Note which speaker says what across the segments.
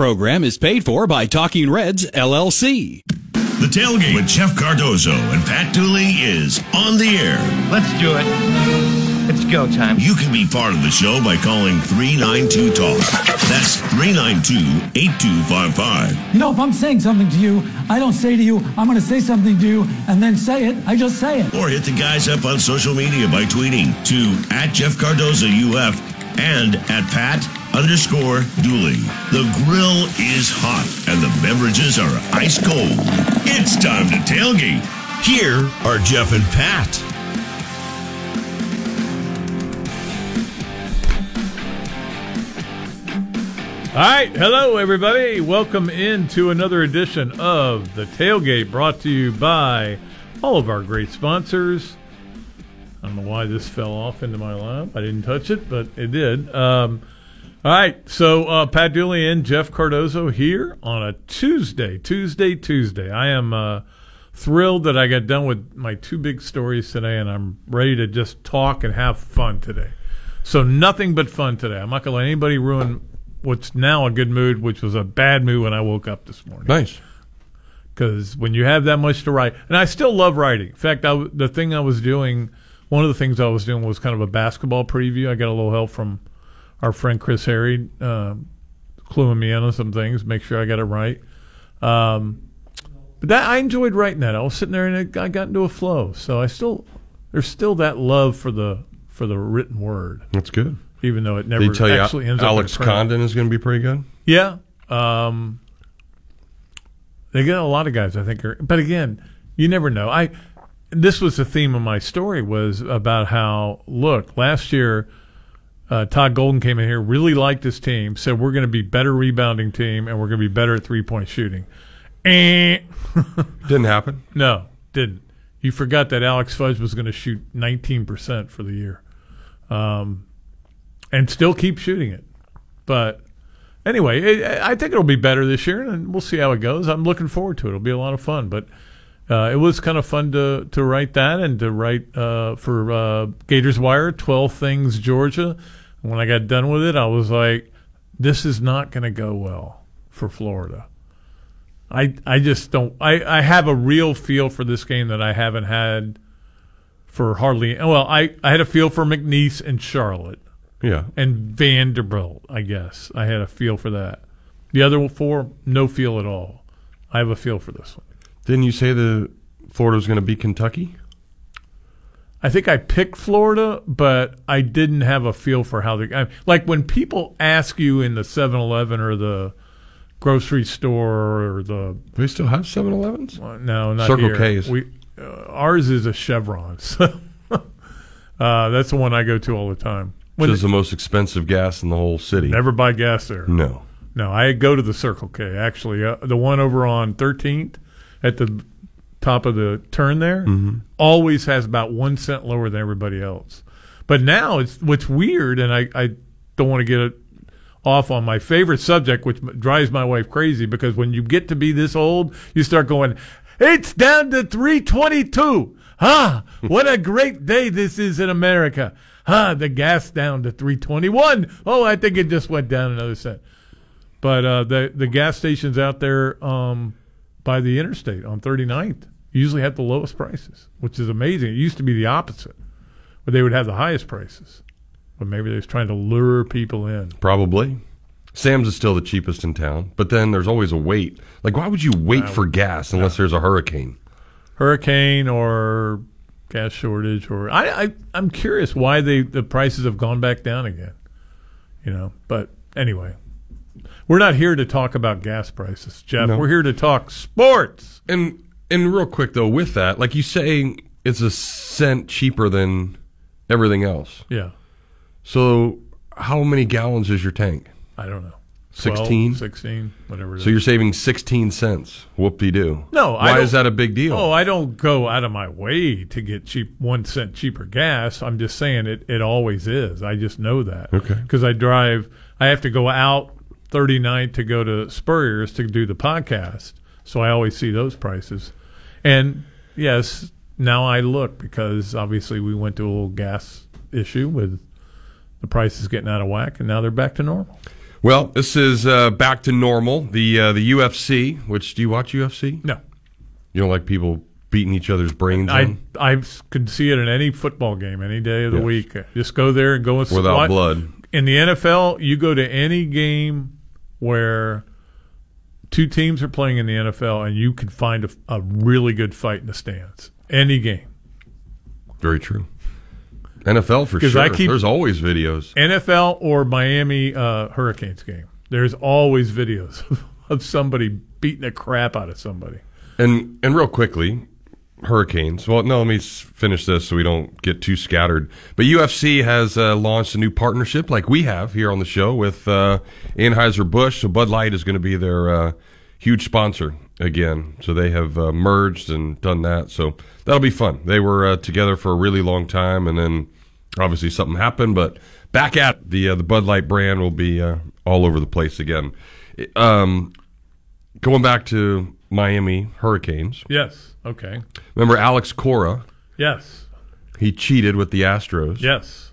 Speaker 1: program is paid for by Talking Reds, LLC.
Speaker 2: The tailgate with Jeff Cardozo and Pat Dooley is on the air.
Speaker 3: Let's do it. It's go time.
Speaker 2: You can be part of the show by calling 392 Talk. That's 392 8255.
Speaker 4: You know, if I'm saying something to you, I don't say to you, I'm going to say something to you and then say it. I just say it.
Speaker 2: Or hit the guys up on social media by tweeting to at Jeff Cardozo UF and at Pat underscore Dooley. The grill is hot and the beverages are ice cold. It's time to tailgate. Here are Jeff and Pat.
Speaker 5: All right, hello everybody. Welcome into another edition of the Tailgate, brought to you by all of our great sponsors. I don't know why this fell off into my lap. I didn't touch it, but it did. Um, all right, so uh, Pat Dooley and Jeff Cardozo here on a Tuesday, Tuesday, Tuesday. I am uh, thrilled that I got done with my two big stories today, and I'm ready to just talk and have fun today. So nothing but fun today. I'm not going to let anybody ruin what's now a good mood, which was a bad mood when I woke up this morning.
Speaker 6: Nice.
Speaker 5: Because when you have that much to write, and I still love writing. In fact, I, the thing I was doing, one of the things I was doing was kind of a basketball preview. I got a little help from our friend Chris Harry, uh, cluing me in on some things, make sure I got it right. Um, but that I enjoyed writing that. I was sitting there and it, I got into a flow. So I still there's still that love for the for the written word,
Speaker 6: That's good.
Speaker 5: even though it never
Speaker 6: Did tell you
Speaker 5: actually ends up
Speaker 6: Alex. Condon is going to be pretty good?
Speaker 5: Yeah. Um, they got a lot of guys, I think. Are, but again, you never know. I this was the theme of my story was about how look last year. Uh, Todd Golden came in here, really liked his team, said we're going to be better rebounding team and we're going to be better at three point shooting. Eh.
Speaker 6: Didn't happen.
Speaker 5: no, didn't. You forgot that Alex Fudge was going to shoot 19% for the year, um, and still keep shooting it. But anyway, it, I think it'll be better this year, and we'll see how it goes. I'm looking forward to it. It'll be a lot of fun. But uh, it was kind of fun to to write that and to write uh, for uh, Gators Wire, 12 Things Georgia. When I got done with it, I was like, this is not going to go well for Florida. I I just don't. I, I have a real feel for this game that I haven't had for hardly. Well, I, I had a feel for McNeese and Charlotte
Speaker 6: Yeah.
Speaker 5: and Vanderbilt. I guess I had a feel for that. The other four, no feel at all. I have a feel for this one.
Speaker 6: Didn't you say the Florida was going to beat Kentucky?
Speaker 5: I think I picked Florida, but I didn't have a feel for how the I, like when people ask you in the 7-Eleven or the grocery store or the
Speaker 6: we still have 7-Elevens?
Speaker 5: Uh, no, not
Speaker 6: Circle
Speaker 5: here.
Speaker 6: K's.
Speaker 5: We uh, ours is a Chevron. So uh, that's the one I go to all the time.
Speaker 6: Which
Speaker 5: When
Speaker 6: is the most expensive gas in the whole city.
Speaker 5: never buy gas there.
Speaker 6: No.
Speaker 5: No, I go to the Circle K. Actually, uh, the one over on 13th at the top of the turn there always has about one cent lower than everybody else. But now it's what's weird, and I, I don't want to get it off on my favorite subject, which drives my wife crazy because when you get to be this old, you start going, "It's down to 322." Ah, what a great day this is in America. Ah, the gas down to 321. Oh, I think it just went down another cent. But uh, the the gas stations out there um, by the interstate on 39th usually have the lowest prices, which is amazing. It used to be the opposite, where they would have the highest prices. But maybe they was trying to lure people in.
Speaker 6: Probably. Sam's is still the cheapest in town, but then there's always a wait. Like, why would you wait for gas unless there's a hurricane?
Speaker 5: Hurricane or gas shortage, or I, I I'm curious why they the prices have gone back down again. You know, but anyway, we're not here to talk about gas prices, Jeff.
Speaker 6: No.
Speaker 5: We're here to talk sports.
Speaker 6: And and real quick though, with that, like you say, it's a cent cheaper than everything else.
Speaker 5: Yeah,
Speaker 6: So how many gallons is your tank?
Speaker 5: I don't know. 12,
Speaker 6: 16?
Speaker 5: 16, whatever. it
Speaker 6: So
Speaker 5: is.
Speaker 6: you're saving sixteen cents. Whoop de doo.
Speaker 5: No, I
Speaker 6: why is that a big deal?
Speaker 5: Oh, I don't go out of my way to get cheap one cent cheaper gas. I'm just saying it. It always is. I just know that.
Speaker 6: Okay.
Speaker 5: Because I drive. I have to go out 39 to go to Spurrier's to do the podcast, so I always see those prices. And yes, now I look because obviously we went to a little gas issue with the prices getting out of whack, and now they're back to normal.
Speaker 6: Well, this is uh, back to normal. The uh, the UFC. Which do you watch UFC?
Speaker 5: No,
Speaker 6: You don't like people beating each other's brains
Speaker 5: I
Speaker 6: in
Speaker 5: I could see it in any football game any day of the
Speaker 6: Yes.
Speaker 5: week. Just go there and go and
Speaker 6: without
Speaker 5: what-
Speaker 6: blood.
Speaker 5: In the NFL, you go to any game where two teams are playing in the NFL, and you can find a, a really good fight in the stands. Any game.
Speaker 6: Very true. NFL for sure.
Speaker 5: I keep-
Speaker 6: There's always videos.
Speaker 5: NFL or Miami uh, Hurricanes game. There's always videos of somebody beating the crap out of somebody.
Speaker 6: And and real quickly, Hurricanes. Well, no, let me finish this so we don't get too scattered. But UFC has uh, launched a new partnership, like we have here on the show with uh, Anheuser Busch. So Bud Light is going to be their uh, huge sponsor again. So they have uh, merged and done that. So that'll be fun. They were uh, together for a really long time, and then obviously something happened. But back at the uh, the Bud Light brand will be uh, all over the place again. Um, going back to Miami Hurricanes.
Speaker 5: Yes. Okay.
Speaker 6: Remember Alex Cora?
Speaker 5: Yes.
Speaker 6: He cheated with the Astros,
Speaker 5: Yes.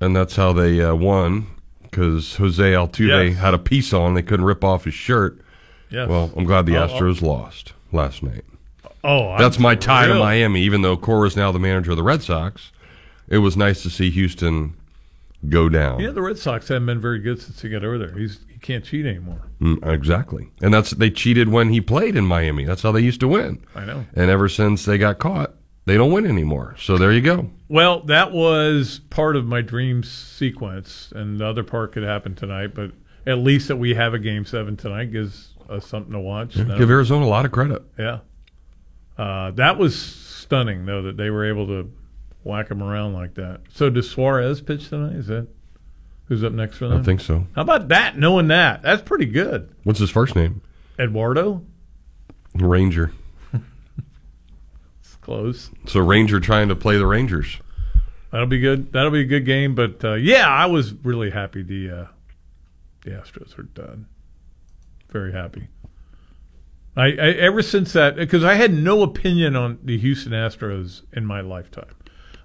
Speaker 6: and that's how they uh, won because Jose Altuve
Speaker 5: Yes.
Speaker 6: had a piece on. They couldn't rip off his shirt.
Speaker 5: Yes.
Speaker 6: Well, I'm glad the
Speaker 5: Oh, oh.
Speaker 6: Astros lost last night.
Speaker 5: oh, I'm
Speaker 6: That's my tie to. Miami. Even though Cora is now the manager of the Red Sox, it was nice to see Houston go down.
Speaker 5: Yeah, the Red Sox haven't been very good since he got over there. He's he can't cheat anymore.
Speaker 6: Mm, exactly, and that's they cheated when he played in Miami. That's how they used to win.
Speaker 5: I know.
Speaker 6: And ever since they got caught, they don't win anymore. So there you go.
Speaker 5: Well, that was part of my dream sequence, and the other part could happen tonight. But at least that we have a game seven tonight gives us something to watch. No-
Speaker 6: Give Arizona a lot of credit.
Speaker 5: yeah, uh, that was stunning though that they were able to whack him around like that. So does Suarez pitch tonight? Is that who's up next for them?
Speaker 6: I think so.
Speaker 5: How about that? Knowing that, that's pretty good.
Speaker 6: What's his first name?
Speaker 5: Eduardo,
Speaker 6: Ranger.
Speaker 5: it's close.
Speaker 6: So Ranger trying to play the Rangers.
Speaker 5: That'll be good. That'll be a good game. But uh, yeah, I was really happy the uh, the Astros are done. Very happy. I, I ever since that because I had no opinion on the Houston Astros in my lifetime.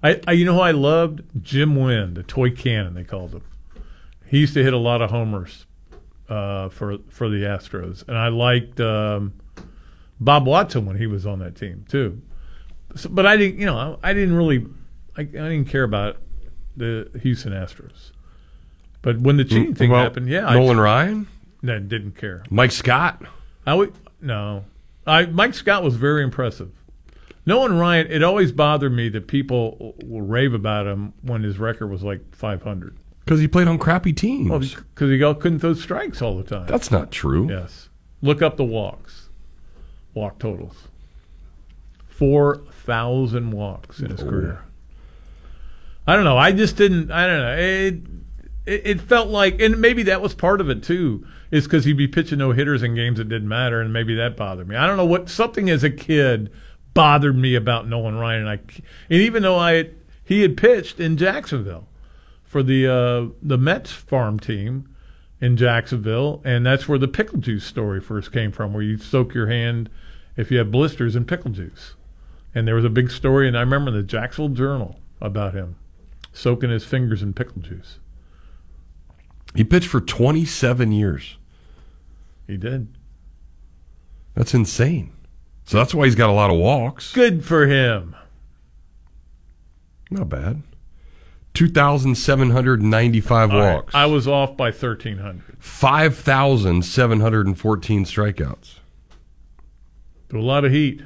Speaker 5: I, I you know who I loved Jim Wynn, the toy cannon they called him. He used to hit a lot of homers uh, for for the Astros, and I liked um, Bob Watson when he was on that team too. So, but I didn't, you know, I, I didn't really, I, I didn't care about the Houston Astros. But when the cheating thing
Speaker 6: Well,
Speaker 5: happened, yeah,
Speaker 6: Nolan
Speaker 5: I
Speaker 6: Ryan,
Speaker 5: no, didn't care.
Speaker 6: Mike Scott.
Speaker 5: I would no. I Mike Scott was very impressive. Nolan Ryan, it always bothered me that people will rave about him when his record was like 500.
Speaker 6: Because he played on crappy teams.
Speaker 5: Well, because he couldn't throw strikes all the time.
Speaker 6: That's not true.
Speaker 5: Yes. Look up the walks, walk totals. 4,000 walks in his oh. career. I don't know. I just didn't, I don't know. It, it, it felt like, and maybe that was part of it too, is because he'd be pitching no hitters in games that didn't matter, and maybe that bothered me. I don't know what, something as a kid bothered me about Nolan Ryan. And, I, and even though I, he had pitched in Jacksonville for the, uh, the Mets farm team, in Jacksonville, and that's where the pickle juice story first came from, where you soak your hand if you have blisters in pickle juice. And there was a big story, and I remember in the Jacksonville Journal about him soaking his fingers in pickle juice.
Speaker 6: He pitched for 27 years.
Speaker 5: He did.
Speaker 6: That's insane. So that's why he's got a lot of walks.
Speaker 5: Good for him.
Speaker 6: Not bad. 2,795
Speaker 5: All right,
Speaker 6: walks.
Speaker 5: I was off by 1,300.
Speaker 6: 5,714 strikeouts.
Speaker 5: A lot of heat.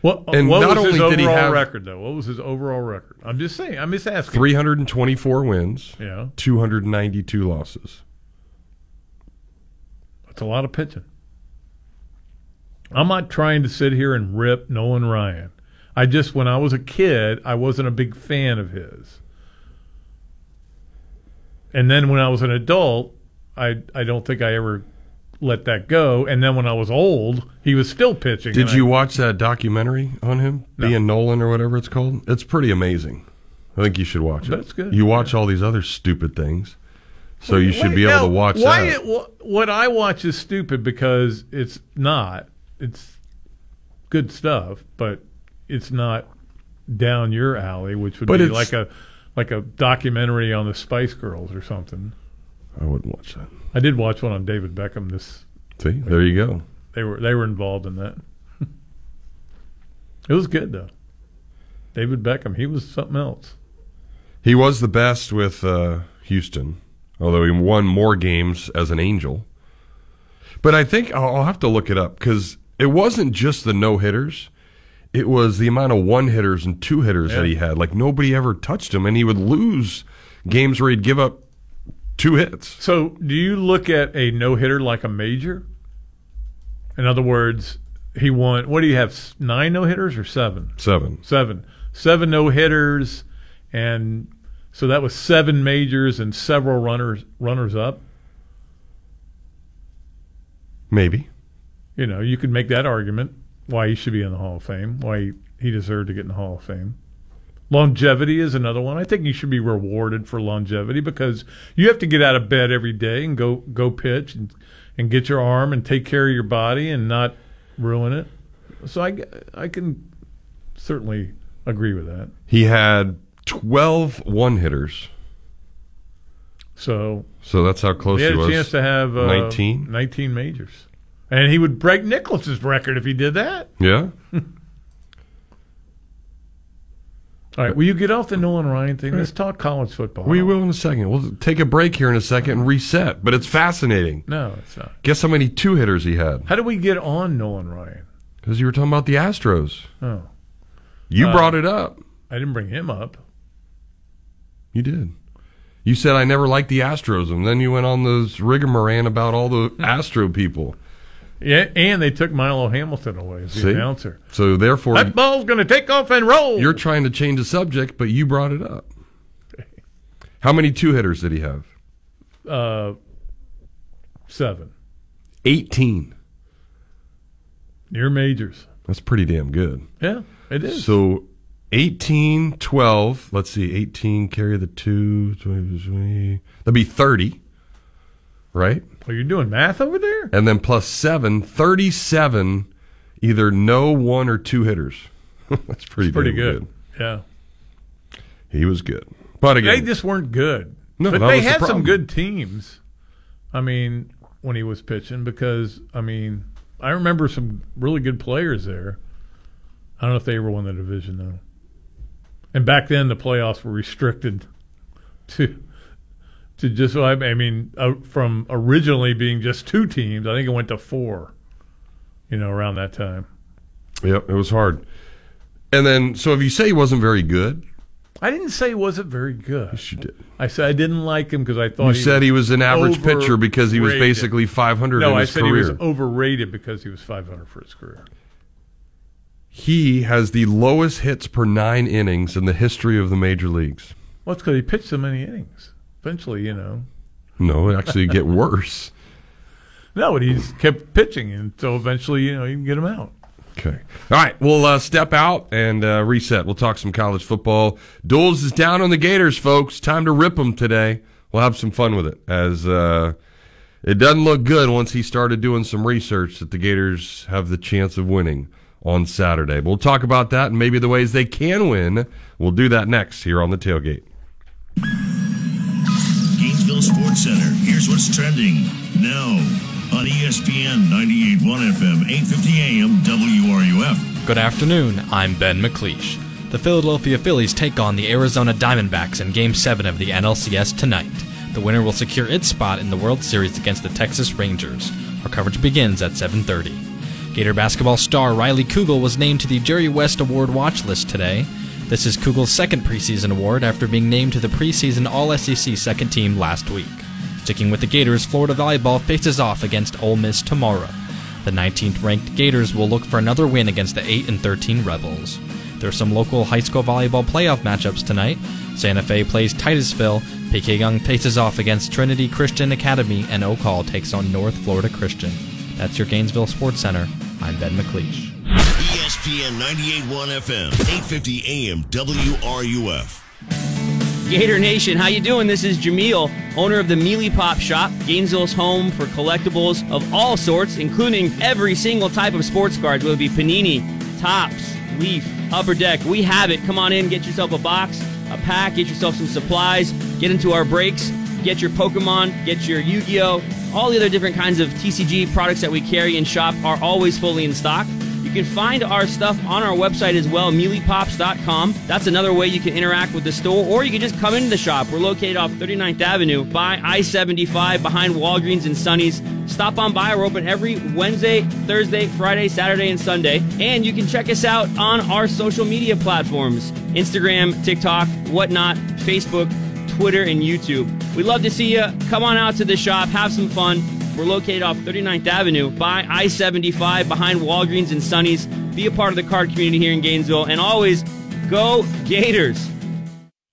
Speaker 5: What, uh,
Speaker 6: And
Speaker 5: what
Speaker 6: not
Speaker 5: was his
Speaker 6: only did he
Speaker 5: overall
Speaker 6: have-
Speaker 5: record, though? What was his overall record? I'm just saying. I'm just asking.
Speaker 6: 324 wins,
Speaker 5: Yeah,
Speaker 6: 292 losses.
Speaker 5: that's a lot of pitching. I'm not trying to sit here and rip Nolan Ryan. I just, when I was a kid, I wasn't a big fan of his. And then when I was an adult, I I don't think I ever let that go. And then when I was old, he was still pitching.
Speaker 6: Did you
Speaker 5: I,
Speaker 6: watch that documentary on him,
Speaker 5: No.
Speaker 6: being Nolan or whatever it's called? It's pretty amazing. I think you should watch it.
Speaker 5: That's good,
Speaker 6: You watch all these other stupid things, so you should
Speaker 5: Wait,
Speaker 6: be able
Speaker 5: now,
Speaker 6: to watch
Speaker 5: why
Speaker 6: that.
Speaker 5: It, what I watch is stupid because it's not. It's good stuff, but it's not down your alley, which would
Speaker 6: But
Speaker 5: be like a like a documentary on the Spice Girls or something.
Speaker 6: I wouldn't watch that.
Speaker 5: I did watch one on David Beckham. This
Speaker 6: See, there you go.
Speaker 5: they were they were involved in that. it was good though. David Beckham, he was something else.
Speaker 6: He was the best with uh, Houston, although he won more games as an Angel. But I think I'll I'll have to look it up because it wasn't just the no hitters. It was the amount of one hitters and two hitters that he had. Like nobody ever touched him, and he would lose games where he'd give up two hits.
Speaker 5: So, do you look at a no hitter like a major? In other words, he won. What do you have? Nine no hitters or seven?
Speaker 6: Seven.
Speaker 5: Seven. Seven no hitters, and so that was seven majors and several runners runners up.
Speaker 6: Maybe.
Speaker 5: You know, you could make that argument why he should be in the Hall of Fame, why he, deserved to get in the Hall of Fame. Longevity is another one. I think you should be rewarded for longevity because you have to get out of bed every day and go go pitch and, and get your arm and take care of your body and not ruin it. So I, I can certainly agree with that.
Speaker 6: He had 12 one hitters.
Speaker 5: So
Speaker 6: So that's how close
Speaker 5: he had
Speaker 6: he
Speaker 5: a chance to have uh,
Speaker 6: 19?
Speaker 5: 19 majors. And he would break Nicholas's record if he did that.
Speaker 6: Yeah.
Speaker 5: All right, will you get off the Nolan Ryan thing? Let's talk college football.
Speaker 6: We will in a second. We'll take a break here in a second and reset. But it's fascinating.
Speaker 5: No, it's not.
Speaker 6: Guess how many two hitters he had?
Speaker 5: How do we get on Nolan Ryan?
Speaker 6: Because you were talking about the Astros.
Speaker 5: Oh,
Speaker 6: You
Speaker 5: Uh,
Speaker 6: brought it up.
Speaker 5: I didn't bring him up.
Speaker 6: You did. You said I never liked the Astros, and then you went on this rigmarole about all the Astro people.
Speaker 5: Yeah, and they took Milo Hamilton away as the
Speaker 6: See?
Speaker 5: announcer.
Speaker 6: So therefore,
Speaker 5: That ball's going to take off and roll.
Speaker 6: you're trying to change the subject, but you brought it up. How many two hitters did he have?
Speaker 5: uh, seven.
Speaker 6: 18.
Speaker 5: Near majors.
Speaker 6: That's pretty damn good.
Speaker 5: Yeah, it is.
Speaker 6: So 18, 12. Let's see, 18, carry the two. 20, 20, that'd be 30, right?
Speaker 5: Are you doing math over there?
Speaker 6: And then plus seven, 37, either no one or two hitters. That's pretty,
Speaker 5: Pretty
Speaker 6: damn
Speaker 5: good. Yeah.
Speaker 6: He was good. But again, They
Speaker 5: just weren't good.
Speaker 6: No,
Speaker 5: but they
Speaker 6: was the
Speaker 5: had some good teams. I mean, when he was pitching, because I mean, I remember some really good players there. I don't know if they ever won the division though. And back then, the playoffs were restricted to to just. I I mean, uh, from originally being just two teams, I think it went to four. You know, around that time.
Speaker 6: yep, it was hard. And then, so if you say he wasn't very good,
Speaker 5: I didn't say he wasn't very good.
Speaker 6: yes, you did.
Speaker 5: I said I didn't like him because I thought
Speaker 6: You
Speaker 5: he
Speaker 6: said he was an average pitcher because he was basically 500
Speaker 5: No, I said
Speaker 6: career.
Speaker 5: he was overrated because he was 500 for his career.
Speaker 6: he has the lowest hits per nine innings in the history of the major leagues.
Speaker 5: Well, it's because he pitched so many innings. Eventually, you know.
Speaker 6: No, it actually get worse.
Speaker 5: No, but he's kept pitching, until eventually, you know, you can get him out.
Speaker 6: Okay. All right. We'll uh, step out and uh, reset. We'll talk some college football. Duels is down on the Gators, folks. Time to rip them today. We'll have some fun with it as uh, it doesn't look good once he started doing some research that the Gators have the chance of winning on Saturday. We'll talk about that and maybe the ways they can win. We'll do that next here on the tailgate.
Speaker 2: Center. Here's what's trending now on ESPN 98.1 FM, 8:50 AM, WRUF.
Speaker 7: Good afternoon. I'm Ben McLeish. The Philadelphia Phillies take on the Arizona Diamondbacks in Game 7 of the NLCS tonight. The winner will secure its spot in the World Series against the Texas Rangers. Our coverage begins at 7:30. Gator basketball star Riley Kugel was named to the Jerry West Award watch list today. This is Kugel's second preseason award after being named to the preseason All-SEC second team last week. Sticking with the Gators, Florida volleyball faces off against Ole Miss tomorrow. The 19th ranked Gators will look for another win against the 8 and 13 Rebels. There are some local high school volleyball playoff matchups tonight. Santa Fe plays Titusville, P.K. Yonge faces off against Trinity Christian Academy, and Oak Hall takes on North Florida Christian. That's your Gainesville Sports Center. I'm Ben McLeish.
Speaker 2: ESPN 98.1 FM, 8:50 AM, WRUF.
Speaker 8: Gator Nation, how you doing? This is Jameel, owner of the Mealy Pop Shop, Gainesville's home for collectibles of all sorts, including every single type of sports cards, whether it be Panini, Topps, Leaf, Upper Deck. We have it. Come on in, get yourself a box. a pack, get yourself some supplies, get into our breaks, get your Pokemon, get your Yu Gi Oh! All the other different kinds of TCG products that we carry and shop are always fully in stock. Can find our stuff on our website as well, mealypops.com. That's another way you can interact with the store, or you can just come into the shop. We're located off 39th Avenue by I 75 behind Walgreens and Sunny's. Stop on by. We're open every Wednesday, Thursday, Friday, Saturday, and Sunday. And you can check us out on our social media platforms Instagram, TikTok, whatnot, Facebook, Twitter, and YouTube. We'd love to see you. Come on out to the shop, have some fun. We're located off 39th Avenue by I 75 behind Walgreens and Sunny's. Be a part of the card community here in Gainesville. And always, go Gators!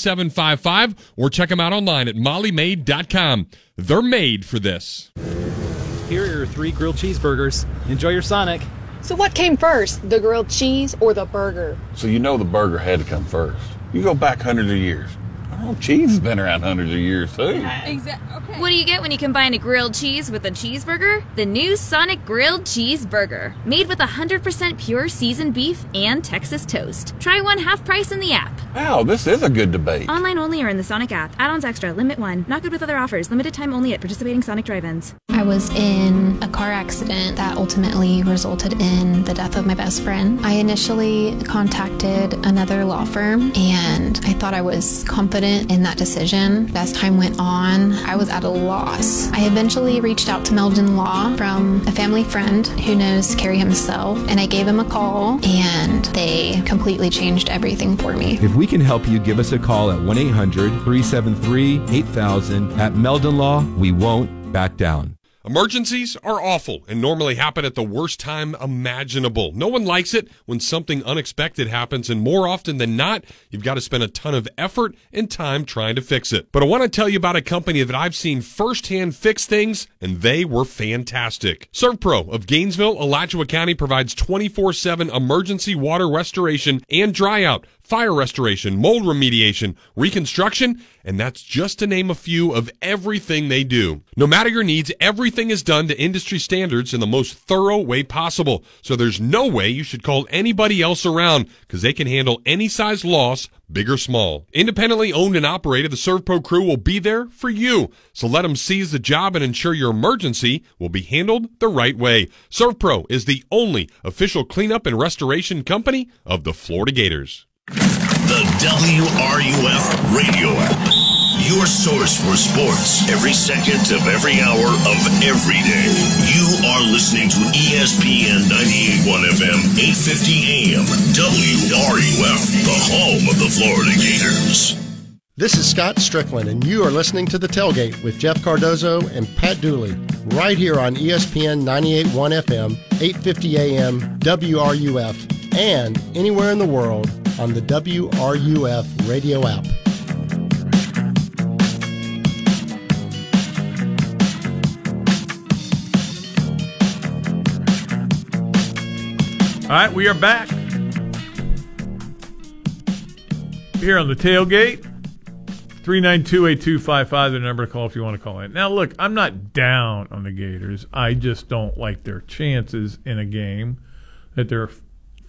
Speaker 9: 7755 or check them out online at mollymaid.com. They're made for this.
Speaker 10: Here are your three grilled cheeseburgers. Enjoy your Sonic.
Speaker 11: So, what came first, the grilled cheese or the burger?
Speaker 12: So, you know the burger had to come first. You go back hundreds of years. Oh, cheese has been around hundreds of years, too.
Speaker 13: Exactly. Okay. What do you get when you combine a grilled cheese with a cheeseburger? The new Sonic Grilled Cheeseburger, made with 100% pure seasoned beef and Texas toast. Try one half price in the app.
Speaker 12: Wow, this is a good debate.
Speaker 13: Online only or in the Sonic app. Add-ons extra. Limit one. Not good with other offers. Limited time only at participating Sonic drive-ins.
Speaker 14: I was in a car accident that ultimately resulted in the death of my best friend. I initially contacted another law firm and I thought I was confident in that decision. As time went on, I was at a loss. I eventually reached out to Meldon Law from a family friend who knows Kerry himself, and I gave him a call, and they completely changed everything for me.
Speaker 15: If we can help you, give us a call at 1 800 373 8000. At Meldon Law, we won't back down.
Speaker 9: Emergencies are awful and normally happen at the worst time imaginable. No one likes it when something unexpected happens, and more often than not, you've got to spend a ton of effort and time trying to fix it. But I want to tell you about a company that I've seen firsthand fix things, and they were fantastic. ServPro of Gainesville, Alachua County provides 24 7 emergency water restoration and dryout fire restoration, mold remediation, reconstruction, and that's just to name a few of everything they do. No matter your needs, everything is done to industry standards in the most thorough way possible. So there's no way you should call anybody else around because they can handle any size loss, big or small. Independently owned and operated, the ServPro crew will be there for you. So let them seize the job and ensure your emergency will be handled the right way. ServPro is the only official cleanup and restoration company of the Florida Gators.
Speaker 2: The WRUF radio app. Your source for sports every second of every hour of every day. You are listening to ESPN 98.1 FM, 850 AM, WRUF, the home of the Florida Gators.
Speaker 16: This is Scott Strickland, and you are listening to The Tailgate with Jeff Cardozo and Pat Dooley, right here on ESPN 98.1 FM, 850 AM, WRUF, and anywhere in the world on the WRUF radio app.
Speaker 5: All right, we are back here on the tailgate. 392-8255, the number to call if you want to call in. Now, look, I'm not down on the Gators. I just don't like their chances in a game that they're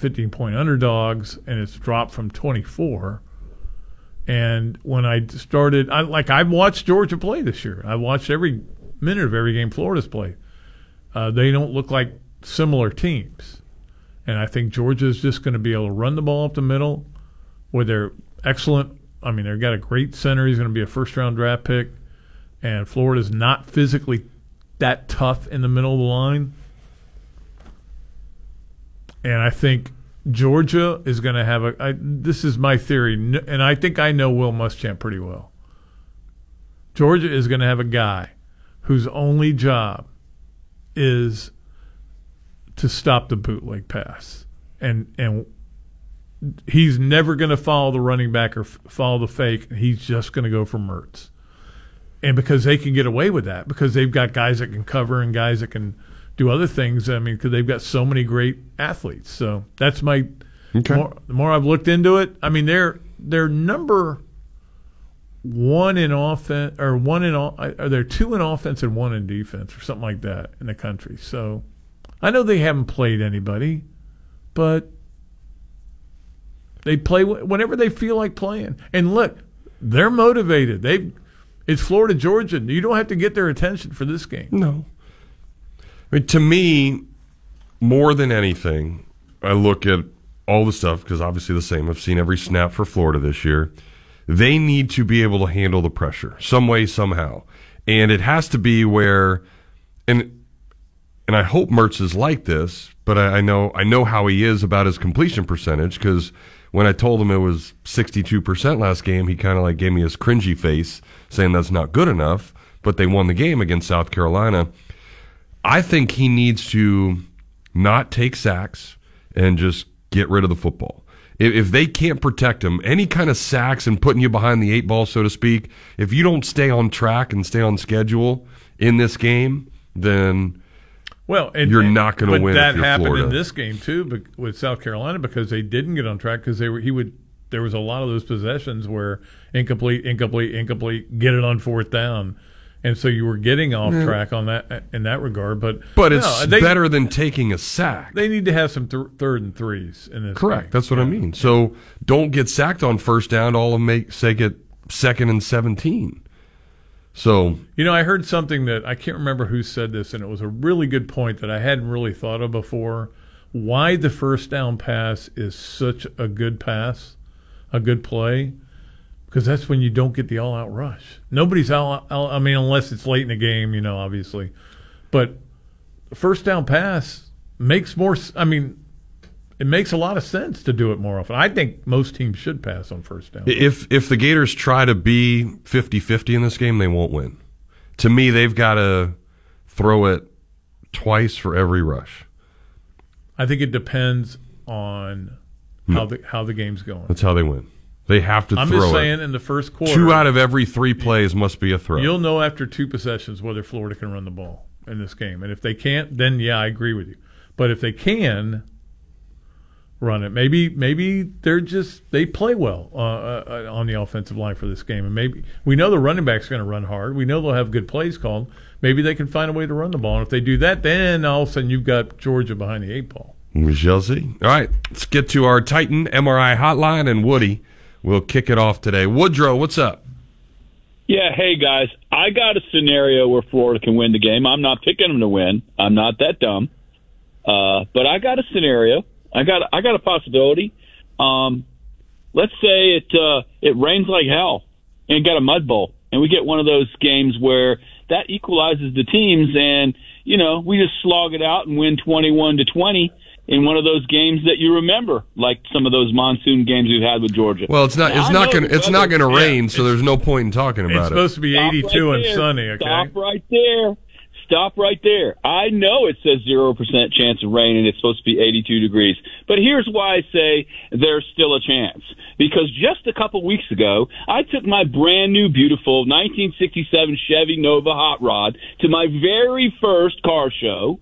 Speaker 5: 15-point underdogs, and it's dropped from 24. And when I started, I like I've watched Georgia play this year. I watched every minute of every game Florida's played. Uh, they don't look like similar teams. And I think Georgia is just going to be able to run the ball up the middle where they're excellent. I mean, they've got a great center. He's going to be a first round draft pick. And Florida's not physically that tough in the middle of the line. And I think Georgia is going to have a. I, this is my theory, and I think I know Will Muschamp pretty well. Georgia is going to have a guy whose only job is to stop the bootleg pass, and and he's never going to follow the running back or f- follow the fake. He's just going to go for Mertz. And because they can get away with that, because they've got guys that can cover and guys that can do other things. I mean, because they've got so many great athletes. So that's my.
Speaker 6: Okay.
Speaker 5: More, the more I've looked into it, I mean, they're they're number one in offense or one in all. Are there two in offense and one in defense or something like that in the country? So I know they haven't played anybody, but they play whenever they feel like playing. And look, they're motivated. They it's Florida Georgia. You don't have to get their attention for this game.
Speaker 6: No. Mean, to me, more than anything, I look at all the stuff because obviously the same. I've seen every snap for Florida this year. They need to be able to handle the pressure some way, somehow, and it has to be where, and and I hope Mertz is like this, but I, I know I know how he is about his completion percentage because when I told him it was sixty two percent last game, he kind of like gave me his cringy face, saying that's not good enough. But they won the game against South Carolina. I think he needs to not take sacks and just get rid of the football. If, if they can't protect him, any kind of sacks and putting you behind the eight ball, so to speak, if you don't stay on track and stay on schedule in this game, then
Speaker 5: Well, and,
Speaker 6: You're
Speaker 5: and-
Speaker 6: not gonna win
Speaker 5: That happened
Speaker 6: Florida.
Speaker 5: in this game too, with South Carolina because they didn't get on track because they were he would. There was a lot of those possessions where incomplete, incomplete, incomplete, get it on fourth down, and so you were getting off
Speaker 6: Yeah.
Speaker 5: track on that in that regard. But
Speaker 6: but
Speaker 5: no,
Speaker 6: it's
Speaker 5: they-
Speaker 6: better than taking a sack.
Speaker 5: They need to have some th- third and threes in this.
Speaker 6: Correct.
Speaker 5: game.
Speaker 6: That's what I mean. So don't get sacked on first down. All of make say get second and seventeen. So
Speaker 5: You know, I heard something that I can't remember who said this, and it was a really good point that I hadn't really thought of before. Why the first down pass is such a good pass, a good play, because that's when you don't get the all out rush. Nobody's all, I mean, unless it's late in the game, you know, obviously. But first down pass makes more, I mean, it makes a lot of sense to do it more often. I think most teams should pass on first down.
Speaker 6: If if the Gators try to be 50-50 in this game, they won't win. To me, they've got to throw it twice for every rush.
Speaker 5: I think it depends on how the how the game's going.
Speaker 6: That's how they win. They have to
Speaker 5: I'm
Speaker 6: throw
Speaker 5: just
Speaker 6: it.
Speaker 5: saying, in the first quarter,
Speaker 6: Two out of every three plays must be a throw.
Speaker 5: You'll know after two possessions whether Florida can run the ball in this game, and if they can't, then yeah, I agree with you. But if they can run it, maybe maybe they're just they play well uh, uh, on the offensive line for this game, and maybe we know the running back's going to run hard. We know they'll have good plays called. Maybe they can find a way to run the ball, and if they do that, then all of a sudden you've got Georgia behind the eight ball.
Speaker 6: We shall see. All right, let's get to our Titan MRI hotline, and Woody will kick it off today. Woodrow, what's up?
Speaker 17: Yeah, hey guys, I got a scenario where Florida can win the game. I'm not picking them to win. I'm not that dumb. Uh, but I got a scenario. I got I got a possibility. Um, let's say it uh, it rains like hell and got a mud bowl, and we get one of those games where that equalizes the teams, and you know we just slog it out and win 21 to 20 in one of those games that you remember, like some of those monsoon games we've had with Georgia.
Speaker 6: Well, it's not. It's
Speaker 17: I
Speaker 6: not going. to
Speaker 17: the
Speaker 6: It's not going to
Speaker 17: Yeah,
Speaker 6: rain, so there's no point in talking about it.
Speaker 5: It's supposed to be
Speaker 17: Stop
Speaker 5: 82
Speaker 17: right
Speaker 5: and
Speaker 17: there.
Speaker 5: sunny. Okay,
Speaker 17: Stop right there. Stop right there. I know it says 0% chance of rain and it's supposed to be 82 degrees. But here's why I say there's still a chance. Because just a couple weeks ago, I took my brand new, beautiful 1967 Chevy Nova hot rod to my very first car show,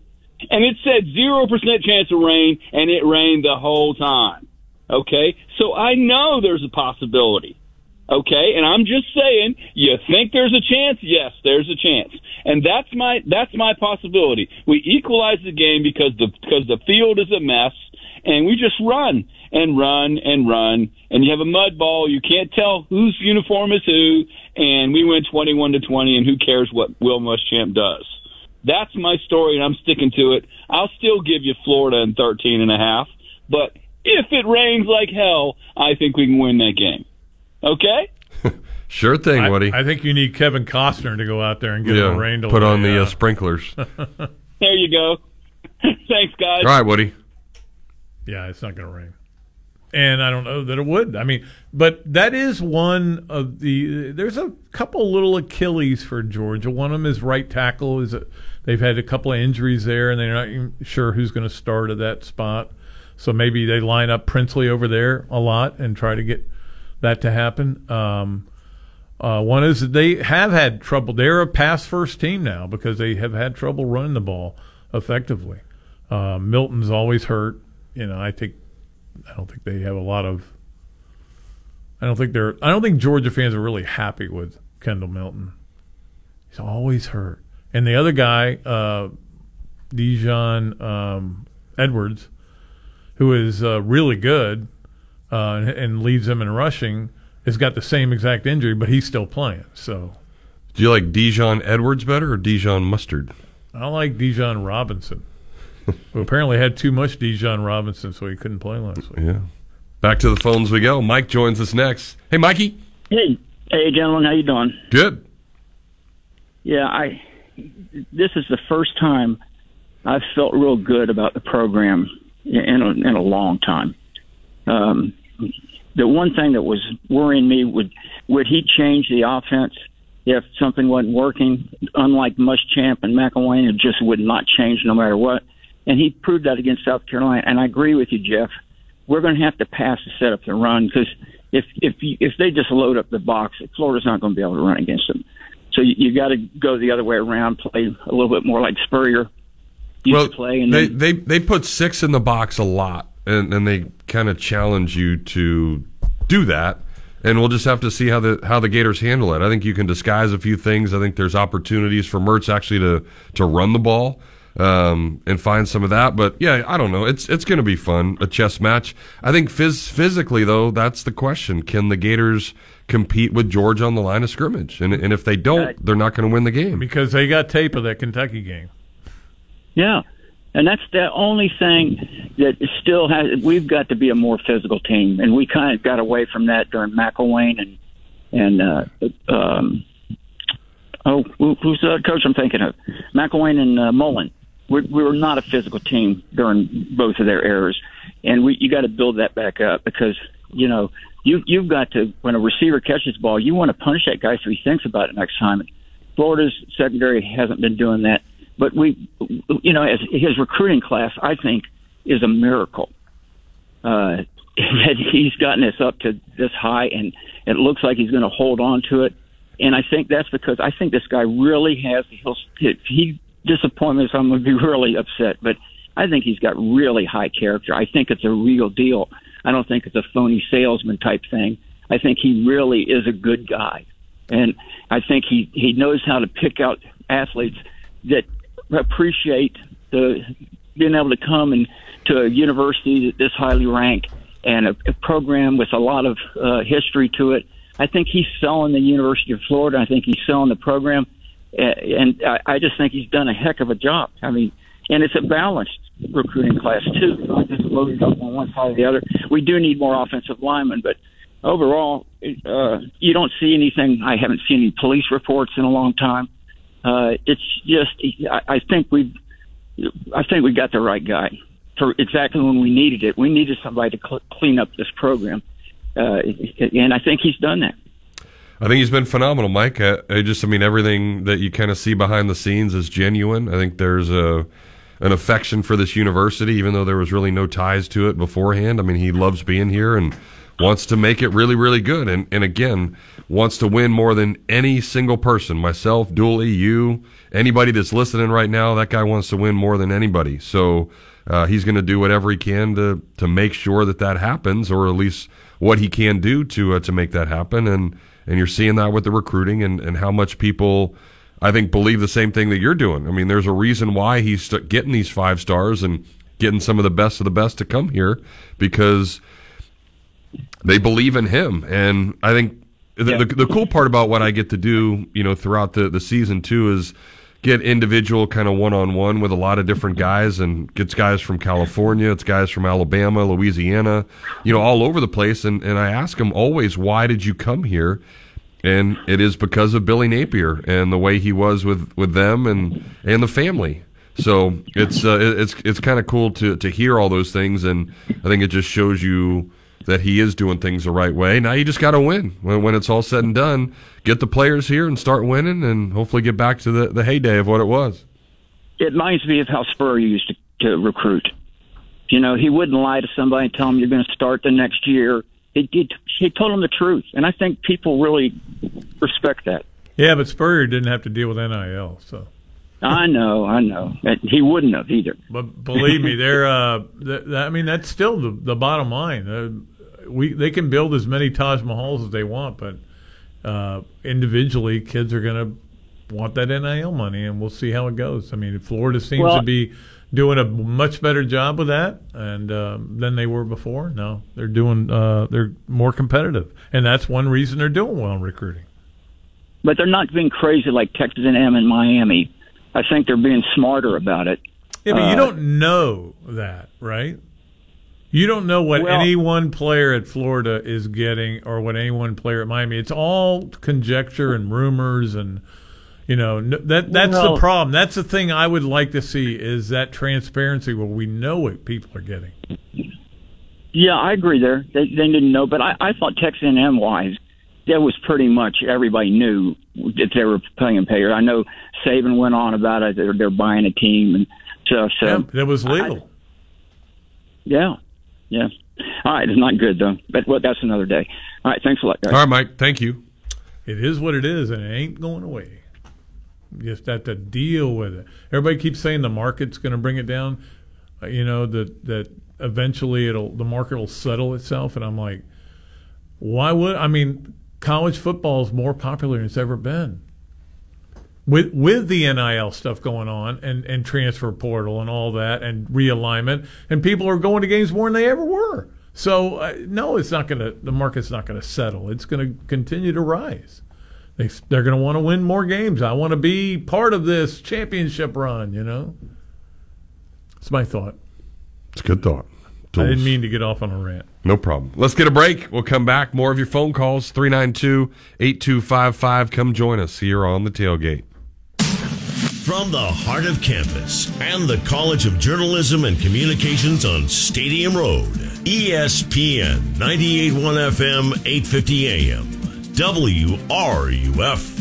Speaker 17: and it said 0% chance of rain, and it rained the whole time. Okay? So I know there's a possibility. Okay, and I'm just saying, you think there's a chance? Yes, there's a chance, and that's my that's my possibility. We equalize the game because the because the field is a mess, and we just run and run and run, and you have a mud ball. You can't tell whose uniform is who, and we went 21 to 20, and who cares what Will Muschamp does? That's my story, and I'm sticking to it. I'll still give you Florida in 13 and a half, but if it rains like hell, I think we can win that game. Okay?
Speaker 6: Sure thing,
Speaker 5: I,
Speaker 6: Woody.
Speaker 5: I think you need Kevin Costner to go out there and get
Speaker 6: yeah,
Speaker 5: a rain delay.
Speaker 6: put on the
Speaker 5: yeah.
Speaker 6: uh, sprinklers.
Speaker 17: There you go. Thanks, guys.
Speaker 6: All right, Woody.
Speaker 5: Yeah, it's not going to rain. And I don't know that it would. I mean, but that is one of the. There's a couple little Achilles for Georgia. One of them is right tackle. Is a, they've had a couple of injuries there, and they're not sure who's going to start at that spot. So maybe they line up Princely over there a lot and try to get that to happen. Um, uh, one is that they have had trouble. They're a pass first team now because they have had trouble running the ball effectively. Uh, Milton's always hurt. You know, I think I don't think they have a lot of. I don't think they're. I don't think Georgia fans are really happy with Kendall Milton. He's always hurt, and the other guy, uh, Dijon um, Edwards, who is uh, really good uh, and, and leads them in rushing, has got the same exact injury, but he's still playing. So
Speaker 6: Do you like Dijon Edwards better or Dijon Mustard?
Speaker 5: I like Dijon Robinson, who apparently had too much Dijon Robinson, so he couldn't play last week.
Speaker 6: Yeah. Back to the phones we go. Mike joins us next. Hey, Mikey.
Speaker 18: Hey, hey, gentlemen, how you doing?
Speaker 6: Good.
Speaker 18: Yeah, I. This is the first time I've felt real good about the program in a, in a long time. Um, the one thing that was worrying me would would he change the offense if something wasn't working? Unlike Muschamp and McElwain, it just would not change no matter what. And he proved that against South Carolina. And I agree with you, Jeff. We're going to have to pass to set up the run because if if if they just load up the box, Florida's not going to be able to run against them. So you, you got to go the other way around, play a little bit more like Spurrier used
Speaker 6: well,
Speaker 18: to play. And
Speaker 6: they,
Speaker 18: then,
Speaker 6: they they put six in the box a lot, and, and they kind of challenge you to do that. And we'll just have to see how the how the Gators handle it. I think you can disguise a few things. I think there's opportunities for Mertz actually to to run the ball um, and find some of that. But yeah, I don't know. It's it's going to be fun a chess match. I think phys- physically though, that's the question. Can the Gators compete with Georgia on the line of scrimmage? And and if they don't, they're not going to win the game
Speaker 5: because they got tape of that Kentucky game.
Speaker 18: Yeah. And that's the only thing that still has. We've got to be a more physical team, and we kind of got away from that during McElwain and and uh, um, oh, who, who's the coach I'm thinking of? McElwain and uh, Mullen. We're, we were not a physical team during both of their eras, and we you got to build that back up because you know you you've got to when a receiver catches the ball, you want to punish that guy so he thinks about it next time. Florida's secondary hasn't been doing that but we, you know, as his recruiting class, I think, is a miracle. Uh, that he's gotten us up to this high, and it looks like he's going to hold on to it. And I think that's because I think this guy really has. He'll if he disappoint me, I'm going to be really upset. But I think he's got really high character. I think it's a real deal. I don't think it's a phony salesman type thing. I think he really is a good guy, and I think he he knows how to pick out athletes that appreciate the being able to come and to a university that this highly ranked and a, a program with a lot of uh, history to it. I think he's selling the University of Florida. I think he's selling the program, and I, I just think he's done a heck of a job. I mean, and it's a balanced recruiting class too, not just loaded up on one side or the other. We do need more offensive linemen, but overall, uh, you don't see anything. I haven't seen any police reports in a long time. Uh, it's just, I, I think we've, I think we got the right guy for exactly when we needed it. We needed somebody to cl- clean up this program, uh, and I think he's done that.
Speaker 6: I think he's been phenomenal, Mike. I, I just, I mean, everything that you kind of see behind the scenes is genuine. I think there's a an affection for this university, even though there was really no ties to it beforehand. I mean, he loves being here and wants to make it really, really good. And, and again, wants to win more than any single person, myself, Dooley, you, anybody that's listening right now. That guy wants to win more than anybody. So uh, he's going to do whatever he can to to make sure that that happens, or at least what he can do to uh, to make that happen. And and you're seeing that with the recruiting and and how much people. I think believe the same thing that you're doing. I mean, there's a reason why he's getting these five stars and getting some of the best of the best to come here because they believe in him. And I think the, yeah. the, the, cool part about what I get to do, you know, throughout the, the season too is get individual kind of one on one with a lot of different guys and gets guys from California, it's guys from Alabama, Louisiana, you know, all over the place. And, and I ask them always, why did you come here? And it is because of Billy Napier and the way he was with, with them and, and the family. So it's uh, it's it's kind of cool to to hear all those things, and I think it just shows you that he is doing things the right way. Now you just got to win when, when it's all said and done. Get the players here and start winning, and hopefully get back to the, the heyday of what it was.
Speaker 18: It reminds me of how Spurrier used to, to recruit. You know, he wouldn't lie to somebody and tell them you're going to start the next year. He, he, he told them the truth, and I think people really respect that.
Speaker 5: Yeah, but Spurrier didn't have to deal with NIL, so.
Speaker 18: I know, I know. He wouldn't have either.
Speaker 5: But believe me, they're. Uh, th- th- I mean, that's still the, the bottom line. Uh, we they can build as many Taj Mahals as they want, but uh, individually, kids are going to want that NIL money, and we'll see how it goes. I mean, Florida seems
Speaker 18: Well-
Speaker 5: to be doing a much better job with that, and um, than they were before. No, they're doing. Uh, they're more competitive, and that's one reason they're doing well in recruiting.
Speaker 18: But they're not being crazy like Texas A&M and Miami. I think they're being smarter about it.
Speaker 5: Yeah, but you
Speaker 18: Uh,
Speaker 5: don't know that, right? You don't know what
Speaker 18: Well-
Speaker 5: any one player at Florida is getting or what any one player at Miami. It's all conjecture and rumors and you know that that's
Speaker 18: Well-
Speaker 5: the problem. That's the thing I would like to see is that transparency where we know what people are getting.
Speaker 18: Yeah, I agree there. They, they didn't know, but I, I thought Texas A&M wise, that was pretty much everybody knew that they were paying Payer. I know Saban went on about it. They're, they're buying a team and stuff. So
Speaker 5: Yeah, that was legal.
Speaker 18: yeah, yeah. All right, it's not good though, but well, that's another day. All right, thanks a lot, guys.
Speaker 6: All right, Mike. Thank you.
Speaker 5: It is what it is, and it ain't going away. You just have to deal with it. Everybody keeps saying the market's going to bring it down. Uh, You know that that eventually it'll the market will settle itself, and I'm like, why would I mean college football is more popular than it's ever been. With with the NIL stuff going on and, and transfer portal and all that and realignment and people are going to games more than they ever were. So uh, no, it's not going to. The market's not going to settle. It's going to continue to rise. They, they're going to want to win more games. I want to be part of this championship run. You know, it's my thought.
Speaker 6: It's a good thought.
Speaker 5: I didn't mean to get off on a rant.
Speaker 6: No problem. Let's get a break. We'll come back. More of your phone calls 392 8255. Come join us here on the tailgate.
Speaker 2: From the heart of campus and the College of Journalism and Communications on Stadium Road, ESPN 98.1 FM, 850 AM, WRUF.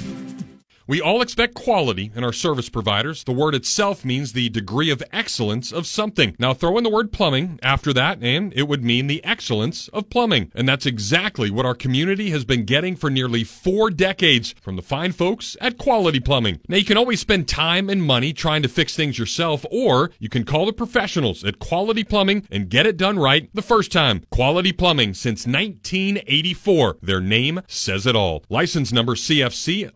Speaker 9: We all expect quality in our service providers. The word itself means the degree of excellence of something. Now throw in the word plumbing after that, and it would mean the excellence of plumbing. And that's exactly what our community has been getting for nearly four decades from the fine folks at Quality Plumbing. Now you can always spend time and money trying to fix things yourself, or you can call the professionals at Quality Plumbing and get it done right the first time. Quality Plumbing since 1984. Their name says it all. License number CFC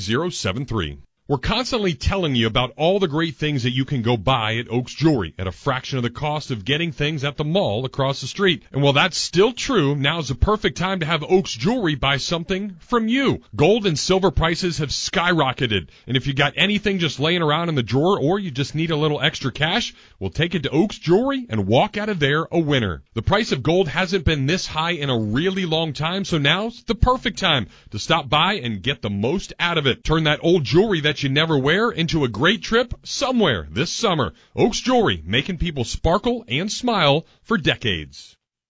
Speaker 9: 043073. We're constantly telling you about all the great things that you can go buy at Oaks Jewelry at a fraction of the cost of getting things at the mall across the street. And while that's still true, now's the perfect time to have Oaks Jewelry buy something from you. Gold and silver prices have skyrocketed. And if you got anything just laying around in the drawer or you just need a little extra cash, we'll take it to Oaks Jewelry and walk out of there a winner. The price of gold hasn't been this high in a really long time, so now's the perfect time to stop by and get the most out of it. Turn that old jewelry that you never wear into a great trip somewhere this summer. Oaks Jewelry, making people sparkle and smile for decades.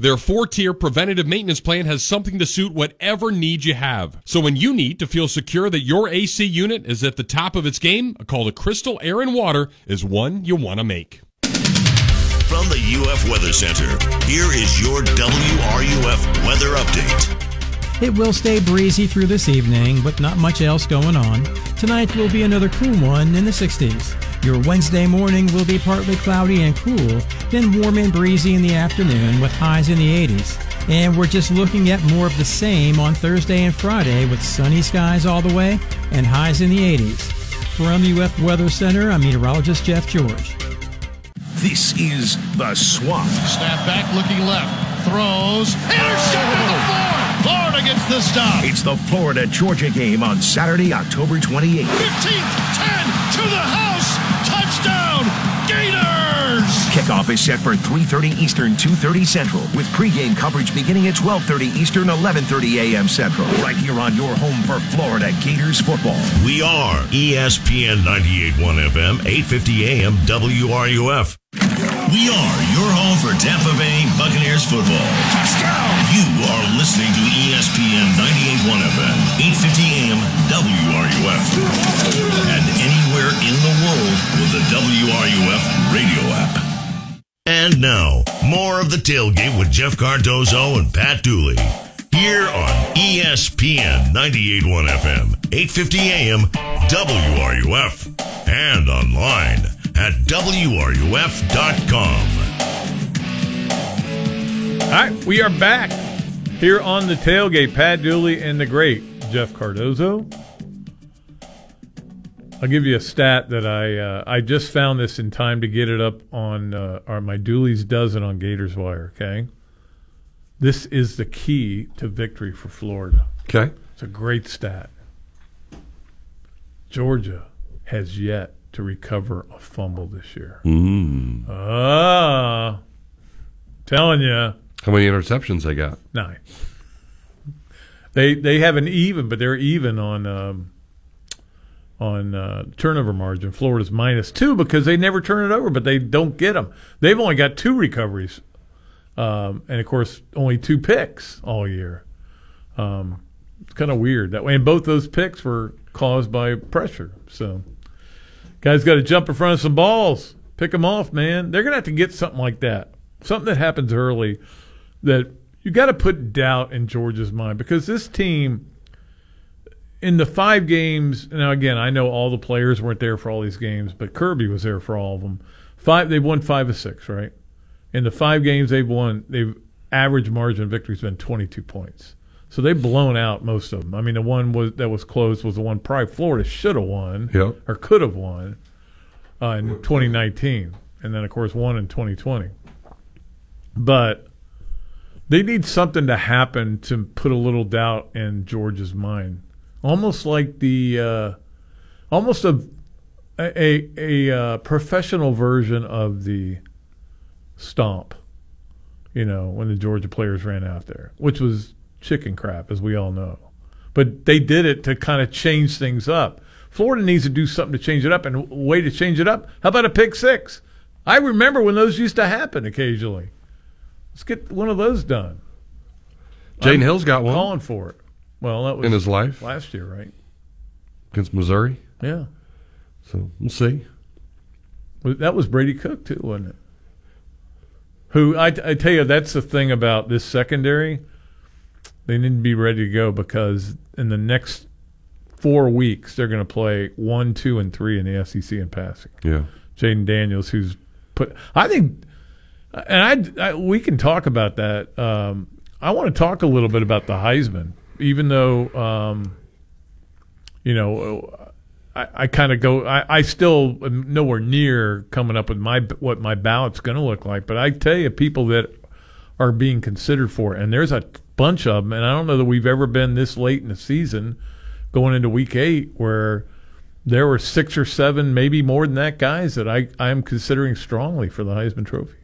Speaker 9: Their four-tier preventative maintenance plan has something to suit whatever need you have. So when you need to feel secure that your AC unit is at the top of its game, a call to Crystal Air and Water is one you want to make.
Speaker 2: From the UF Weather Center, here is your WRUF weather update.
Speaker 19: It will stay breezy through this evening, but not much else going on. Tonight will be another cool one in the 60s. Your Wednesday morning will be partly cloudy and cool, then warm and breezy in the afternoon with highs in the 80s. And we're just looking at more of the same on Thursday and Friday with sunny skies all the way and highs in the 80s. From UF Weather Center, I'm meteorologist Jeff George.
Speaker 2: This is the Swamp.
Speaker 20: Snap back, looking left. Throws. Intercepted to the oh. floor. Florida gets the stop.
Speaker 2: It's the Florida Georgia game on Saturday, October 28th.
Speaker 20: 15th, 10 to the house.
Speaker 2: Kickoff is set for 3:30 Eastern, 2:30 Central, with pregame coverage beginning at 12:30 Eastern, 11:30 a.m. Central. Right here on your home for Florida Gators football. We are ESPN 98.1 FM, 8:50 a.m. WRUF. We are your home for Tampa Bay Buccaneers football. Touchdown! You are listening to ESPN 98.1 FM, 8:50 a.m. WRUF, and anywhere in the world with the WRUF radio app. And now, more of the tailgate with Jeff Cardozo and Pat Dooley. Here on ESPN 98.1 FM, 8:50 a.m. WRUF, and online at WRUF.com.
Speaker 5: All right, we are back here on the tailgate. Pat Dooley and the great Jeff Cardozo. I'll give you a stat that I uh, I just found this in time to get it up on uh, our, my Dooley's dozen on Gators Wire. Okay, this is the key to victory for Florida.
Speaker 6: Okay,
Speaker 5: it's a great stat. Georgia has yet to recover a fumble this year.
Speaker 6: Mm.
Speaker 5: Ah, telling you.
Speaker 6: How many interceptions they got?
Speaker 5: Nine. They they have an even, but they're even on um, on uh, turnover margin. Florida's minus two because they never turn it over, but they don't get them. They've only got two recoveries, um, and of course only two picks all year. Um, it's kind of weird that way, and both those picks were caused by pressure. So guys got to jump in front of some balls, pick them off, man. They're gonna have to get something like that, something that happens early that you got to put doubt in Georgia's mind because this team in the five games now again I know all the players weren't there for all these games but Kirby was there for all of them. Five they've won five of six right? In the five games they've won they've average margin of victory has been 22 points. So they've blown out most of them. I mean the one was that was close was the one probably Florida should have won
Speaker 6: Yep.
Speaker 5: or could have won uh, in 2019 and then of course one in 2020 but they need something to happen to put a little doubt in George's mind, almost like the, uh, almost a a a, uh, professional version of the stomp. You know, when the Georgia players ran out there, which was chicken crap, as we all know. But they did it to kind of change things up. Florida needs to do something to change it up, and a way to change it up. How about a pick six? I remember when those used to happen occasionally. Let's get one of those done. Jaydon
Speaker 6: Hill's got one.
Speaker 5: Calling for it. Well, that was
Speaker 6: In his life?
Speaker 5: last year, right?
Speaker 6: against Missouri.
Speaker 5: Yeah.
Speaker 6: So we'll see.
Speaker 5: Well, That was Brady Cook too, wasn't it? Who I, I tell you, that's the thing about this secondary. They need to be ready to go because in the next four weeks they're going to play one, two, and three in the SEC in passing.
Speaker 6: Yeah.
Speaker 5: Jayden Daniels, who's put. I think, and I, I we can talk about that. Um, I want to talk a little bit about the Heisman, even though, um, you know, I, I kind of go. I, I still am nowhere near coming up with my what my ballot's going to look like. But I tell you, people that are being considered for, it, and there's a bunch of them, and I don't know that we've ever been this late in the season going into week eight where there were six or seven, maybe more than that, guys that I I am considering strongly for the Heisman Trophy.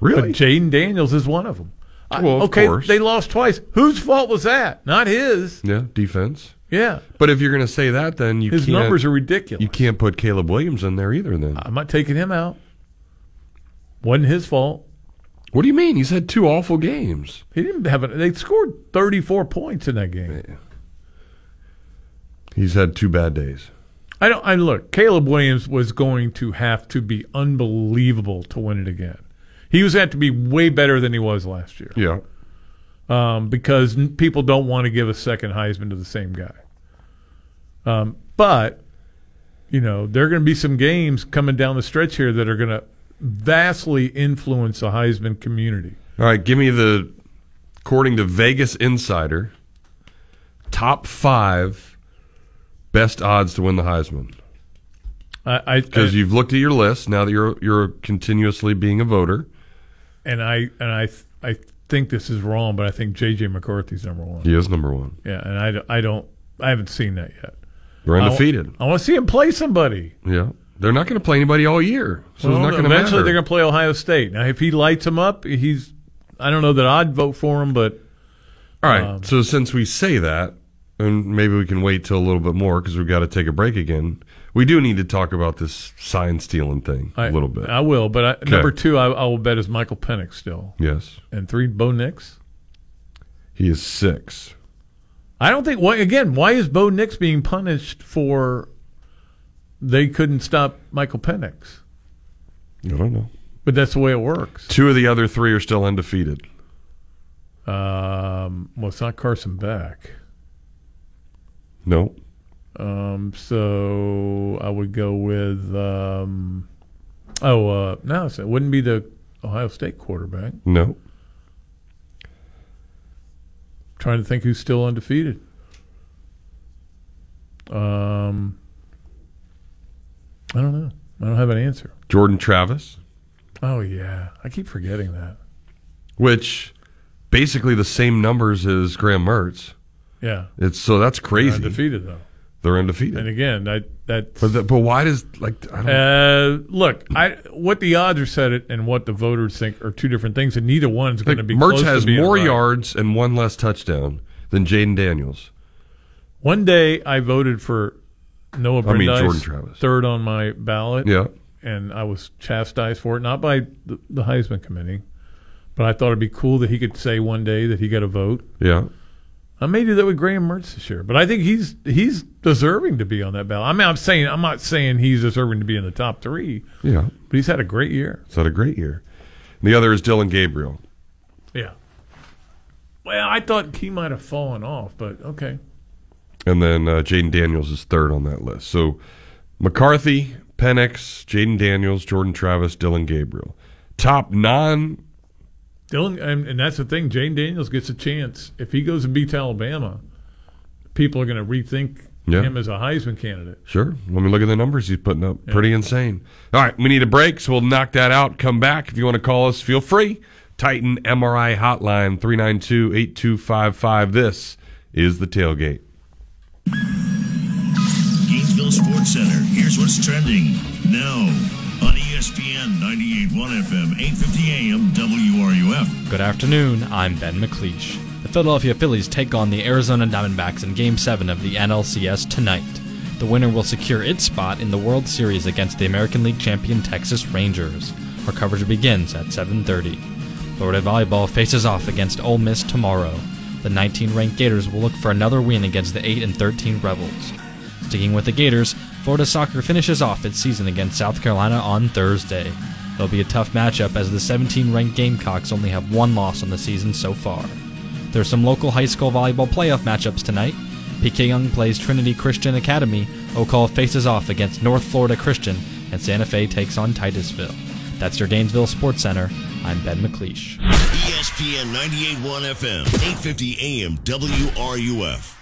Speaker 6: Really?
Speaker 5: But Jayden Daniels is one of them.
Speaker 6: Well, of
Speaker 5: okay,
Speaker 6: course.
Speaker 5: they lost twice. Whose fault was that? Not his.
Speaker 6: Yeah, defense.
Speaker 5: Yeah.
Speaker 6: But if you're going to say that, then you
Speaker 5: His
Speaker 6: can't,
Speaker 5: numbers are ridiculous.
Speaker 6: You can't put Caleb Williams in there either. Then
Speaker 5: I'm not taking him out. Wasn't his fault.
Speaker 6: What do you mean? He's had two awful games.
Speaker 5: He didn't have it. They scored 34 points in that game.
Speaker 6: He's had two bad days.
Speaker 5: I don't. I look. Caleb Williams was going to have to be unbelievable to win it again. He was going to be way better than he was last year.
Speaker 6: Yeah.
Speaker 5: Um, because n- people don't want to give a second Heisman to the same guy. Um, but you know there are going to be some games coming down the stretch here that are going to vastly influence the Heisman community.
Speaker 6: All right, give me the according to Vegas Insider top five best odds to win the Heisman.
Speaker 5: I
Speaker 6: Because you've looked at your list now that you're you're continuously being a voter.
Speaker 5: And I and I I think this is wrong, but I think JJ McCarthy's number one.
Speaker 6: He is number one.
Speaker 5: Yeah, and I, I don't I haven't seen that yet.
Speaker 6: They're undefeated.
Speaker 5: I, want to see him play somebody.
Speaker 6: Yeah, they're not going to play anybody all year, so
Speaker 5: Well,
Speaker 6: it's not going to
Speaker 5: eventually they're going to play Ohio State. Now, if he lights them up, he's I don't know that I'd vote for him, but
Speaker 6: All right.
Speaker 5: um,
Speaker 6: so since we say that, and maybe we can wait till a little bit more because we've got to take a break again. We do need to talk about this sign stealing thing
Speaker 5: I,
Speaker 6: a little bit.
Speaker 5: I will. But I, number two, I, I will bet is Michael Penix still,
Speaker 6: yes,
Speaker 5: and three, Bo Nix.
Speaker 6: he is six.
Speaker 5: I don't think. Why again? Why is Bo Nix being punished for? They couldn't stop Michael Penix,
Speaker 6: I don't know.
Speaker 5: but that's the way it works.
Speaker 6: Two of the other three are still undefeated.
Speaker 5: Um, well, it's not Carson Beck.
Speaker 6: No.
Speaker 5: Um, so I would go with um, oh uh, no, so it wouldn't be the Ohio State quarterback.
Speaker 6: No.
Speaker 5: Trying to think who's still undefeated. Um, I don't know. I don't have an answer.
Speaker 6: Jordan Travis,
Speaker 5: Oh yeah, I keep forgetting that.
Speaker 6: which basically the same numbers as Graham Mertz.
Speaker 5: Yeah,
Speaker 6: It's so that's crazy.
Speaker 5: undefeated though.
Speaker 6: They're undefeated.
Speaker 5: And again, that that
Speaker 6: But the, but why does like I don't
Speaker 5: uh, look, I what the odds are set it and what the voters think are two different things, and neither one's going to be.
Speaker 6: Mertz has more
Speaker 5: right.
Speaker 6: yards and one less touchdown than Jayden Daniels.
Speaker 5: One day I voted for Noah
Speaker 6: I mean, Jordan Travis.
Speaker 5: third on my ballot.
Speaker 6: Yeah.
Speaker 5: And I was chastised for it, not by the, the Heisman Committee, but I thought it'd be cool that he could say one day that he got a vote.
Speaker 6: Yeah.
Speaker 5: I may do that with Graham Mertz this year, but I think he's he's deserving to be on that ballot. I mean, I'm saying I'm not saying he's deserving to be in the top three.
Speaker 6: Yeah.
Speaker 5: but he's had a great year.
Speaker 6: He's had a great year. The other is Dillon Gabriel.
Speaker 5: Yeah. Well, I thought he might have fallen off, but okay.
Speaker 6: And then uh, Jayden Daniels is third on that list. So McCarthy, Penix, Jayden Daniels, Jordan Travis, Dillon Gabriel. Top non.
Speaker 5: Dillon, and, and that's the thing. Jayden Daniels gets a chance if he goes and beats Alabama. People are going to rethink
Speaker 6: Yeah.
Speaker 5: him as a Heisman candidate.
Speaker 6: Sure. Let me look at the numbers he's putting up. Pretty insane. All right. We need a break, so we'll knock that out. Come back. If you want to call us, feel free. Titan MRI Hotline 392 8255. This is the tailgate.
Speaker 2: Gainesville Sports Center. Here's what's trending now on ESPN 98.1 FM, 8:50 AM, WRUF.
Speaker 7: Good afternoon, I'm Ben McLeish. The Philadelphia Phillies take on the Arizona Diamondbacks in Game 7 of the NLCS tonight. The winner will secure its spot in the World Series against the American League champion Texas Rangers. Our coverage begins at 7:30. Florida Volleyball faces off against Ole Miss tomorrow. The 19-ranked Gators will look for another win against the 8 and 13 Rebels. Sticking with the Gators, Florida Soccer finishes off its season against South Carolina on Thursday. It'll be a tough matchup as the 17 ranked Gamecocks only have one loss on the season so far. There's some local high school volleyball playoff matchups tonight. P.K. Yonge plays Trinity Christian Academy, Oak Hall faces off against North Florida Christian, and Santa Fe takes on Titusville. That's your Gainesville Sports Center. I'm Ben McLeish.
Speaker 2: ESPN 98.1 FM, 8:50 AM, WRUF.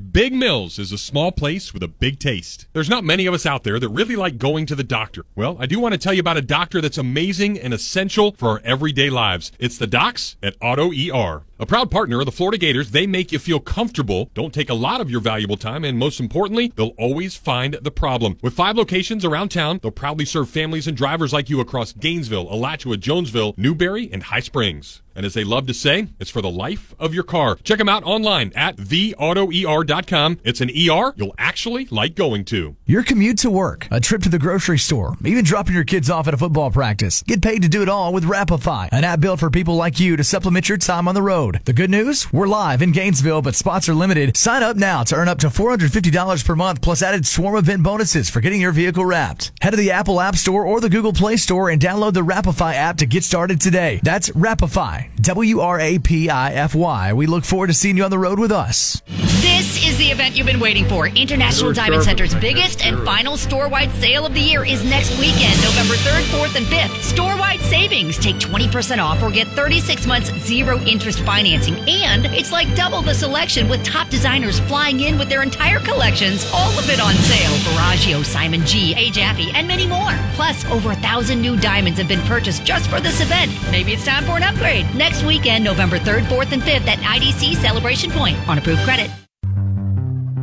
Speaker 9: Big Mills is a small place with a big taste. There's not many of us out there that really like going to the doctor. Well, I do want to tell you about a doctor that's amazing and essential for our everyday lives. It's the docs at Auto ER. A proud partner of the Florida Gators, they make you feel comfortable, don't take a lot of your valuable time, and most importantly, they'll always find the problem. With five locations around town, they'll proudly serve families and drivers like you across Gainesville, Alachua, Jonesville, Newberry, and High Springs. And as they love to say, it's for the life of your car. Check them out online at theautoer.com. It's an ER you'll actually like going to.
Speaker 21: Your commute to work, a trip to the grocery store, even dropping your kids off at a football practice. Get paid to do it all with Wrapify, an app built for people like you to supplement your time on the road. The good news? We're live in Gainesville, but spots are limited. Sign up now to earn up to $450 per month plus added swarm event bonuses for getting your vehicle wrapped. Head to the Apple App Store or the Google Play Store and download the Wrapify app to get started today. That's Wrapify. W R A P I F Y. We look forward to seeing you on the road with us.
Speaker 22: This is the event you've been waiting for. International Diamond Center's biggest and final store-wide sale of the year is next weekend, November 3rd, 4th, and 5th. Store-wide savings. Take 20% off or get 36 months zero interest financing. And it's like double the selection with top designers flying in with their entire collections. All of it on sale. Verragio, Simon G, A. Jaffe, and many more. Plus, over a thousand new diamonds have been purchased just for this event. Maybe it's time for an upgrade. Next weekend, November 3rd, 4th, and 5th at IDC Celebration Point on approved credit.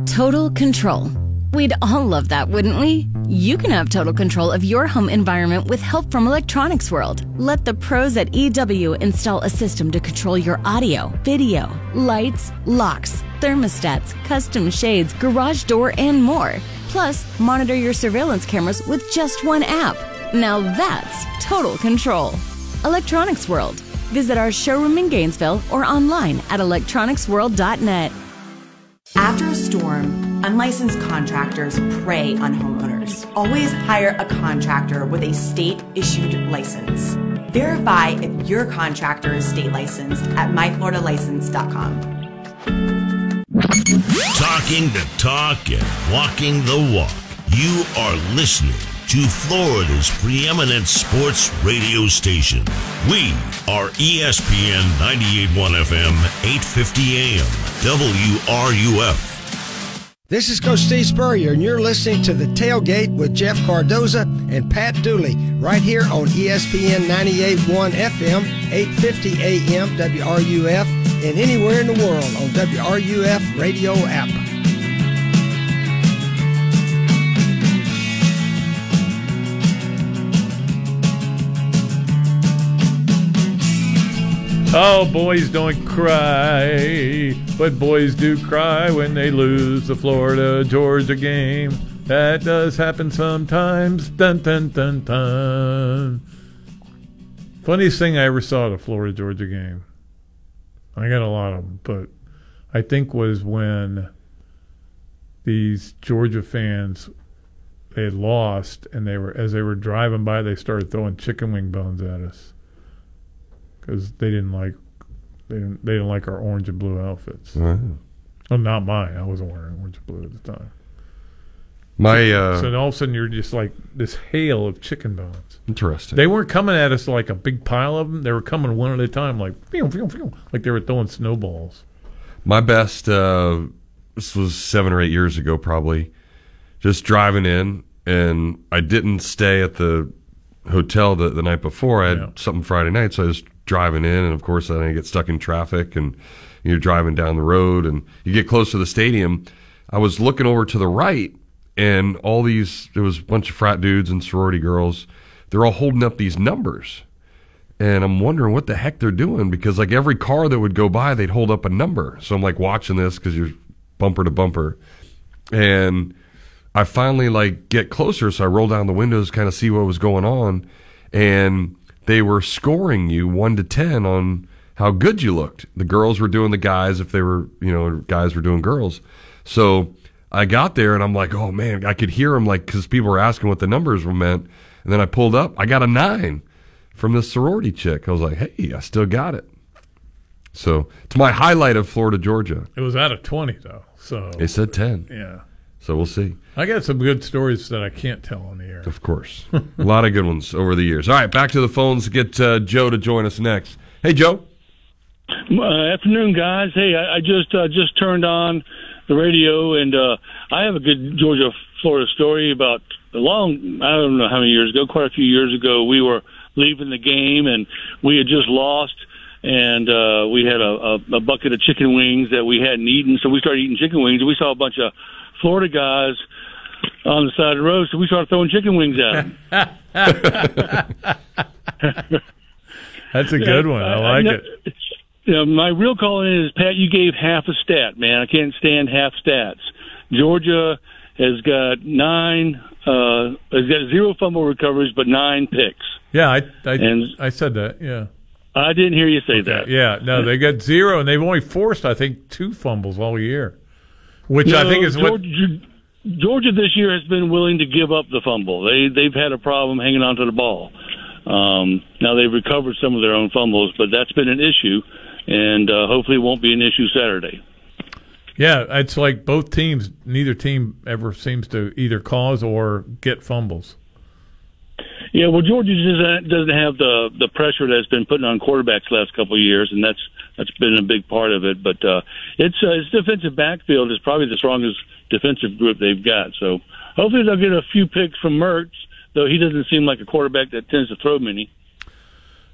Speaker 23: Total control. We'd all love that, wouldn't we? You can have total control of your home environment with help from Electronics World. Let the pros at EW install a system to control your audio, video, lights, locks, thermostats, custom shades, garage door, and more. Plus, monitor your surveillance cameras with just one app. Now that's total control. Electronics World. Visit our showroom in Gainesville or online at electronicsworld.net.
Speaker 24: After a storm, unlicensed contractors prey on homeowners. Always hire a contractor with a state issued license. Verify if your contractor is state licensed at myfloridalicense.com.
Speaker 2: Talking the talk and walking the walk. You are listening to Florida's preeminent sports radio station. We are ESPN 981 FM, 850 AM, WRUF.
Speaker 25: This is Coach Steve Spurrier, and you're listening to The Tailgate with Jeff Cardozo and Pat Dooley right here on ESPN 98.1 FM, 850 AM, WRUF, and anywhere in the world on WRUF radio app.
Speaker 5: Oh, boys don't cry, but boys do cry when they lose the Florida Georgia game. That does happen sometimes. Dun dun dun dun. Funniest thing I ever saw at a Florida Georgia game. I got a lot of them, but I think was when these Georgia fans they had lost and they were as they were driving by they started throwing chicken wing bones at us because they didn't like they didn't they didn't like our orange and blue outfits.
Speaker 6: Wow.
Speaker 5: Well, not mine. I wasn't wearing orange and blue at the time.
Speaker 6: My uh,
Speaker 5: so all of a sudden you're just like this hail of chicken bones.
Speaker 6: Interesting.
Speaker 5: They weren't coming at us like a big pile of them. They were coming one at a time, like phew, phew, phew, like they were throwing snowballs.
Speaker 6: My best, uh, this was seven or eight years ago, probably. Just driving in, and I didn't stay at the hotel the, the night before. I had
Speaker 5: Yeah.
Speaker 6: something Friday night, so I was driving in, and of course, then I get stuck in traffic, and you're driving down the road, and you get close to the stadium. I was looking over to the right, and all these, there was a bunch of frat dudes and sorority girls. They're all holding up these numbers. And I'm wondering what the heck they're doing because like every car that would go by, they'd hold up a number. So I'm like watching this because you're bumper to bumper. And I finally like get closer. So I roll down the windows, kind of see what was going on. And they were scoring you one to 10 on how good you looked. The girls were doing the guys if they were, you know, guys were doing girls. So I got there and I'm like, oh man, I could hear them like because people were asking what the numbers were meant, and then I pulled up, I got a nine from this sorority chick. I was like, hey, I still got it. So it's my highlight of Florida Georgia.
Speaker 5: It was out of 20, though. So
Speaker 6: They said ten.
Speaker 5: Yeah.
Speaker 6: So we'll see.
Speaker 5: I got some good stories that I can't tell on the air.
Speaker 6: Of course. a lot of good ones over the years. All right, back to the phones. Get uh, Joe to join us next. Hey, Joe.
Speaker 26: Uh, afternoon, guys. Hey, I, I just uh, just turned on the radio, and uh, I have a good Georgia Florida story about a long. I don't know how many years ago, quite a few years ago. We were leaving the game, and we had just lost, and uh, we had a, a, a bucket of chicken wings that we hadn't eaten, so we started eating chicken wings, and we saw a bunch of Florida guys on the side of the road, so we started throwing chicken wings at them.
Speaker 5: That's a good one. I like it.
Speaker 26: You know, my real call in is Pat. You gave half a stat, man. I can't stand half stats. Georgia has got nine. Uh, has got zero fumble recoveries, but nine picks.
Speaker 5: Yeah, I I,
Speaker 26: And-
Speaker 5: I said that. Yeah.
Speaker 26: I didn't hear you say that.
Speaker 5: Yeah, no, they got zero, and they've only forced, I think, two fumbles all year, which I think is what.
Speaker 26: Georgia, Georgia this year has been willing to give up the fumble. They they've had a problem hanging on to the ball. Um, now they've recovered some of their own fumbles, but that's been an issue, and uh, hopefully it won't be an issue Saturday.
Speaker 5: Yeah, it's like both teams. Neither team ever seems to either cause or get fumbles.
Speaker 26: Yeah, well, Georgia just doesn't have the the pressure that's been putting on quarterbacks the last couple of years, and that's that's been a big part of it. But uh, it's uh, its defensive backfield is probably the strongest defensive group they've got. So hopefully they'll get a few picks from Mertz, though he doesn't seem like a quarterback that tends to throw many.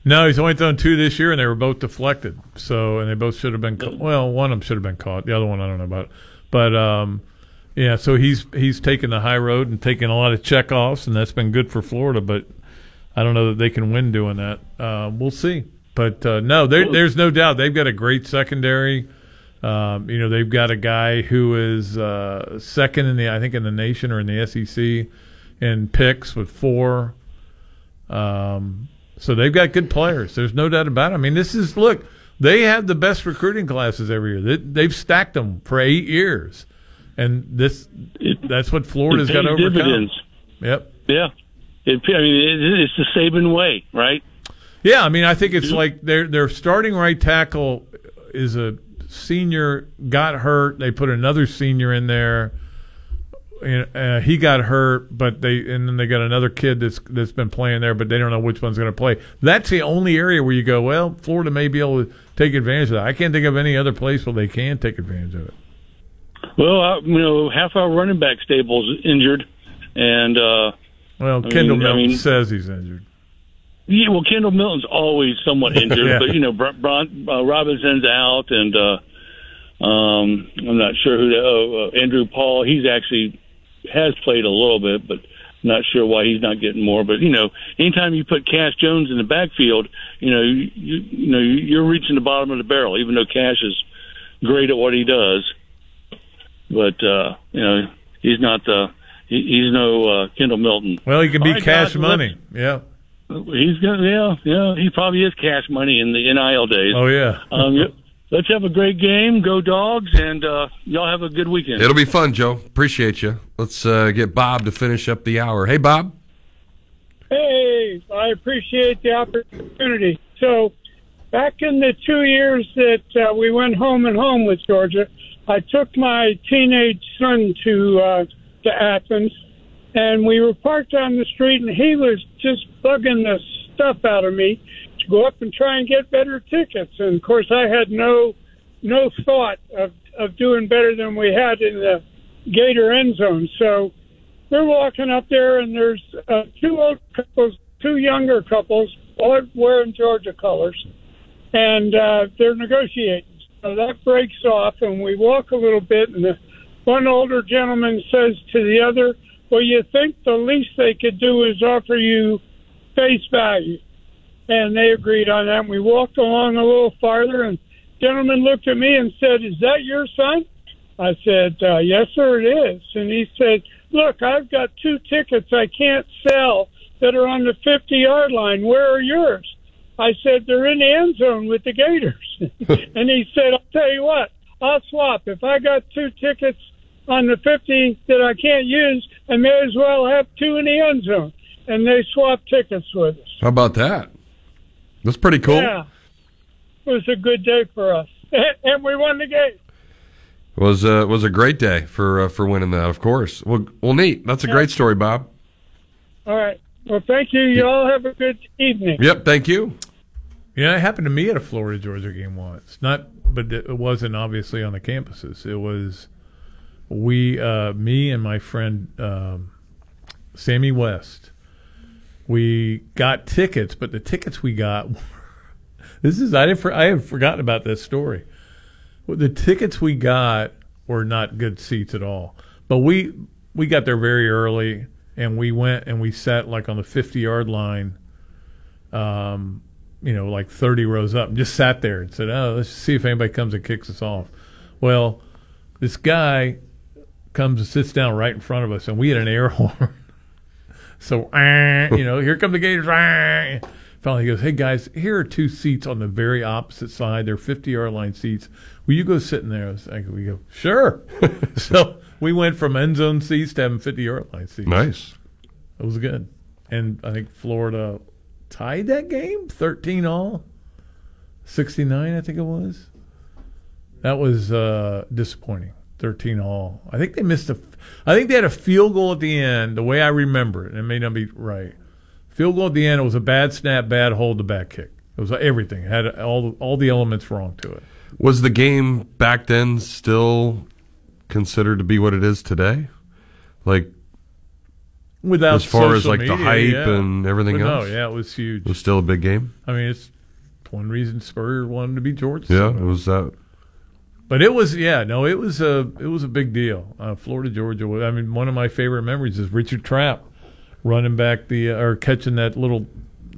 Speaker 5: No, he's only thrown two this year, and they were both deflected. So, and they both should have been. Ca- well, one of them should have been caught. The other one, I don't know about. But um, yeah, so he's he's taken the high road and taken a lot of checkoffs, and that's been good for Florida. But I don't know that they can win doing that. Uh, we'll see. But uh, no, there, there's no doubt they've got a great secondary. Um, you know, they've got a guy who is uh, second in the I think in the nation or in the SEC in picks with four. Um, so they've got good players. There's no doubt about it. I mean, this is look. They have the best recruiting classes every year. They, they've stacked them for eight years, and this that's what Florida's got to overcome.
Speaker 26: dividends.
Speaker 5: Yep.
Speaker 26: Yeah, it, I mean it, it's the Saban way, right?
Speaker 5: Yeah, I mean, I think it's like their their starting right tackle is a senior got hurt. They put another senior in there. And, Uh, he got hurt, but they and then they got another kid that's that's been playing there, but they don't know which one's going to play. That's the only area where you go. Well, Florida may be able to take advantage of that. I can't think of any other place where they can take advantage of it.
Speaker 26: Well, uh, you know, half our running back stable's injured, and uh,
Speaker 5: Well,
Speaker 26: I
Speaker 5: Kendall
Speaker 26: mean- I
Speaker 5: Milton
Speaker 26: mean-
Speaker 5: says he's injured.
Speaker 26: Yeah, well, Kendall Milton's always somewhat injured,
Speaker 5: Yeah.
Speaker 26: but you know, Br- Bron- uh, Robinson's out, and uh, um, I'm not sure who. Oh, uh, Andrew Paul, he's actually has played a little bit, but not sure why he's not getting more. But you know, anytime you put Cash Jones in the backfield, you know, you, you, you know, you're reaching the bottom of the barrel. Even though Cash is great at what he does, but uh, you know, he's not the. He, he's no uh, Kendall Milton.
Speaker 5: Well, he can be
Speaker 26: right,
Speaker 5: cash
Speaker 26: guys,
Speaker 5: money. Yeah.
Speaker 26: He's got yeah, yeah. He probably is cash money in the NIL days.
Speaker 5: Oh yeah.
Speaker 26: um, y- let's have a great game. Go dogs, and uh, y'all have a good weekend.
Speaker 6: It'll be fun, Joe. Appreciate you. Let's uh, get Bob to finish up the hour. Hey, Bob.
Speaker 27: Hey, I appreciate the opportunity. So, back in the two years that uh, we went home and home with Georgia, I took my teenage son to uh, to Athens, and we were parked on the street, and he was just bugging the stuff out of me to go up and try and get better tickets. And of course, I had no no thought of of doing better than we had in the Gator end zone. So we're walking up there, and there's uh, two old couples, two younger couples, all wearing Georgia colors, and uh, they're negotiating. So that breaks off, and we walk a little bit, and the one older gentleman says to the other, "Well, you think the least they could do is offer you face value?" And they agreed on that. And we walked along a little farther, and gentleman looked at me and said, "Is that your son?" I said, uh, "Yes, sir, it is." And he said, "Look, I've got two tickets I can't sell that are on the 50-yard line. Where are yours?" I said, "They're in the end zone with the Gators." and he said, "I'll tell you what, I'll swap. If I got two tickets on the 50 that I can't use, I may as well have two in the end zone. And they swapped tickets with us.
Speaker 6: How about that? That's pretty cool.
Speaker 27: Yeah. It was a good day for us. and we won the game.
Speaker 6: Was uh, was a great day for uh, for winning that, of course. Well, well, neat. That's a great story, Bob.
Speaker 27: All right. Well, thank you. You all have a good evening.
Speaker 6: Yep. Thank you.
Speaker 5: Yeah, it happened to me at a Florida Georgia game once. Not, but it wasn't obviously on the campuses. It was we, uh, me and my friend um, Sammy West. We got tickets, but the tickets we got. this is I didn't, I have forgotten about this story. The tickets we got were not good seats at all. But we we got there very early, and we went and we sat like on the fifty yard line. Um, you know, like 30 rows up and just sat there and said, Oh, let's see if anybody comes and kicks us off. Well, this guy comes and sits down right in front of us, and we had an air horn. so, you know, here come the Gators. Finally, he goes, Hey, guys, here are two seats on the very opposite side. They're 50 yard line seats. Will you go sit in there? We go, Sure. so we went from end zone seats to having 50 yard line seats.
Speaker 6: Nice.
Speaker 5: It was good. And I think Florida tied that game 13 all 69 i think it was. That was uh, disappointing. 13 all. I think they missed a i think they had a field goal at the end the way i remember it and it may not be right. Field goal at the end it was a bad snap bad hold the back kick. It was everything. It had all all the elements wrong to it.
Speaker 6: Was the game back then still considered to be what it is today like
Speaker 5: without
Speaker 6: as far as like
Speaker 5: media,
Speaker 6: the hype
Speaker 5: yeah.
Speaker 6: and everything
Speaker 5: But
Speaker 6: else.
Speaker 5: No, yeah, it was huge.
Speaker 6: It was still a big game.
Speaker 5: I mean, it's one reason Spurrier wanted to be Georgia.
Speaker 6: Yeah, it was that.
Speaker 5: But it was yeah, no, it was a it was a big deal. Uh, Florida Georgia. I mean, one of my favorite memories is Richard Trapp running back the uh, or catching that little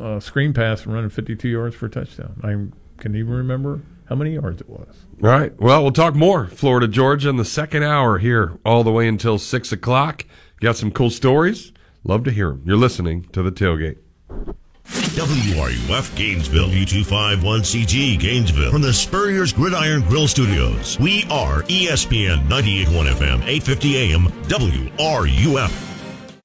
Speaker 5: uh, screen pass and running 52 yards for a touchdown. I can even remember how many yards it was.
Speaker 6: All right. Well, we'll talk more Florida Georgia in the second hour here, all the way until six o'clock. Got some cool stories. Love to hear them. You're listening to the tailgate.
Speaker 2: WRUF Gainesville, U251CG Gainesville, from the Spurrier's Gridiron Grill Studios. We are ESPN 98.1 FM, 850 AM, WRUF.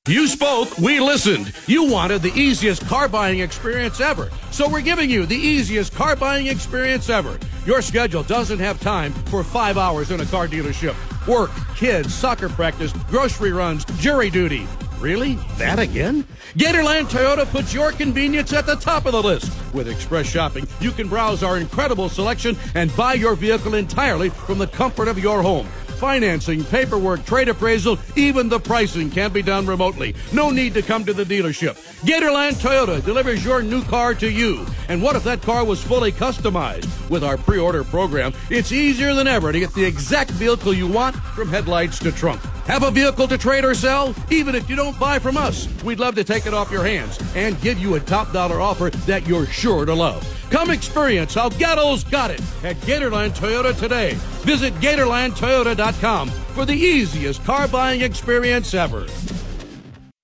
Speaker 20: You spoke, we listened. You wanted the easiest car buying experience ever. So we're giving you the easiest car buying experience ever. Your schedule doesn't have time for five hours in a car dealership. Work, kids, soccer practice, grocery runs, jury duty. Really? That again? Gatorland Toyota puts your convenience at the top of the list. With Express Shopping, you can browse our incredible selection and buy your vehicle entirely from the comfort of your home. Financing, paperwork, trade appraisal, even the pricing can't be done remotely. No need to come to the dealership. Gatorland Toyota delivers your new car to you. And what if that car was fully customized? With our pre order program, it's easier than ever to get the exact vehicle you want from headlights to trunk. Have a vehicle to trade or sell? Even if you don't buy from us, we'd love to take it off your hands and give you a top dollar offer that you're sure to love. Come experience how Gatto's got it at Gatorland Toyota today. Visit GatorlandToyota.com for the easiest car buying experience ever.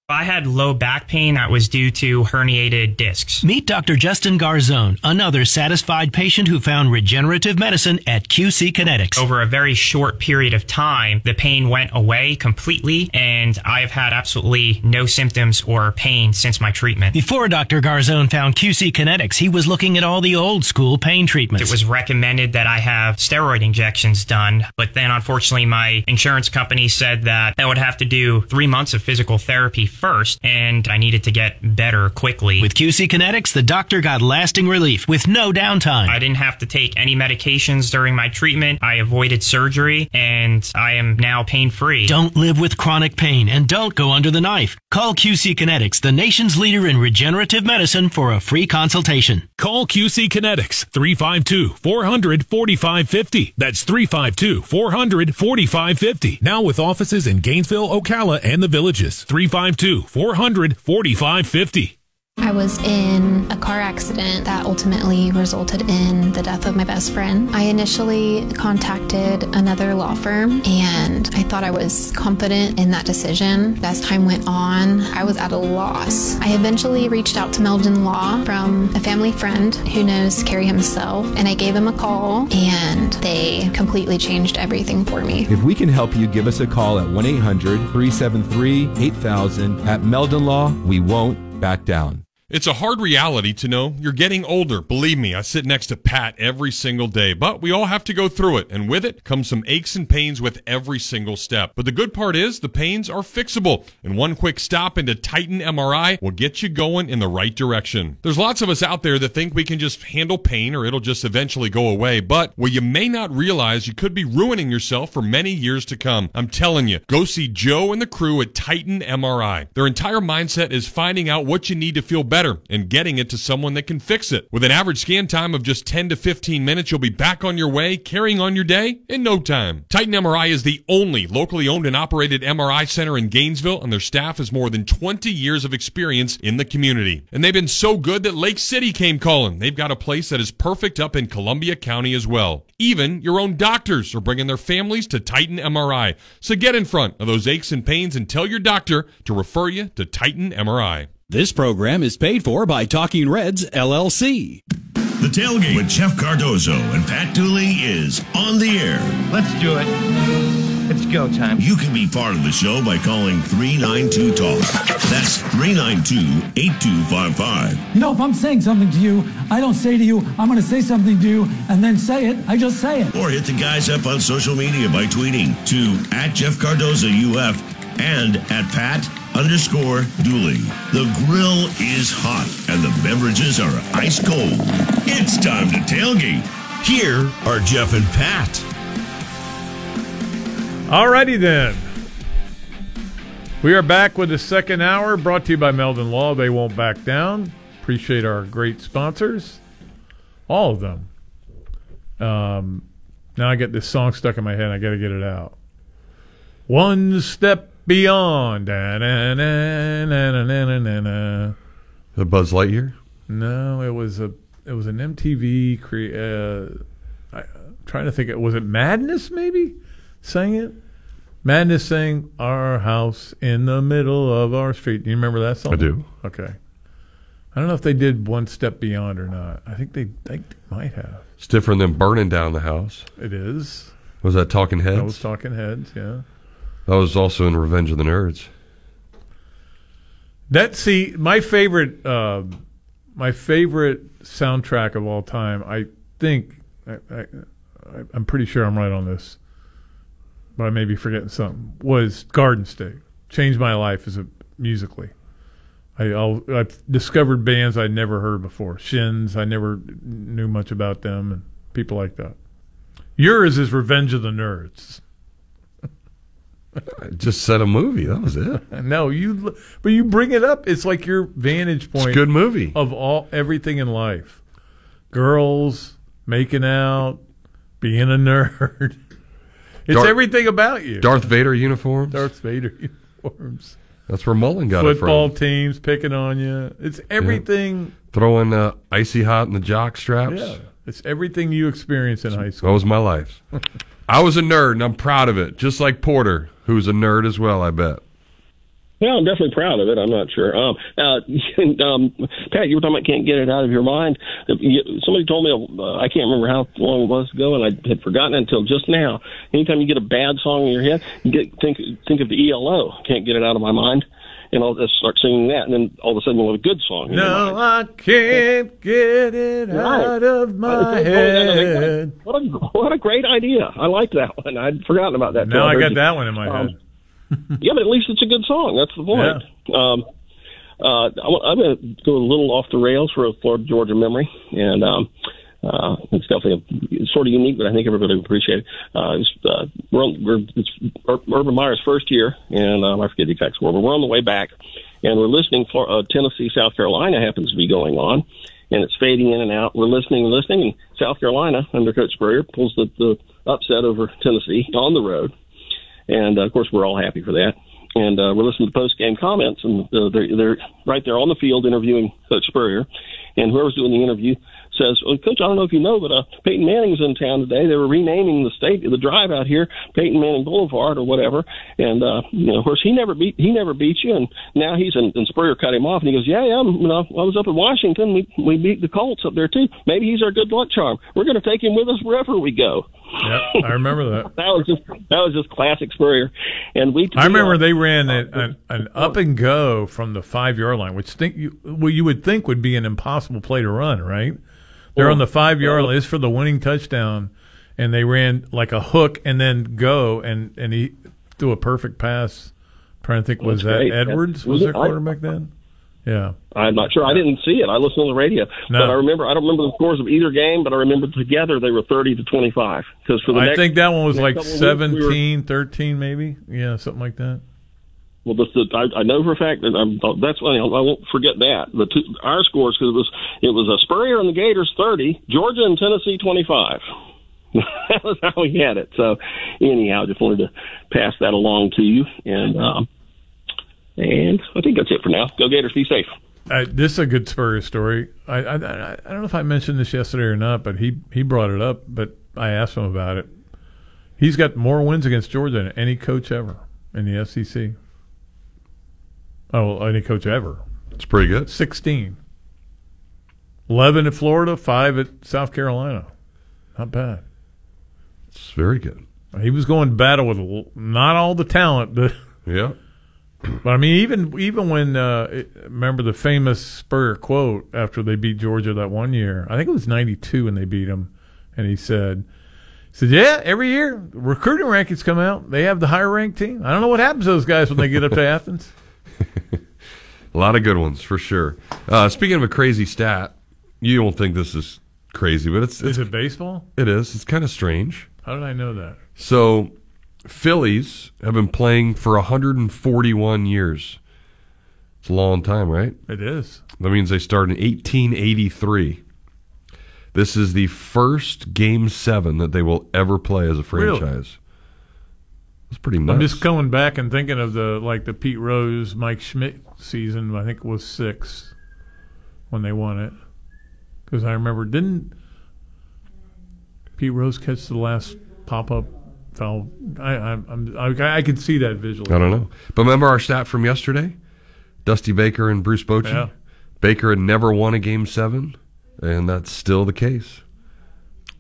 Speaker 28: I had low back pain that was due to herniated discs.
Speaker 29: Meet Dr. Justin Garzone, another satisfied patient who found regenerative medicine at QC Kinetics.
Speaker 28: Over a very short period of time, the pain went away completely, and I've had absolutely no symptoms or pain since my treatment.
Speaker 29: Before Dr. Garzone found QC Kinetics, he was looking at all the old school pain treatments.
Speaker 28: It was recommended that I have steroid injections done, but then unfortunately my insurance company said that I would have to do three months of physical therapy first, and I needed to get better quickly.
Speaker 29: With QC Kinetics, the doctor got lasting relief with no downtime.
Speaker 28: I didn't have to take any medications during my treatment. I avoided surgery, and I am now pain free.
Speaker 29: Don't live with chronic pain and don't go under the knife. Call QC Kinetics, the nation's leader in regenerative medicine, for a free consultation.
Speaker 30: Call QC Kinetics 352 400 4550. That's 352 400 4550. Now with offices in Gainesville, Ocala, and the villages. 352 400 4550.
Speaker 31: I was in a car accident that ultimately resulted in the death of my best friend. I initially contacted another law firm and I thought I was confident in that decision. As time went on, I was at a loss. I eventually reached out to Meldon Law from a family friend who knows Kerry himself and I gave him a call and they completely changed everything for me.
Speaker 32: If we can help you, give us a call at 1 800 373 8000. At Meldon Law, we won't back down.
Speaker 9: It's a hard reality to know you're getting older. Believe me, I sit next to Pat every single day, but we all have to go through it. And with it comes some aches and pains with every single step. But the good part is the pains are fixable. And one quick stop into Titan MRI will get you going in the right direction. There's lots of us out there that think we can just handle pain or it'll just eventually go away. But what you may not realize, you could be ruining yourself for many years to come. I'm telling you, go see Joe and the crew at Titan MRI. Their entire mindset is finding out what you need to feel better and getting it to someone that can fix it. With an average scan time of just 10 to 15 minutes, you'll be back on your way, carrying on your day in no time. Titan MRI is the only locally owned and operated MRI center in Gainesville, and their staff has more than 20 years of experience in the community. And they've been so good that Lake City came calling. They've got a place that is perfect up in Columbia County as well. Even your own doctors are bringing their families to Titan MRI. So get in front of those aches and pains and tell your doctor to refer you to Titan MRI.
Speaker 33: This program is paid for by Talking Reds LLC.
Speaker 2: The tailgate with Jeff Cardozo and Pat Dooley is on the air.
Speaker 34: Let's do it. It's go time.
Speaker 2: You can be part of the show by calling 392 Talk. That's 392 8255.
Speaker 35: You know, if I'm saying something to you, I don't say to you, I'm going to say something to you and then say it. I just say it.
Speaker 2: Or hit the guys up on social media by tweeting to at Jeff Cardozo UF and at Pat underscore Dooley. The grill is hot and the beverages are ice cold. It's time to tailgate. Here are Jeff and Pat.
Speaker 5: Alrighty then. We are back with the second hour brought to you by Meldon Law. They won't back down. Appreciate our great sponsors. All of them. Um, now I get this song stuck in my head. I got to get it out. One step beyond. Da, na, na, na.
Speaker 6: The Buzz Lightyear?
Speaker 5: No, it was a it was an MTV cre- uh I, I'm trying to think it was it Madness maybe sang it? Madness sang Our House in the Middle of Our Street. Do you remember that song?
Speaker 6: I do.
Speaker 5: Okay. I don't know if they did One Step Beyond or not. I think they, they might have.
Speaker 6: It's different than burning down the house.
Speaker 5: It is.
Speaker 6: Was that Talking Heads?
Speaker 5: That was Talking Heads, yeah.
Speaker 6: That was also in Revenge of the Nerds.
Speaker 5: That see my favorite uh, my favorite soundtrack of all time. I think I, I, I'm pretty sure I'm right on this, but I may be forgetting something. Was Garden State changed my life as a musically. I I've discovered bands I'd never heard before. Shins I never knew much about them and people like that. Yours is Revenge of the Nerds.
Speaker 6: I just said a movie. That was it.
Speaker 5: No, you, but you bring it up. It's like your vantage point.
Speaker 6: a good movie.
Speaker 5: of all everything in life. Girls making out, being a nerd. It's
Speaker 6: Darth-
Speaker 5: everything about you.
Speaker 6: Darth Vader uniforms.
Speaker 5: Darth Vader uniforms.
Speaker 6: That's where Mullen got
Speaker 5: Football
Speaker 6: it from.
Speaker 5: Football teams picking on you. It's everything.
Speaker 6: Throwing uh, icy hot in the jock straps.
Speaker 5: Yeah, it's everything you experience in high school.
Speaker 6: That was my life. I was a nerd, and I'm proud of it. Just like Porter, who's a nerd as well. I bet.
Speaker 36: Well, I'm definitely proud of it. I'm not sure. Um, uh, and, um, Pat, you were talking about can't get it out of your mind. Somebody told me uh, I can't remember how long it was ago, and I had forgotten it until just now. Anytime you get a bad song in your head, you get think think of the ELO. Can't get it out of my mind, and I'll just start singing that, and then all of a sudden you'll have a good song. in your mind.
Speaker 5: No, I can't get it out of my head.
Speaker 36: What a what a great idea! I like that one. I'd forgotten about that.
Speaker 5: Now I got
Speaker 36: you.
Speaker 5: that one in my
Speaker 36: Um,
Speaker 5: head.
Speaker 36: yeah, but at least it's a good song. That's the point. Um, uh, I- I'm going to go a little off the rails for a Florida Georgia memory, and um, uh, it's definitely a, it's sort of unique, but I think everybody will appreciate it. Uh, it's, uh, we're, we're it's Urban Meyer's first year, and um, I forget the exact score, but we're on the way back, and we're listening for uh, Tennessee, South Carolina happens to be going on. And it's fading in and out. We're listening and listening, and South Carolina under Coach Spurrier pulls the, the upset over Tennessee on the road and uh, of course we're all happy for that. and uh, we're listening to post game comments, and uh, they're they're right there on the field interviewing Coach Spurrier, and whoever's doing the interview says, well, "Coach, I don't know if you know, but uh, Peyton Manning's in town today. They were renaming the state, the drive out here, Peyton Manning Boulevard or whatever. And uh, you know, of course, he never beat he never beat you, and now he's in. And Spurrier cut him off, and he goes, "Yeah, yeah, you know, I was up in Washington. We we beat the Colts up there too. Maybe he's our good luck charm. We're going to take him with us wherever we go."
Speaker 5: Yep, I remember that.
Speaker 36: that was just that was just classic Spurrier, and we.
Speaker 5: I remember they ran an, an, an up and go from the five yard line, which think you well you would think would be an impossible play to run, right? They're on the five yard line. It's for the winning touchdown, and they ran like a hook and then go, and and he threw a perfect pass. I'm trying to think, was
Speaker 36: That's
Speaker 5: that
Speaker 36: great.
Speaker 5: Edwards?
Speaker 36: That's-
Speaker 5: Was their
Speaker 36: I-
Speaker 5: quarterback then? Yeah.
Speaker 36: I'm not sure. I didn't see it. I listened on the radio,
Speaker 5: No.
Speaker 36: but I remember. I don't remember the scores of either game, but I remember together they were thirty to twenty five. Because for the
Speaker 5: I
Speaker 36: next,
Speaker 5: think that one was like
Speaker 36: couple of weeks, we were-
Speaker 5: 17, 13 maybe. Yeah, something like that.
Speaker 36: Well, the, the, I, I know for a fact that I'm, that's funny. I won't forget that the two, our scores because it was it was a Spurrier and the Gators thirty, Georgia and Tennessee twenty five. that was how we had it. So anyhow, just wanted to pass that along to you, and um, and I think that's it for now. Go Gators, be safe.
Speaker 5: Uh, this is a good Spurrier story. I, I I don't know if I mentioned this yesterday or not, but he he brought it up. But I asked him about it. He's got more wins against Georgia than any coach ever in the SEC. Oh, any coach ever.
Speaker 6: It's pretty good.
Speaker 5: Sixteen. Eleven at Florida, five at South Carolina. Not bad.
Speaker 6: It's very good.
Speaker 5: He was going to battle with not all the talent, but
Speaker 6: Yeah.
Speaker 5: But I mean, even even when uh, remember the famous Spurrier quote after they beat Georgia that one year, I think it was '92 when they beat them, and he said, he "said Yeah, every year recruiting rankings come out, they have the higher ranked team. I don't know what happens to those guys when they get up to Athens."
Speaker 6: A lot of good ones for sure. Uh, speaking of a crazy stat, you don't think this is crazy, but it's, it's
Speaker 5: Is it baseball?
Speaker 6: it is. It's kind of strange.
Speaker 5: How did I know that?
Speaker 6: So, Phillies have been playing for 141 years. It's a long time, right?
Speaker 5: It is.
Speaker 6: That means they started in 1883. This is the first game seven that they will ever play as a franchise. It's pretty nuts.
Speaker 5: I'm just going back and thinking of the like the Pete Rose, Mike Schmidt season. I think it was six when they won it. Because I remember didn't Pete Rose catch the last pop up foul? I I I, I could see that visually.
Speaker 6: I don't know. But remember our stat from yesterday? Dusty Baker and Bruce Bochy?
Speaker 5: Yeah.
Speaker 6: Baker had never won a game seven, and that's still the case.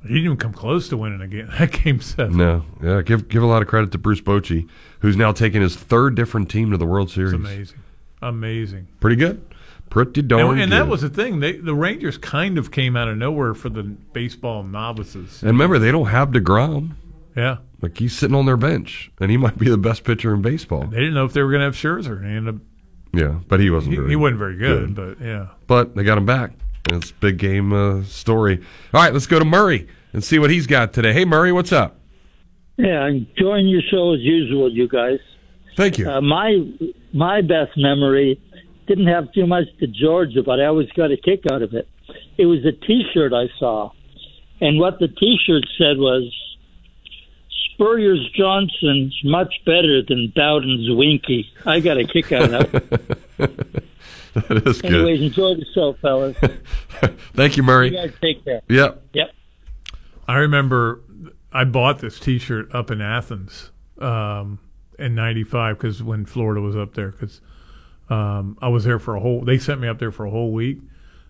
Speaker 5: He didn't even come close to winning a game. That game seven.
Speaker 6: No. Yeah, give give a lot of credit to Bruce Bochy, who's now taking his third different team to the World Series.
Speaker 5: It's amazing, amazing.
Speaker 6: Pretty good. Pretty darn
Speaker 5: And, and
Speaker 6: good.
Speaker 5: that was the thing. They, the Rangers kind of came out of nowhere for the baseball novices.
Speaker 6: And remember, they don't have DeGrom.
Speaker 5: Yeah.
Speaker 6: Like, he's sitting on their bench, and he might be the best pitcher in baseball.
Speaker 5: They didn't know if they were going to have Scherzer. He ended up
Speaker 6: Yeah, but he wasn't
Speaker 5: He-
Speaker 6: very
Speaker 5: he wasn't very good, but yeah.
Speaker 6: But they got him back. And it's a big game uh, story. All right, let's go to Murray and see what he's got today. Hey, Murray, what's up?
Speaker 37: Yeah, I'm enjoying your show as usual, you guys.
Speaker 6: Thank you.
Speaker 37: Uh, my my best memory didn't have too much to Georgia, but I always got a kick out of it. It was a T-shirt I saw, and what the T-shirt said was, "Spurrier's Johnson's much better than Bowden's Winky." I got a kick out of that.
Speaker 6: that is
Speaker 37: Anyways,
Speaker 6: good.
Speaker 37: enjoy the show, fellas.
Speaker 6: Thank you, Murray.
Speaker 37: You guys take care.
Speaker 6: Yep.
Speaker 37: Yep.
Speaker 5: I remember I bought this T-shirt up in Athens um, in '95 because when Florida was up there, because um, I was there for a whole. They sent me up there for a whole week,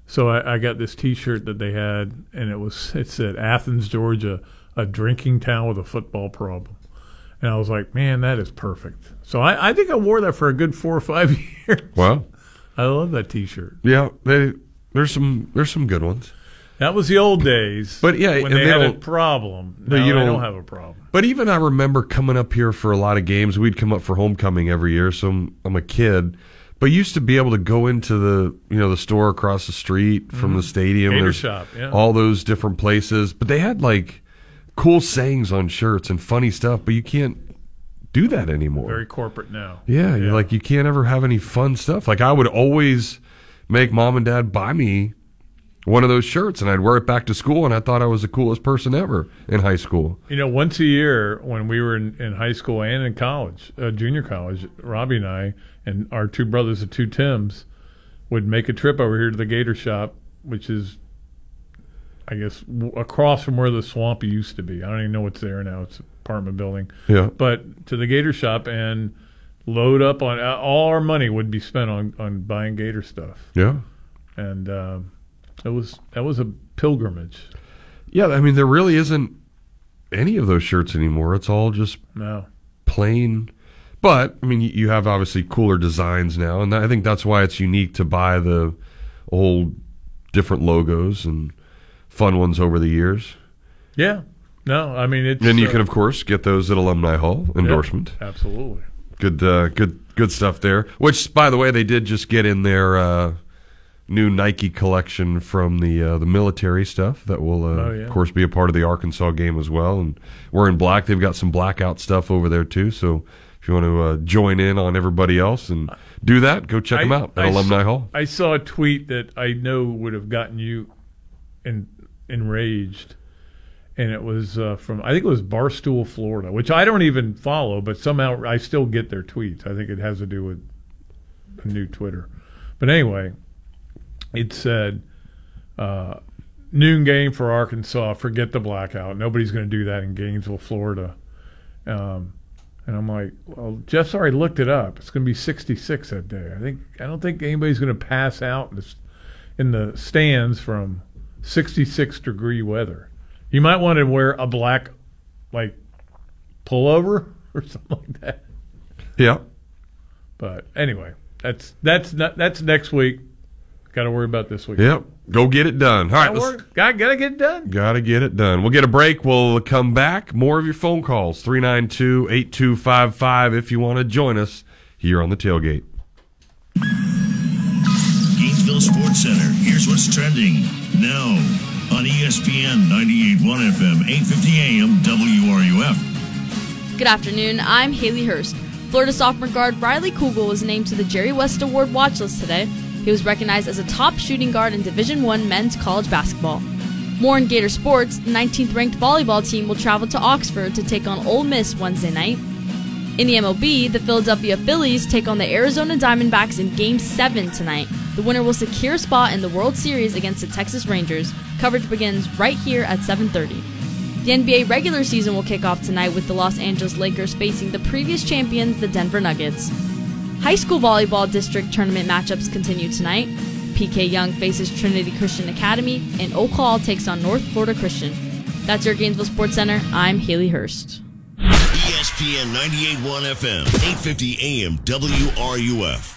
Speaker 5: so I, I got this T-shirt that they had, and it was it said Athens, Georgia, a drinking town with a football problem, and I was like, man, that is perfect. So I, I think I wore that for a good four or five years.
Speaker 6: Wow.
Speaker 5: I love that T-shirt.
Speaker 6: Yeah, they, there's some there's some good ones.
Speaker 5: That was the old days.
Speaker 6: But yeah,
Speaker 5: when they,
Speaker 6: they
Speaker 5: had a problem. Now
Speaker 6: you don't-
Speaker 5: don't have a problem.
Speaker 6: But even I remember coming up here for a lot of games. We'd come up for homecoming every year, so I'm, I'm a kid. But used to be able to go into the you know the store across the street from the
Speaker 5: Mhm.
Speaker 6: stadium.
Speaker 5: Gator shop, yeah.
Speaker 6: all those different places. But they had like cool sayings on shirts and funny stuff. But you can't do that anymore.
Speaker 5: Very corporate now.
Speaker 6: Yeah, you like you can't ever have any fun stuff. Like I would always make mom and dad buy me one of those shirts, and I'd wear it back to school, and I thought I was the coolest person ever in high school.
Speaker 5: You know, once a year when we were in, in high school and in college, uh, junior college, Robbie and I and our two brothers, the two Tims, would make a trip over here to the Gator Shop, which is, I guess, w- across from where the Swampy used to be. I don't even know what's there now. It's an apartment building.
Speaker 6: Yeah.
Speaker 5: But to the Gator Shop and load up on all our money would be spent on on buying Gator stuff.
Speaker 6: Yeah.
Speaker 5: And um, it was that was a pilgrimage.
Speaker 6: Yeah, I mean, there really isn't any of those shirts anymore. It's all just
Speaker 5: No.
Speaker 6: plain. But I mean, you- have obviously cooler designs now, and I think that's why it's unique to buy the old different logos and fun ones over the years.
Speaker 5: Yeah. No, I mean it's.
Speaker 6: Then you
Speaker 5: uh,
Speaker 6: can, of course, get those at Alumni Hall endorsement.
Speaker 5: yeah, absolutely.
Speaker 6: Good, uh, good, good stuff there. Which, by the way, they did just get in their uh, new Nike collection from the uh, the military stuff that will, uh,
Speaker 5: Oh, yeah.
Speaker 6: of course, be a part of the Arkansas game as well. And we're in black. They've got some blackout stuff over there too. So if you want to uh, join in on everybody else and do that, go check them out at
Speaker 5: I
Speaker 6: Alumni
Speaker 5: saw,
Speaker 6: Hall.
Speaker 5: I saw a tweet that I know would have gotten you en- enraged, and it was uh, from I think it was Barstool, Florida, which I don't even follow, but somehow I still get their tweets. I think it has to do with a new Twitter. But anyway, it said uh, noon game for Arkansas. Forget the blackout. Nobody's going to do that in Gainesville, Florida. Um, and I'm like, well, Jeff's already looked it up. It's going to be 66 that day. I think I don't think anybody's going to pass out in the, in the stands from 66 degree weather. You might want to wear a black, like, pullover or something like that.
Speaker 6: Yeah.
Speaker 5: But anyway, that's that's not, that's next week. Got to worry about this week.
Speaker 6: Yep. Go get it done. All right.
Speaker 5: Gotta,
Speaker 6: let's-
Speaker 5: gotta, gotta get it done.
Speaker 6: Got to get it done. We'll get a break. We'll come back. More of your phone calls 392 8255 if you want to join us here on the tailgate.
Speaker 2: Gainesville Sports Center. Here's what's trending now on ESPN 98.1 FM, 8:50 AM, WRUF.
Speaker 38: Good afternoon. I'm Haley Hurst. Florida sophomore guard Riley Kugel was named to the Jerry West Award watch list today. He was recognized as a top shooting guard in Division One men's college basketball. More in Gator sports, the 19th ranked volleyball team will travel to Oxford to take on Ole Miss Wednesday night. In the MLB, the Philadelphia Phillies take on the Arizona Diamondbacks in Game 7 tonight. The winner will secure a spot in the World Series against the Texas Rangers. Coverage begins right here at 7:30. The NBA regular season will kick off tonight with the Los Angeles Lakers facing the previous champions, the Denver Nuggets. High school volleyball district tournament matchups continue tonight. P.K. Yonge faces Trinity Christian Academy, and Oak Hall takes on North Florida Christian. That's your Gainesville Sports Center. I'm Haley Hurst.
Speaker 2: ESPN 98.1 FM, 8:50 AM, WRUF.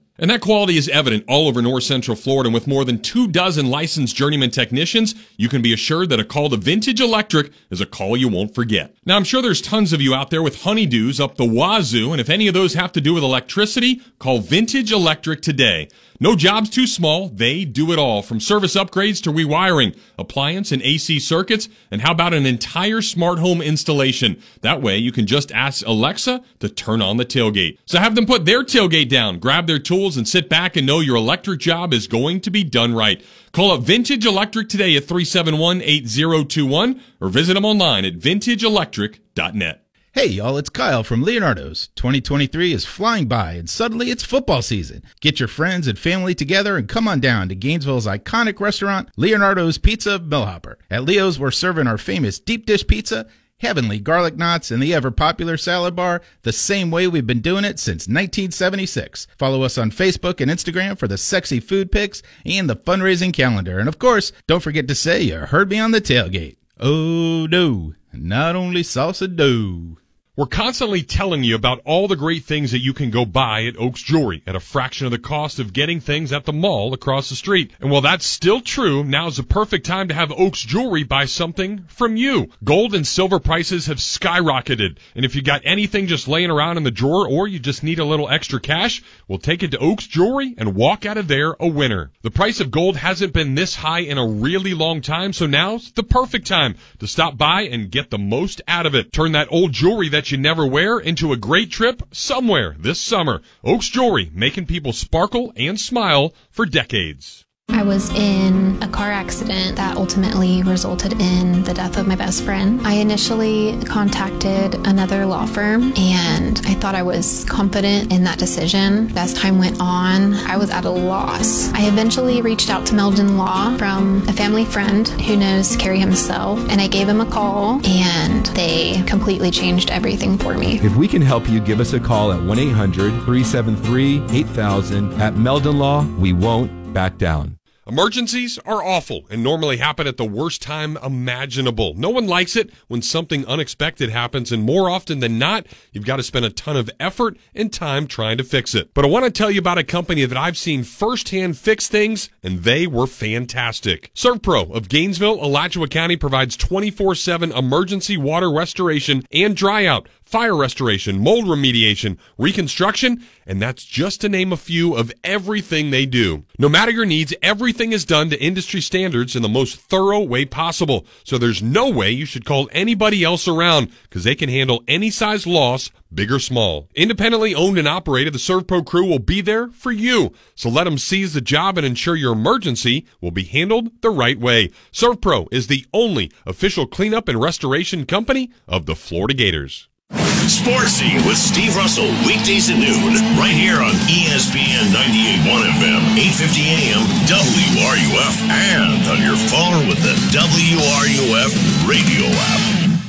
Speaker 9: And that quality is evident all over North Central Florida. And with more than two dozen licensed journeyman technicians, you can be assured that a call to Vintage Electric is a call you won't forget. Now, I'm sure there's tons of you out there with honeydews up the wazoo, and if any of those have to do with electricity, call Vintage Electric today. No job's too small. They do it all from service upgrades to rewiring, appliance and AC circuits, and how about an entire smart home installation? That way you can just ask Alexa to turn on the tailgate. So have them put their tailgate down, grab their tools and sit back and know your electric job is going to be done right. Call up Vintage Electric today at 371-8021 or visit them online at vintageelectric.net.
Speaker 39: Hey y'all, it's Kyle from Leonardo's. 2023 is flying by and suddenly it's football season. Get your friends and family together and come on down to Gainesville's iconic restaurant, Leonardo's Pizza Millhopper. At Leo's, we're serving our famous deep dish pizza, heavenly garlic knots, and the ever popular salad bar the same way we've been doing it since 1976. Follow us on Facebook and Instagram for the sexy food pics and the fundraising calendar. And of course, don't forget to say you heard me on the tailgate. Oh no, not only salsa dough.
Speaker 9: We're constantly telling you about all the great things that you can go buy at Oaks Jewelry at a fraction of the cost of getting things at the mall across the street. And while that's still true, now is the perfect time to have Oaks Jewelry buy something from you. Gold and silver prices have skyrocketed. And if you got anything just laying around in the drawer or you just need a little extra cash, we'll take it to Oaks Jewelry and walk out of there a winner. The price of gold hasn't been this high in a really long time, so now's the perfect time to stop by and get the most out of it. Turn that old jewelry that you never wear into a great trip somewhere this summer. Oaks Jewelry, making people sparkle and smile for decades.
Speaker 31: I was in a car accident that ultimately resulted in the death of my best friend. I initially contacted another law firm and I thought I was confident in that decision. As time went on, I was at a loss. I eventually reached out to Meldon Law from a family friend who knows Kerry himself and I gave him a call and they completely changed everything for me.
Speaker 32: If we can help you, give us a call at 1 800 373 8000. At Meldon Law, we won't back down.
Speaker 9: Emergencies are awful and normally happen at the worst time imaginable. No one likes it when something unexpected happens, and more often than not, you've got to spend a ton of effort and time trying to fix it. But I want to tell you about a company that I've seen firsthand fix things, and they were fantastic. ServPro of Gainesville, Alachua County provides 24 7 emergency water restoration and dryout fire restoration, mold remediation, reconstruction, and that's just to name a few of everything they do. No matter your needs, everything is done to industry standards in the most thorough way possible. So there's no way you should call anybody else around because they can handle any size loss, big or small. Independently owned and operated, the ServPro crew will be there for you. So let them seize the job and ensure your emergency will be handled the right way. ServPro is the only official cleanup and restoration company of the Florida Gators.
Speaker 2: Sportsy with Steve Russell, weekdays at noon, right here on ESPN 98.1 FM, 850 AM, WRUF, and on your phone with the WRUF radio app.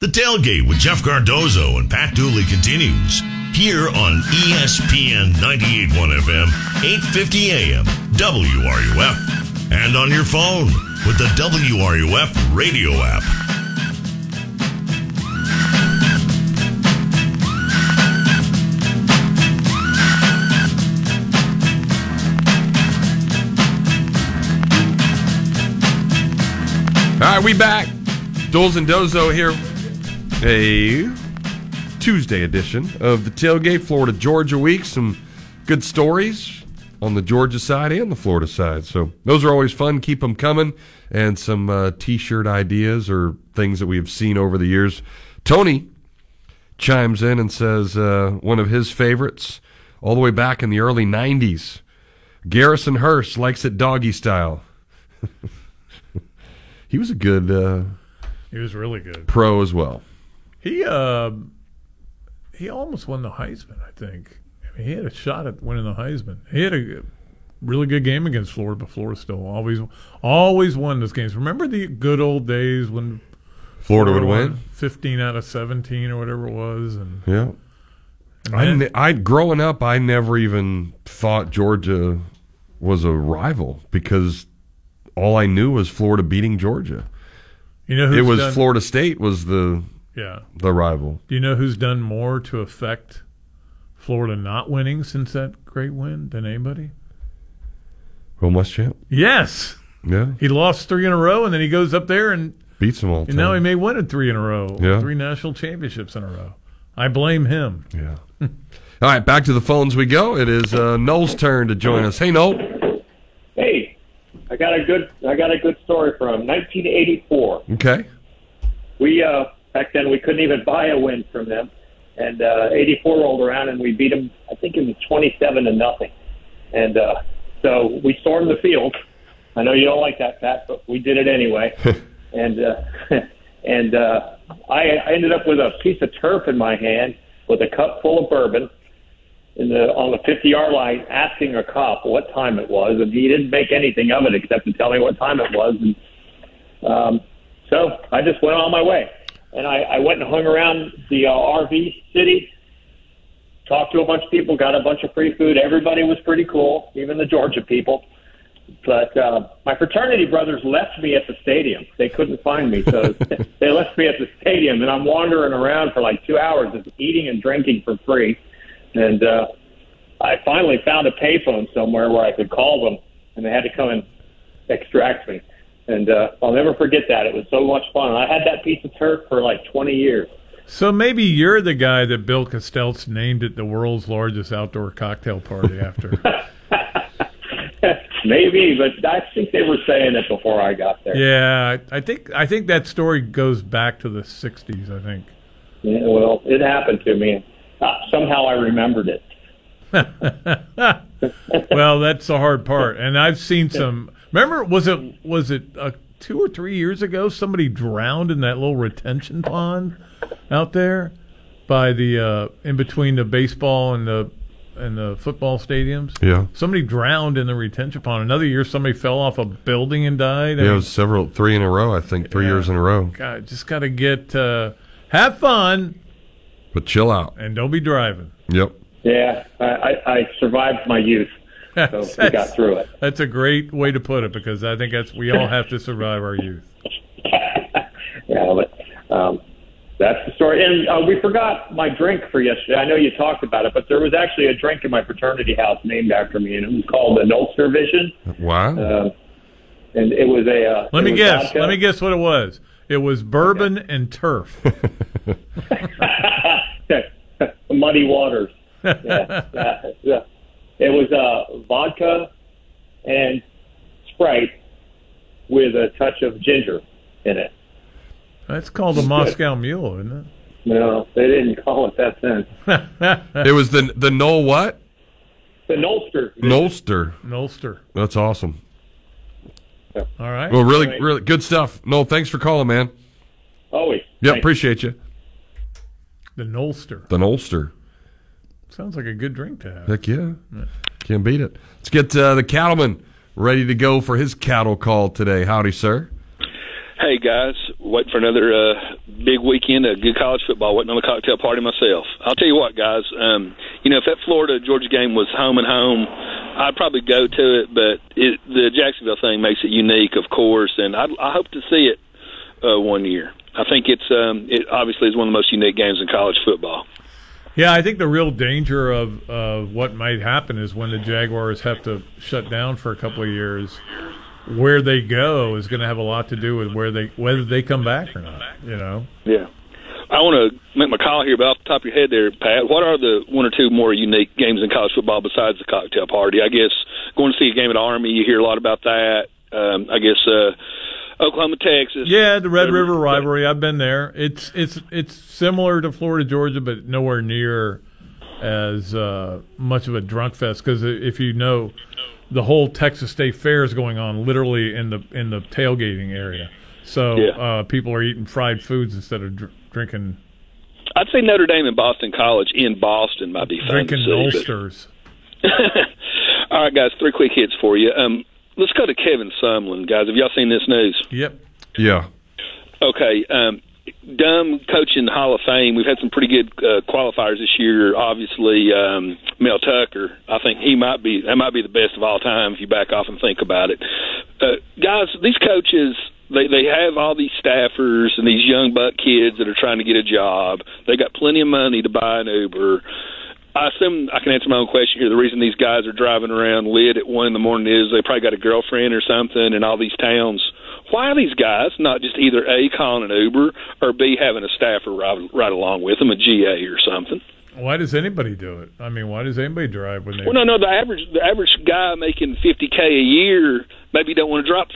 Speaker 2: The tailgate with Jeff Cardozo and Pat Dooley continues here on ESPN 98.1 FM, 850 AM, WRUF, and on your phone with the WRUF radio app.
Speaker 6: All right, we back. Doles and Dozo here. A Tuesday edition of the Tailgate Florida Georgia Week. Some good stories on the Georgia side and the Florida side. So those are always fun. Keep them coming. And some uh, t shirt ideas or things that we have seen over the years. Tony chimes in and says uh, one of his favorites all the way back in the early 90s. Garrison Hearst likes it doggy style. he was a good uh,
Speaker 5: He was really good.
Speaker 6: pro as well.
Speaker 5: He uh, he almost won the Heisman, I think. I mean, he had a shot at winning the Heisman. He had a really good game against Florida, but Florida still always always won those games. Remember the good old days when
Speaker 6: Florida would win?
Speaker 5: fifteen out of seventeen or whatever it was, and
Speaker 6: Yeah.
Speaker 5: And
Speaker 6: I,
Speaker 5: then-
Speaker 6: ne- I growing up, I never even thought Georgia was a rival because all I knew was Florida beating Georgia.
Speaker 5: You know
Speaker 6: it was
Speaker 5: done-
Speaker 6: Florida State was the
Speaker 5: Yeah.
Speaker 6: the rival.
Speaker 5: Do you know who's done more to affect Florida not winning since that great win than anybody?
Speaker 6: Will Muschamp
Speaker 5: Yes.
Speaker 6: Yeah.
Speaker 5: He lost three in a row, and then he goes up there and,
Speaker 6: beats them all.
Speaker 5: and now he may win it three in a row.
Speaker 6: Yeah.
Speaker 5: Three national championships in a row. I blame him.
Speaker 6: Yeah. All right, back to the phones we go. It is uh, Noel's turn to join us. Hey, Noel.
Speaker 40: I got a good I got a good story from 1984.
Speaker 6: Okay.
Speaker 40: We uh, back then we couldn't even buy a win from them, and uh, 84 rolled around and we beat them. I think it was 27 to nothing, and uh, so we stormed the field. I know you don't like that, Pat, but we did it anyway. and uh, and uh, I, I ended up with a piece of turf in my hand with a cup full of bourbon in the on the 50 yard line asking a cop what time it was, and he didn't make anything of it except to tell me what time it was. And um, so I just went on my way, and I, I went and hung around the uh, RV city, talked to a bunch of people, got a bunch of free food. Everybody was pretty cool, even the Georgia people. but uh, my fraternity brothers left me at the stadium. They couldn't find me, so they left me at the stadium, and I'm wandering around for like two hours, just eating and drinking for free. And uh, I finally found a payphone somewhere where I could call them, and they had to come and extract me. And uh, I'll never forget that. It was so much fun. I had that piece of turf for like 20 years.
Speaker 5: So maybe you're the guy that Bill Kastelz named it the world's largest outdoor cocktail party after.
Speaker 40: Maybe, but I think they were saying it before I got there.
Speaker 5: yeah, I I think I think that story goes back to the '60s. I think.
Speaker 40: Yeah, well, it happened to me. Uh, somehow I remembered it.
Speaker 5: well, that's the hard part. And I've seen some. Remember, was it was it uh, two or three years ago? Somebody drowned in that little retention pond out there by the uh, in between the baseball and the and the football stadiums.
Speaker 6: Yeah.
Speaker 5: somebody drowned in the retention pond. Another year, somebody fell off a building and died. I
Speaker 6: Yeah, it was several, three in a row, I think, three years in a row.
Speaker 5: God, just got to get uh, have fun
Speaker 6: But chill out.
Speaker 5: and don't be driving.
Speaker 6: Yep.
Speaker 40: Yeah, I, I, I survived my youth, so we got through it.
Speaker 5: That's a great way to put it because I think that's we all have to survive our youth.
Speaker 40: Yeah, but um, that's the story. And uh, we forgot my drink for yesterday. I know you talked about it, but there was actually a drink in my fraternity house named after me, and it was called the Nolster Vision.
Speaker 6: Wow.
Speaker 40: Uh, and it was a. Uh,
Speaker 5: Let me guess.
Speaker 40: vodka.
Speaker 5: Let me guess what it was. It was bourbon and turf.
Speaker 40: Muddy Waters. yeah, that- yeah. It was uh, vodka and Sprite with a touch of ginger in it.
Speaker 5: That's called a Moscow Mule, isn't it?
Speaker 40: No, they didn't call it that then.
Speaker 5: it?
Speaker 6: It was the the Knoll what?
Speaker 40: The Nolster.
Speaker 6: Nolster.
Speaker 5: Nolster.
Speaker 6: That's awesome.
Speaker 5: All right.
Speaker 6: Well, really, really good stuff. No, thanks for calling, man.
Speaker 40: Always.
Speaker 6: Yep,
Speaker 40: Thanks.
Speaker 6: appreciate you.
Speaker 5: The Nolster.
Speaker 6: The Nolster.
Speaker 5: Sounds like a good drink to have.
Speaker 6: Heck yeah. Can't beat it. Let's get uh, the cattleman ready to go for his cattle call today. Howdy, sir.
Speaker 41: Hey guys, waiting for another uh, big weekend of good college football. Waiting on a cocktail party myself. I'll tell you what, guys. Um, you know, if that Florida Georgia game was home and home, I'd probably go to it. But it, the Jacksonville thing makes it unique, of course, and I, I hope to see it uh, one year. I think it's um, it obviously is one of the most unique games in college football.
Speaker 5: Yeah, I think the real danger of of what might happen is when the Jaguars have to shut down for a couple of years. Where they go is going to have a lot to do with where they whether they come back or not. You know.
Speaker 41: Yeah. I want to make my call here, but off the top of your head there, Pat, what are the one or two more unique games in college football besides the cocktail party? I guess going to see a game at Army, you hear a lot about that. Um, I guess uh, Oklahoma, Texas.
Speaker 5: Yeah, the Red River rivalry. I've been there. It's it's it's similar to Florida Georgia, but nowhere near as uh, much of a drunk fest. Because if you know, the whole Texas State Fair is going on literally in the in the tailgating area. So
Speaker 41: Yeah.
Speaker 5: uh, people are eating fried foods instead of dr- drinking
Speaker 41: I'd say Notre Dame and Boston College in Boston might be
Speaker 5: drinking
Speaker 41: to see. but-
Speaker 5: Ulsters.
Speaker 41: All right, guys, three quick hits for you. Um, let's go to Kevin Sumlin, guys. Have y'all seen this news?
Speaker 5: Yep.
Speaker 6: Yeah.
Speaker 41: Okay. Um, dumb coaching in the Hall of Fame. We've had some pretty good uh, qualifiers this year. Obviously, um, Mel Tucker. I think he might be that might be the best of all time if you back off and think about it. Uh, guys, these coaches. They they have all these staffers and these young buck kids that are trying to get a job. They got plenty of money to buy an Uber. I assume I can answer my own question here. The reason these guys are driving around lit at one in the morning is they probably got a girlfriend or something in all these towns. Why are these guys not just either A, calling an Uber, or B, having a staffer ride, ride along with them, a GA or something?
Speaker 5: Why does anybody do it? I mean, why does anybody drive when they?
Speaker 41: Well, no, no. The average the average guy making fifty k a year maybe don't want to drop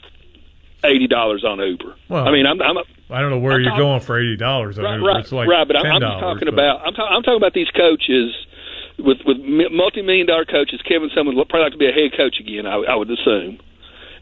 Speaker 41: eighty dollars on Uber.
Speaker 5: Well,
Speaker 41: I mean, I'm, I'm
Speaker 5: I don't know where
Speaker 41: I'm
Speaker 5: you're
Speaker 41: talking-
Speaker 5: going for eighty dollars. I
Speaker 41: right,
Speaker 5: mean,
Speaker 41: right,
Speaker 5: it's like
Speaker 41: right. But I'm, I'm talking
Speaker 5: but-
Speaker 41: about I'm, ta- I'm talking about these coaches with with multi million dollar coaches. Kevin Sumlin would probably like to be a head coach again. I, I would assume.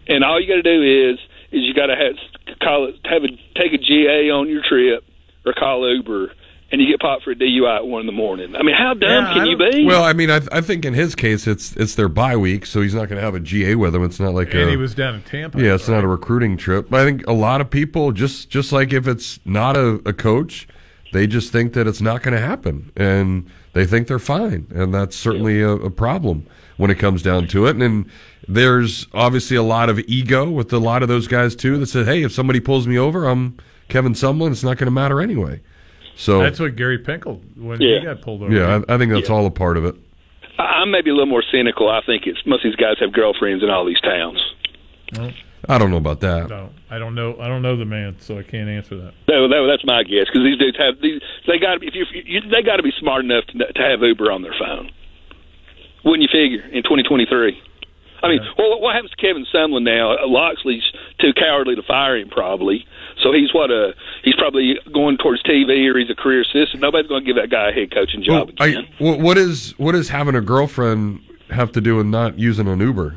Speaker 41: And all you got to do is is you got to have call it have a take a GA on your trip or call Uber. And you get popped for a DUI at one in the morning. I mean, how dumb can you be?
Speaker 6: Well, I mean, I, I think in his case, it's it's their bye week, so he's not going to have a GA with him. It's not like
Speaker 5: And
Speaker 6: a,
Speaker 5: he was down in Tampa.
Speaker 6: Yeah, it's not a recruiting trip. But I think a lot of people just just like if it's not a, a coach, they just think that it's not going to happen, and they think they're fine, and that's certainly a, a problem when it comes down to it. And, and there's obviously a lot of ego with a lot of those guys too that said, "Hey, if somebody pulls me over, I'm Kevin Sumlin. It's not going to matter anyway." So
Speaker 5: That's what Gary Pinkel when
Speaker 41: Yeah.
Speaker 5: he got pulled over.
Speaker 6: yeah, I, I think that's all a part of it.
Speaker 41: I- I'm maybe a little more cynical. I think it's most of these guys have girlfriends in all these towns.
Speaker 5: Well,
Speaker 6: I don't know about that.
Speaker 5: no, I don't know. I don't know the man, so I can't answer that.
Speaker 41: That, that, that's my guess because these dudes have these. They got to be if you, you they got to be smart enough to, to have Uber on their phone. Wouldn't you figure in 2023? I mean, well, what happens to Kevin Sumlin now? Uh, Locksley's too cowardly to fire him, probably. So he's what a he's probably going towards TV or he's a career assistant. Nobody's going to give that guy a head coaching job
Speaker 6: Well,
Speaker 41: again.
Speaker 6: I, wh- what is having a girlfriend have to do with not using an Uber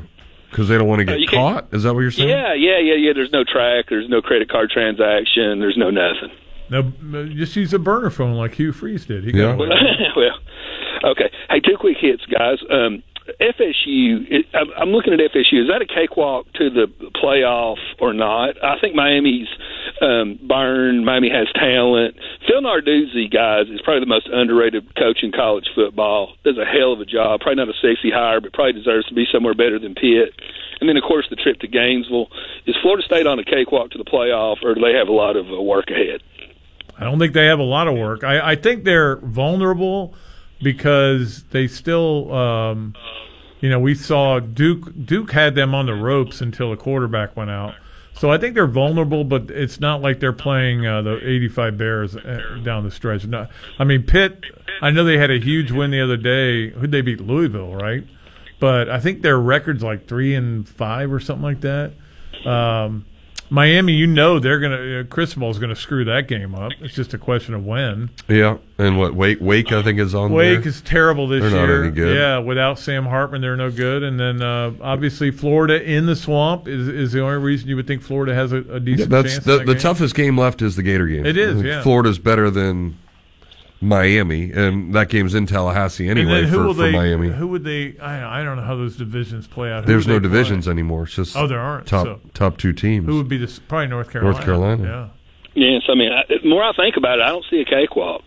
Speaker 6: because they don't want to
Speaker 41: Uh,
Speaker 6: get
Speaker 41: you can't-
Speaker 6: caught? Is that what you're saying?
Speaker 41: yeah, yeah, yeah, yeah. There's no track. There's no credit card transaction. There's no nothing.
Speaker 5: No, just use a burner phone like Hugh Freeze did. He got
Speaker 6: Yeah.
Speaker 5: away.
Speaker 41: well, okay. Hey, two quick hits, guys. Um, FSU. It, I'm, I'm looking at FSU. Is that a cakewalk to the playoff or not? I think Miami's um, burn. Miami has talent. Phil Narduzzi, guys, is probably the most underrated coach in college football. Does a hell of a job. Probably not a sexy hire, but probably deserves to be somewhere better than Pitt. And then, of course, the trip to Gainesville. Is Florida State on a cakewalk to the playoff, or do they have a lot of uh, work ahead?
Speaker 5: I don't think they have a lot of work. I, I think they're vulnerable because they still, um, you know, we saw Duke. Duke had them on the ropes until the quarterback went out. So I think they're vulnerable, but it's not like they're playing uh, the 85 Bears uh, down the stretch. No, I mean Pitt. I know they had a huge win the other day. Who'd they beat? Louisville, right? But I think their record's like three and five or something like that. Um, Miami, you know they're gonna uh, Cristobal's gonna screw that game up. It's just a question of when.
Speaker 6: Yeah, and what Wake Wake I think is on.
Speaker 5: Wake
Speaker 6: there.
Speaker 5: is terrible this
Speaker 6: They're not
Speaker 5: year.
Speaker 6: any good.
Speaker 5: Yeah, without Sam Hartman, they're no good. And then uh, obviously Florida in the swamp is is the only reason you would think Florida has a, a
Speaker 6: Yeah, that's the,
Speaker 5: that
Speaker 6: the
Speaker 5: game.
Speaker 6: toughest game left is the Gator game.
Speaker 5: It is, yeah.
Speaker 6: Florida's better than Miami, and that game's in Tallahassee
Speaker 5: And
Speaker 6: anyway
Speaker 5: then who
Speaker 6: for,
Speaker 5: will
Speaker 6: for
Speaker 5: they,
Speaker 6: Miami.
Speaker 5: Who would they? I, I don't know how those divisions play out. Who
Speaker 6: There's no divisions
Speaker 5: play?
Speaker 6: anymore. It's just
Speaker 5: Oh, there aren't.
Speaker 6: top
Speaker 5: So-
Speaker 6: top two teams.
Speaker 5: Who would be this? Probably North Carolina.
Speaker 6: North Carolina.
Speaker 5: Yeah.
Speaker 41: Yes, I mean, I, the more I think about it, I don't see a cakewalk.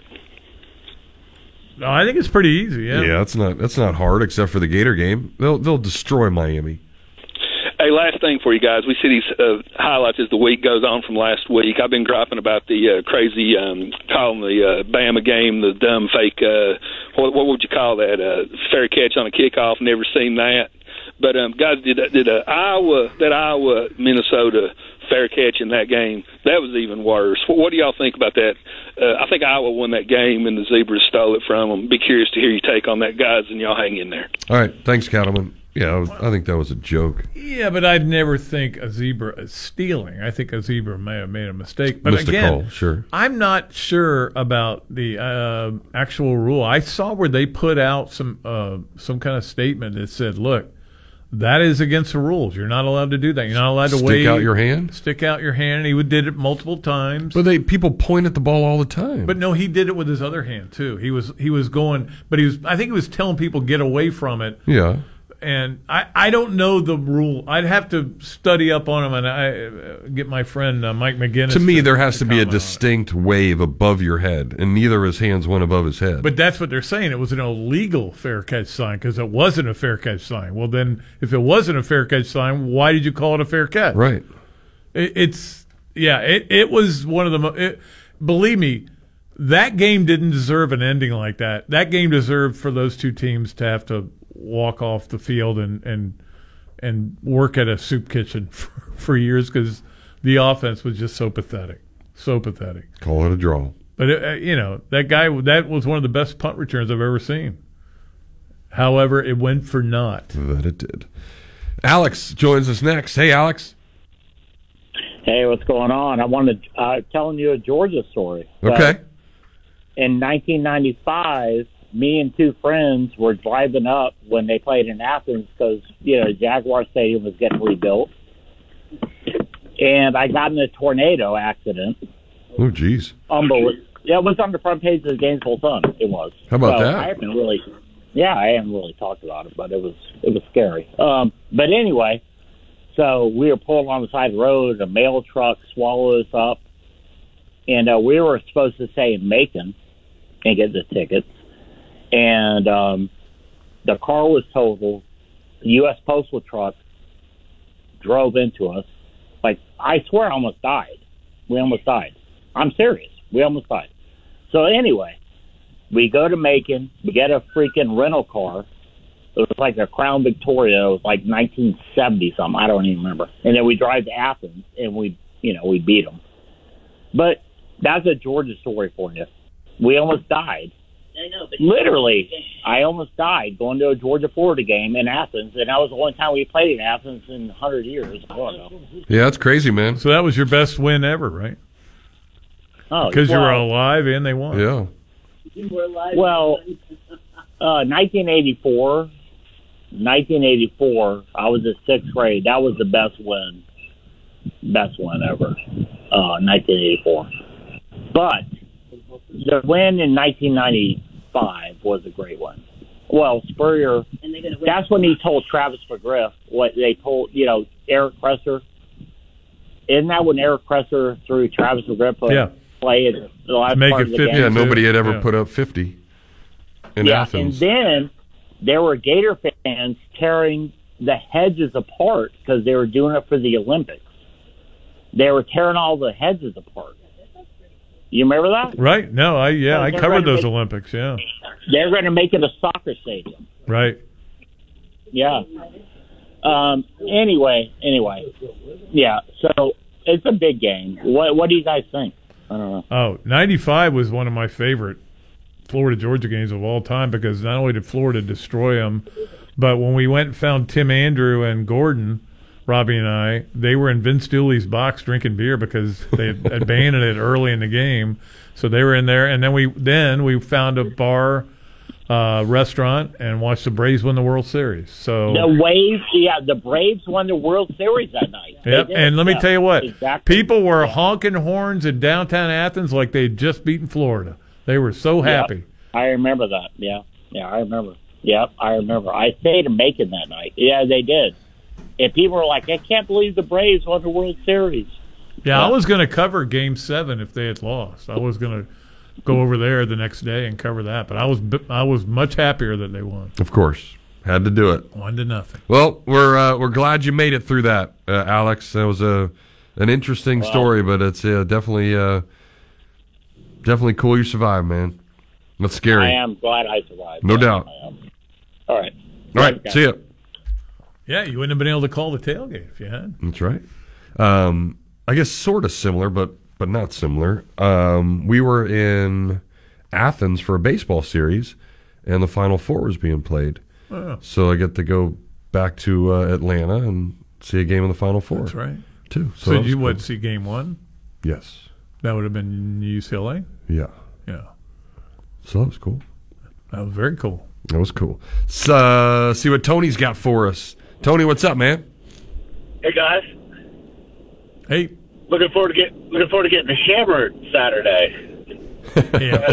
Speaker 5: No, I think it's pretty easy. Yeah.
Speaker 6: Yeah, that's not that's not hard except for the Gator game. They'll they'll destroy Miami.
Speaker 41: Hey, last thing for you guys. We see these uh, highlights as the week goes on from last week. I've been griping about the uh, crazy um, calling the uh, Bama game the dumb fake. Uh, what, what would you call that? Uh, fair catch on a kickoff. Never seen that. But um, guys, did did uh, Iowa that Iowa Minnesota fair catch in that game? That was even worse. What, what do y'all think about that? Uh, I think Iowa won that game, and the Zebras stole it from them. Be curious to hear your take on that, guys, and y'all hang in there.
Speaker 6: All right, thanks, Cattleman. Yeah, I, was, I think that was a joke.
Speaker 5: Yeah, but I'd never think a zebra is stealing. I think a zebra may have made a mistake. But
Speaker 6: Missed
Speaker 5: again,
Speaker 6: call, sure.
Speaker 5: I'm not sure about the uh, actual rule. I saw where they put out some uh, some kind of statement that said, "Look, that is against the rules. You're not allowed to do that. You're not allowed to
Speaker 6: Stick
Speaker 5: wave
Speaker 6: out your hand?
Speaker 5: Stick out your hand." And he would- did it multiple times.
Speaker 6: But they people point at the ball all the time.
Speaker 5: But no, he did it with his other hand too. He was he was going, but he was. I think he was telling people get away from it.
Speaker 6: yeah,
Speaker 5: And I, I don't know the rule. I'd have to study up on him and I uh, get my friend uh, Mike McGinnis.
Speaker 6: to me there has to be a
Speaker 5: comment on it.
Speaker 6: distinct wave above your head, and neither of his hands went above his head.
Speaker 5: But that's what they're saying. It was an illegal fair catch sign because it wasn't a fair catch sign. Well, then, if it wasn't a fair catch sign, why did you call it a fair catch?
Speaker 6: right.
Speaker 5: It, it's yeah. It it was one of the. Mo- it, believe me, that game didn't deserve an ending like that. That game deserved for those two teams to have to walk off the field and and and work at a soup kitchen for, for years because the offense was just so pathetic, so pathetic.
Speaker 6: Call it a draw.
Speaker 5: But uh, you know that guy that was one of the best punt returns I've ever seen. However, it went for naught.
Speaker 6: That it did. Alex joins us next. Hey, Alex.
Speaker 42: Hey, what's going on? I wanted uh, telling you a Georgia story.
Speaker 6: Okay.
Speaker 42: in 1995, me and two friends were driving up when they played in Athens because you know Jaguar Stadium was getting rebuilt, and I got in a tornado accident.
Speaker 6: Oh, geez.
Speaker 42: Unbelievable. Yeah, it was on the front page of the Gainesville Sun. It was.
Speaker 6: How about
Speaker 42: So
Speaker 6: that?
Speaker 42: I haven't really. Yeah, I haven't really talked about it, but it was it was scary. Um, but anyway, so we were pulling on the side of the road. A mail truck swallowed us up, and uh, we were supposed to stay in Macon and get the tickets. And um, the car was totaled. The U.S. postal truck drove into us. Like I swear, I almost died. We almost died. I'm serious. We almost died. So anyway, we go to Macon. We get a freaking rental car. It was like a Crown Victoria. It was like 1970 something. I don't even remember. And then we drive to Athens, and we, you know, we beat them. But that's a Georgia story for you. We almost died.
Speaker 43: I know, but
Speaker 42: Literally, I almost died going to a Georgia Florida game in Athens, and that was the only time we played in Athens in 100 years. I don't know.
Speaker 6: Yeah, that's crazy, man.
Speaker 5: So that was your best win ever, right?
Speaker 42: Oh,
Speaker 5: Because you were alive and they won.
Speaker 6: Yeah.
Speaker 43: you were alive.
Speaker 42: Well, uh, 1984, 1984. I was in sixth grade. That was the best win, best win ever. Uh, 1984. But the win in 1995 was a great one. Well, Spurrier.
Speaker 43: and they're gonna win.
Speaker 42: That's when he told Travis McGriff what they told, you know, Eric Kresser. Isn't that when Eric Kresser threw Travis McGriff a
Speaker 5: Yeah.
Speaker 42: play at the last
Speaker 5: Make
Speaker 42: part
Speaker 5: it
Speaker 42: of the
Speaker 5: 50.
Speaker 42: game?
Speaker 6: Yeah, nobody had ever
Speaker 5: Yeah.
Speaker 6: put up 50 in
Speaker 42: yeah,
Speaker 6: Athens.
Speaker 42: and then there were Gator fans tearing the hedges apart because they were doing it for the Olympics. They were tearing all the hedges apart. You remember that?
Speaker 5: Right? No, I yeah,
Speaker 42: Oh,
Speaker 5: I covered those
Speaker 42: make-
Speaker 5: Olympics. Yeah.
Speaker 42: They're going to make it a soccer stadium.
Speaker 5: Right.
Speaker 42: Yeah. Um. Anyway, anyway, yeah. So it's a big game. What What do you guys think? I don't know.
Speaker 5: Oh, 95 was one of my favorite Florida Georgia games of all time because not only did Florida destroy them, but when we went and found Tim Andrew and Gordon, Robbie and I, they were in Vince Dooley's box drinking beer because they had abandoned it early in the game. So they were in there, and then we then we found a bar, uh, restaurant, and watched the Braves win the World Series. So
Speaker 42: The Waves, yeah, the Braves won the World Series that night.
Speaker 5: Yep, and let me
Speaker 42: yeah,
Speaker 5: tell you what,
Speaker 42: exactly.
Speaker 5: people were honking horns in downtown Athens like they'd just beaten Florida. They were so happy.
Speaker 42: I remember that. Yeah, yeah, I remember. Yep, I remember. I stayed in Macon that night. Yeah, they did. And people were like, "I can't believe the Braves won the World Series."
Speaker 5: Yeah, I was going to cover Game Seven if they had lost. I was going to go over there the next day and cover that, but I was I was much happier that they won.
Speaker 6: Of course, had to do it.
Speaker 5: One to nothing.
Speaker 6: Well, we're uh, we're glad you made it through that, uh, Alex. That was a an interesting
Speaker 42: Wow.
Speaker 6: story, but it's uh, definitely uh, definitely cool you survived, man. That's scary.
Speaker 42: I am glad I survived.
Speaker 6: No doubt.
Speaker 42: I am. All right.
Speaker 6: All right,
Speaker 42: Okay.
Speaker 6: see ya.
Speaker 5: Yeah, you wouldn't have been able to call the tailgate if you had.
Speaker 6: That's right. Um, I guess sort of similar, but but not similar. Um, we were in Athens for a baseball series, and the Final Four was being played.
Speaker 5: Oh.
Speaker 6: So I get to go back to uh, Atlanta and see a game of the Final Four.
Speaker 5: That's right.
Speaker 6: Too.
Speaker 5: So,
Speaker 6: was
Speaker 5: you
Speaker 6: cool.
Speaker 5: would see Game One.
Speaker 6: Yes.
Speaker 5: That would have been UCLA.
Speaker 6: Yeah.
Speaker 5: Yeah,
Speaker 6: So that was cool.
Speaker 5: that was very cool.
Speaker 6: That was cool. So, uh, see what Tony's got for us. Tony, what's up, man?
Speaker 44: Hey guys,
Speaker 5: Hey,
Speaker 44: looking forward to get looking forward to getting hammered Saturday. Yeah.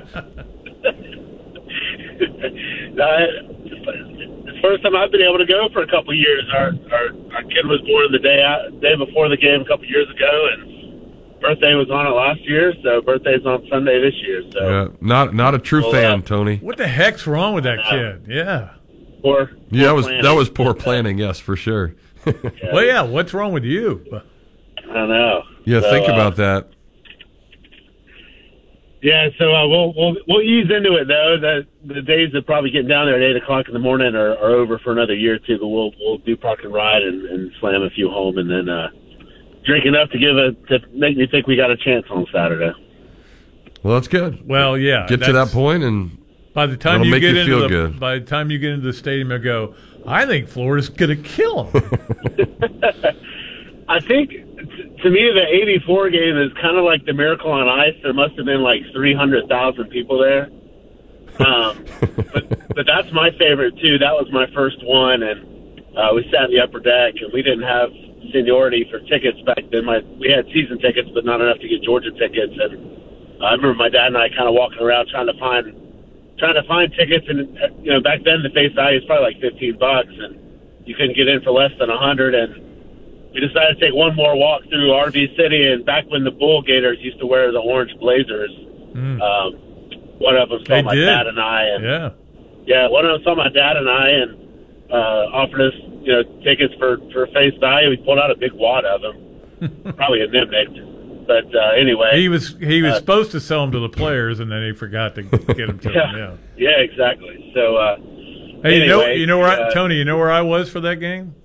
Speaker 44: it's the first time I've been able to go for a couple of years. Our our, our kid was born the day out, day before the game a couple years ago, and birthday was on it last year. So birthday's on Sunday this year. So
Speaker 6: Uh, not not a true
Speaker 44: Well,
Speaker 6: fan,
Speaker 44: uh,
Speaker 6: Tony.
Speaker 5: What the heck's wrong with that kid? Yeah.
Speaker 44: Poor.
Speaker 6: Yeah, that was
Speaker 44: planning.
Speaker 6: that was poor planning. Yes, for sure.
Speaker 5: Well, yeah. What's wrong with you?
Speaker 44: I don't know.
Speaker 6: Yeah,
Speaker 44: So,
Speaker 6: think
Speaker 44: uh,
Speaker 6: about that.
Speaker 44: Yeah, so uh, we'll we'll we'll ease into it though. The the days of probably getting down there at eight o'clock in the morning are, are over for another year or two. But we'll we'll do park and ride and, and slam a few home, and then uh, drink enough to give a to make me think we got a chance on Saturday.
Speaker 6: Well, that's good.
Speaker 5: Well, yeah.
Speaker 6: Get to that point and
Speaker 5: By the time
Speaker 6: That'll
Speaker 5: you get
Speaker 6: you
Speaker 5: into
Speaker 6: feel
Speaker 5: the
Speaker 6: good.
Speaker 5: by the time you get into the stadium and go, I think Florida's going to kill them.
Speaker 44: I think t- to me the '84 game is kind of like the Miracle on Ice. There must have been like 300,000 people there. Um, but but that's my favorite too. That was my first one, and uh, we sat in the upper deck, and we didn't have seniority for tickets back then. My we had season tickets, but not enough to get Georgia tickets. And I remember my dad and I kind of walking around trying to find trying to find tickets, and you know back then the face value was probably like 15 bucks, and you couldn't get in for less than a hundred. And we decided to take one more walk through RV City, and back when the Bull Gators used to wear the orange blazers, um, one of them saw
Speaker 5: They
Speaker 44: my
Speaker 5: did.
Speaker 44: dad and I, and
Speaker 5: yeah.
Speaker 44: yeah, one of them saw my dad and I, and uh, offered us, you know, tickets for for face value. We pulled out a big wad of them, probably a Nimnicht. But uh, anyway,
Speaker 5: He was he was
Speaker 44: uh,
Speaker 5: supposed to sell them to the players, and then he forgot to get them to
Speaker 44: yeah,
Speaker 5: them.
Speaker 44: yeah, exactly. So, uh,
Speaker 5: Hey, you know you know where I,
Speaker 44: uh,
Speaker 5: Tony? You know where I was for that game?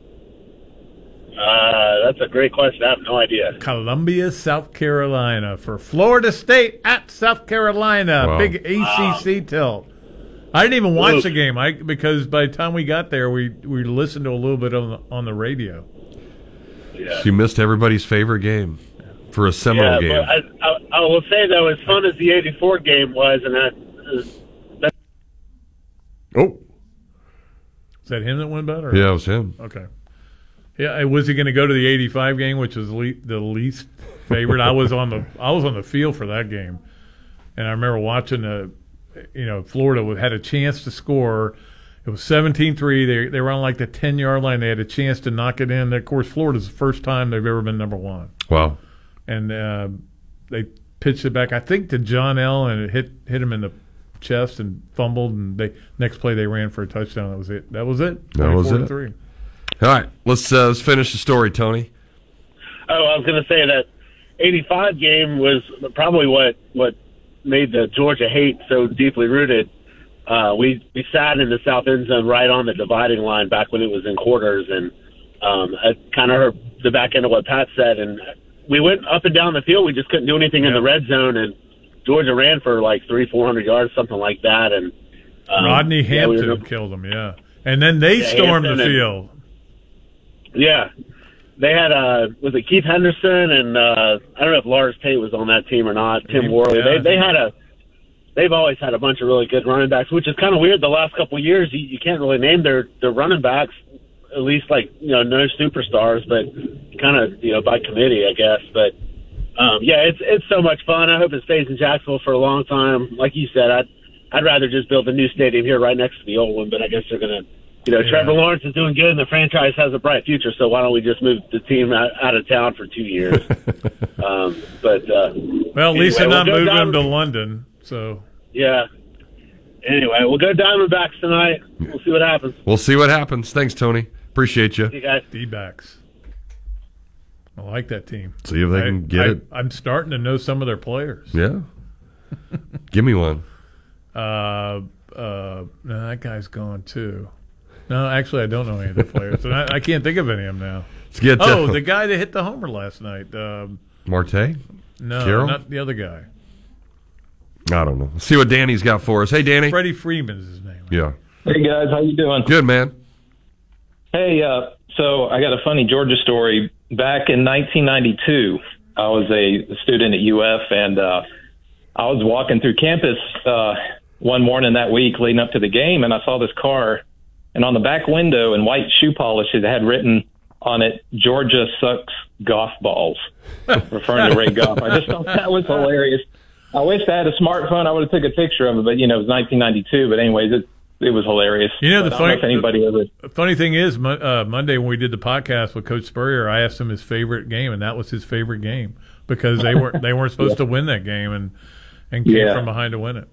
Speaker 44: uh, that's a great question. I have no idea.
Speaker 5: Columbia, South Carolina for Florida State at South Carolina.
Speaker 44: Wow.
Speaker 5: Big ACC tilt. I didn't even watch
Speaker 6: Oof.
Speaker 5: the game. I because by the time we got there, we we listened to a little bit on the, on the radio.
Speaker 6: You missed everybody's favorite game for a Seminole
Speaker 44: yeah,
Speaker 6: game.
Speaker 44: but I, I, I will say though, as fun as the '84 game was, and that, that
Speaker 6: oh,
Speaker 5: Is that him that went better?
Speaker 6: Yeah, it was him.
Speaker 5: Okay. Yeah, uh, was he going to go to the '85 game, which was le- the least favorite? I was on the I was on the field for that game, and I remember watching the, you know, Florida had a chance to score. It was 17-3. They they were on like the ten yard line. They had a chance to knock it in. Of course, Florida's the first time they've ever been number one.
Speaker 6: Wow.
Speaker 5: And uh, they pitched it back, I think, to John L. and it hit hit him in the chest and fumbled. And they next play they ran for a touchdown. That was it. That was it.
Speaker 6: That was it.
Speaker 5: Three.
Speaker 6: All right, let's uh, let's finish the story, Tony.
Speaker 44: Oh, I was going to say that '85 game was probably what what made the Georgia hate so deeply rooted. Uh, we we sat in the south end zone right on the dividing line back when it was in quarters, and um, I kind of heard the back end of what Pat said, and we went up and down the field. We just couldn't do anything in the red zone, and Georgia ran for like three, four hundred yards, something like that, and um,
Speaker 5: Rodney
Speaker 44: yeah, we
Speaker 5: Hampton killed him. Yeah, and then they
Speaker 44: Yeah,
Speaker 5: stormed
Speaker 44: Hampton
Speaker 5: the
Speaker 44: and-
Speaker 5: field.
Speaker 44: Yeah. They had uh was it Keith Henderson and uh I don't know if Lars Tate was on that team or not, Tim
Speaker 5: Yeah.
Speaker 44: They they had a they've always had a bunch of really good running backs, which is kind of weird the last couple of years. You, you can't really name their their running backs at least like, you know, no superstars, but kind of, you know, by committee, I guess, but um yeah, it's it's so much fun. I hope it stays in Jacksonville for a long time. Like you said, I'd I'd rather just build a new stadium here right next to the old one, but I guess they're going to you know,
Speaker 5: Yeah.
Speaker 44: Trevor Lawrence is doing good, and the franchise has a bright future. So why don't we just move the team out, out of town for two years? um, but uh,
Speaker 5: Well, at least they're not
Speaker 44: we'll
Speaker 5: moving
Speaker 44: down-
Speaker 5: to London. So
Speaker 44: Yeah. Anyway, we'll go Diamondbacks tonight. We'll see what happens.
Speaker 6: We'll see what happens. Thanks, Tony. Appreciate you.
Speaker 44: See you guys.
Speaker 5: D-backs. I like that team.
Speaker 6: See if they
Speaker 5: I-
Speaker 6: can get
Speaker 5: I-
Speaker 6: it.
Speaker 5: I'm starting to know some of their players.
Speaker 6: Yeah. Give me one.
Speaker 5: Uh, uh, no, that guy's gone too. No, actually, I don't know any of the players, and I, I can't think of any of them now.
Speaker 6: Let's get to-
Speaker 5: oh, the guy that hit the homer last night. Um,
Speaker 6: Marte?
Speaker 5: no,
Speaker 6: Carroll?
Speaker 5: not the other guy.
Speaker 6: I don't know. Let's see what Danny's got for us. Hey, Danny.
Speaker 5: Freddie Freeman's his name.
Speaker 6: Yeah.
Speaker 45: Hey guys, how you doing?
Speaker 6: Good, man.
Speaker 45: Hey, uh, so I got a funny Georgia story. Back in 1992, I was a student at UF, and uh, I was walking through campus uh, one morning that week leading up to the game, and I saw this car, and on the back window in white shoe polish, it had written on it, "Georgia sucks golf balls," referring to Ray Goff. I just thought that was hilarious. I wish I had a smartphone. I would have took a picture of it, but you know, it was 1992. But anyways, it it was hilarious.
Speaker 5: You know, the
Speaker 45: But
Speaker 5: funny-
Speaker 45: anybody ever
Speaker 5: funny thing is, uh, Monday when we did the podcast with Coach Spurrier, I asked him his favorite game, and that was his favorite game because they weren't they weren't supposed to win that game, and and came
Speaker 45: Yeah.
Speaker 5: from behind to win it.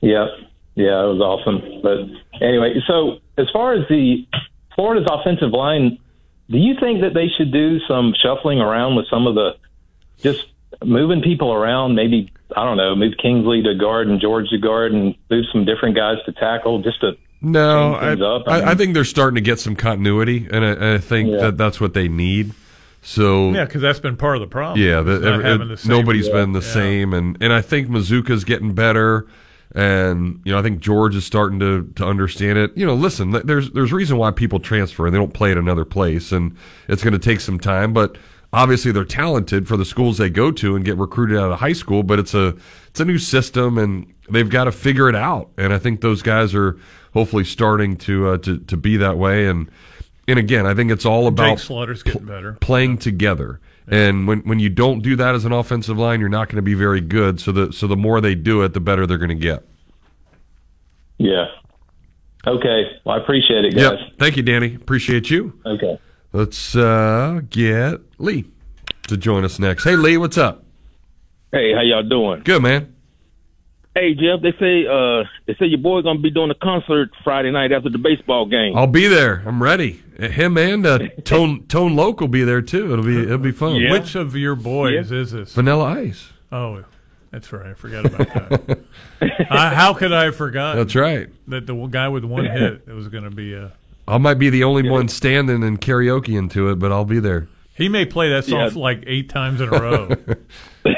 Speaker 45: Yeah, yeah, it was awesome. But anyway, so as far as the Florida's offensive line, do you think that they should do some shuffling around with some of the just moving people around? Maybe I don't know, move Kingsley to guard and George to guard, and move some different guys to tackle, just to
Speaker 6: No,
Speaker 45: change
Speaker 6: I,
Speaker 45: things up.
Speaker 6: I, I think they're starting to get some continuity, and I, I think
Speaker 45: Yeah.
Speaker 6: that that's what they need. So
Speaker 5: Yeah, because that's been part of the problem.
Speaker 6: Yeah, the, every-
Speaker 5: having the same-
Speaker 6: nobody's been the
Speaker 5: Yeah.
Speaker 6: same, and and I think Mazzccua's getting better, and you know I think George is starting to to understand it. You know, listen, there's there's reason why people transfer and they don't play at another place, and it's going to take some time, but. Obviously, they're talented for the schools they go to and get recruited out of high school, but it's a it's a new system and they've got to figure it out. And I think those guys are hopefully starting to uh, to to be that way. And and again, I think it's all about
Speaker 5: Jake Slaughter's getting better.
Speaker 6: playing together. And when when you don't do that as an offensive line, you're not going to be very good. So the so the more they do it, the better they're going to get.
Speaker 45: yeah. Okay, well, I appreciate it, guys.
Speaker 6: Yep. Thank you, Danny. Appreciate you.
Speaker 45: Okay.
Speaker 6: Let's uh, get Lee to join us next. Hey, Lee, what's up?
Speaker 46: Hey, how y'all doing?
Speaker 6: Good, man.
Speaker 47: Hey Jeff, they say uh they say your boy's gonna be doing a concert Friday night after the baseball game.
Speaker 6: I'll be there. I'm ready. Him and uh, Tone Tone Loc will be there too. It'll be it'll be fun.
Speaker 5: Which of your boys is this?
Speaker 6: Vanilla Ice.
Speaker 5: Oh, that's right. I forgot about that. uh, how could I have forgotten?
Speaker 6: That's right.
Speaker 5: That the guy with one hit it was going to be a.
Speaker 6: I might be the only one standing and karaoke into it, but I'll be there.
Speaker 5: He may play that song
Speaker 47: Yeah.
Speaker 5: like eight times in a row.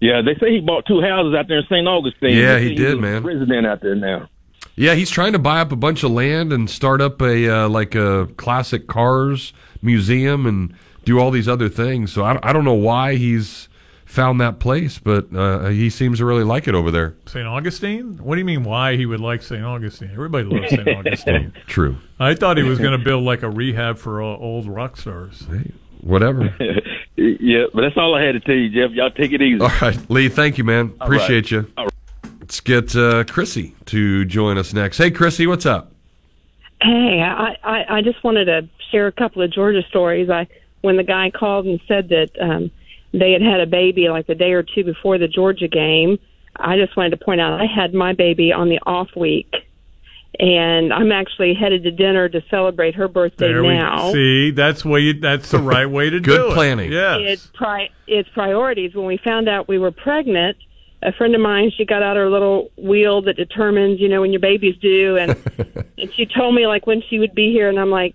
Speaker 47: Yeah, they say he bought two houses out there in St. Augustine.
Speaker 6: Yeah,
Speaker 47: They
Speaker 6: he did, man.
Speaker 47: Resident out there now.
Speaker 6: Yeah, he's trying to buy up a bunch of land and start up a uh, like a classic cars museum and do all these other things. So I, I don't know why he's found that place, but uh, he seems to really like it over there.
Speaker 5: St. Augustine? What do you mean? Why he would like St. Augustine? Everybody loves St. Augustine.
Speaker 6: True.
Speaker 5: I thought he was going to build like a rehab for uh, old rock stars.
Speaker 6: Whatever.
Speaker 47: yeah, but that's all I had to tell you, Jeff. Y'all take it easy.
Speaker 6: All right, Lee. Thank you, man.
Speaker 47: All right.
Speaker 6: Appreciate you. Let's get uh, Chrissy to join us next. Hey, Chrissy, what's up?
Speaker 46: Hey, I, I, I just wanted to share a couple of Georgia stories. I when the guy called and said that um, they had had a baby like a day or two before the Georgia game. I just wanted to point out I had my baby on the off week, and I'm actually headed to dinner to celebrate her birthday
Speaker 5: There
Speaker 46: now.
Speaker 5: we see. That's way. You, that's the right way to do it.
Speaker 6: Good planning.
Speaker 5: Yes.
Speaker 46: It's pri- it's priorities. When we found out we were pregnant, a friend of mine she got out her little wheel that determines you know when your baby's due, and and she told me like when she would be here, and I'm like,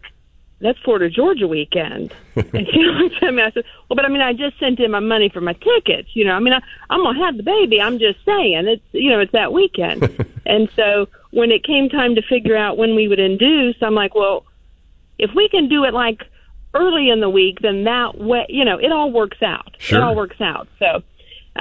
Speaker 46: that's Florida Georgia weekend. and she looked at me. I said, well, but I mean, I just sent in my money for my tickets. You know, I mean, I, I'm gonna have the baby. I'm just saying, it's you know, it's that weekend. and so when it came time to figure out when we would induce, I'm like, well, if we can do it like early in the week, then that way, you know, it all works out.
Speaker 48: Sure.
Speaker 46: It all works out. So,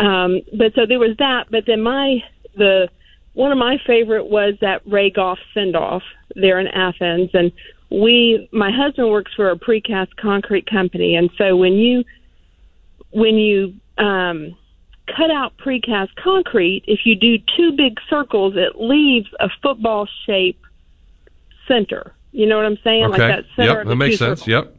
Speaker 46: um, but so there was that. But then my the one of my favorite was that Ray Goff send off there in Athens, and we my husband works for a precast concrete company, and so when you when you um, cut out precast concrete, if you do two big circles, it leaves a football shape center. You know what I'm saying?
Speaker 6: Okay.
Speaker 46: Like that center
Speaker 6: yep, that makes sense.
Speaker 46: circles.
Speaker 6: Yep.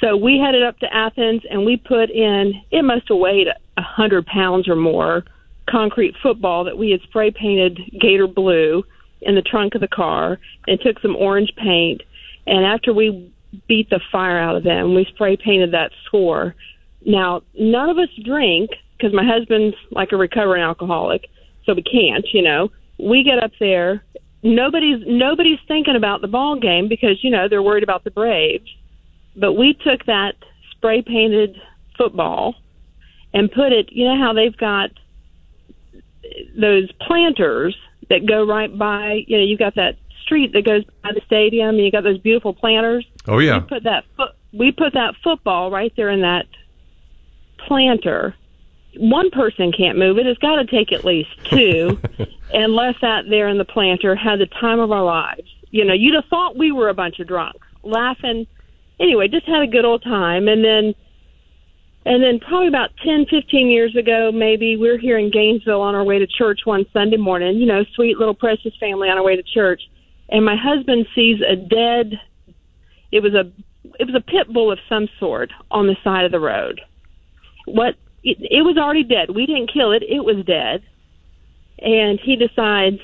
Speaker 46: So we headed up to Athens and we put in, it must have weighed a hundred pounds or more, concrete football that we had spray painted gator blue in the trunk of the car and took some orange paint. And after we beat the fire out of them, we spray painted that score. Now, none of us drink because my husband's like a recovering alcoholic, so we can't, you know. We get up there. Nobody's nobody's thinking about the ball game because you know they're worried about the Braves but we took that spray painted football and put it you know how they've got those planters that go right by you know you've got that street that goes by the stadium and you got those beautiful planters.
Speaker 6: Oh yeah.
Speaker 46: we put that foot we put that football right there in that planter. One person can't move it. It's got to take at least two and left that there in the planter had the time of our lives. You know you'd have thought we were a bunch of drunks laughing. Anyway just had a good old time. And then and then probably about ten, fifteen years ago maybe we we're here in gainesville on our way to church one sunday morning you know sweet little precious family on our way to church. And my husband sees a dead it was a it was a pit bull of some sort on the side of the road. What it, it was already dead. We didn't kill it. It was dead. And he decides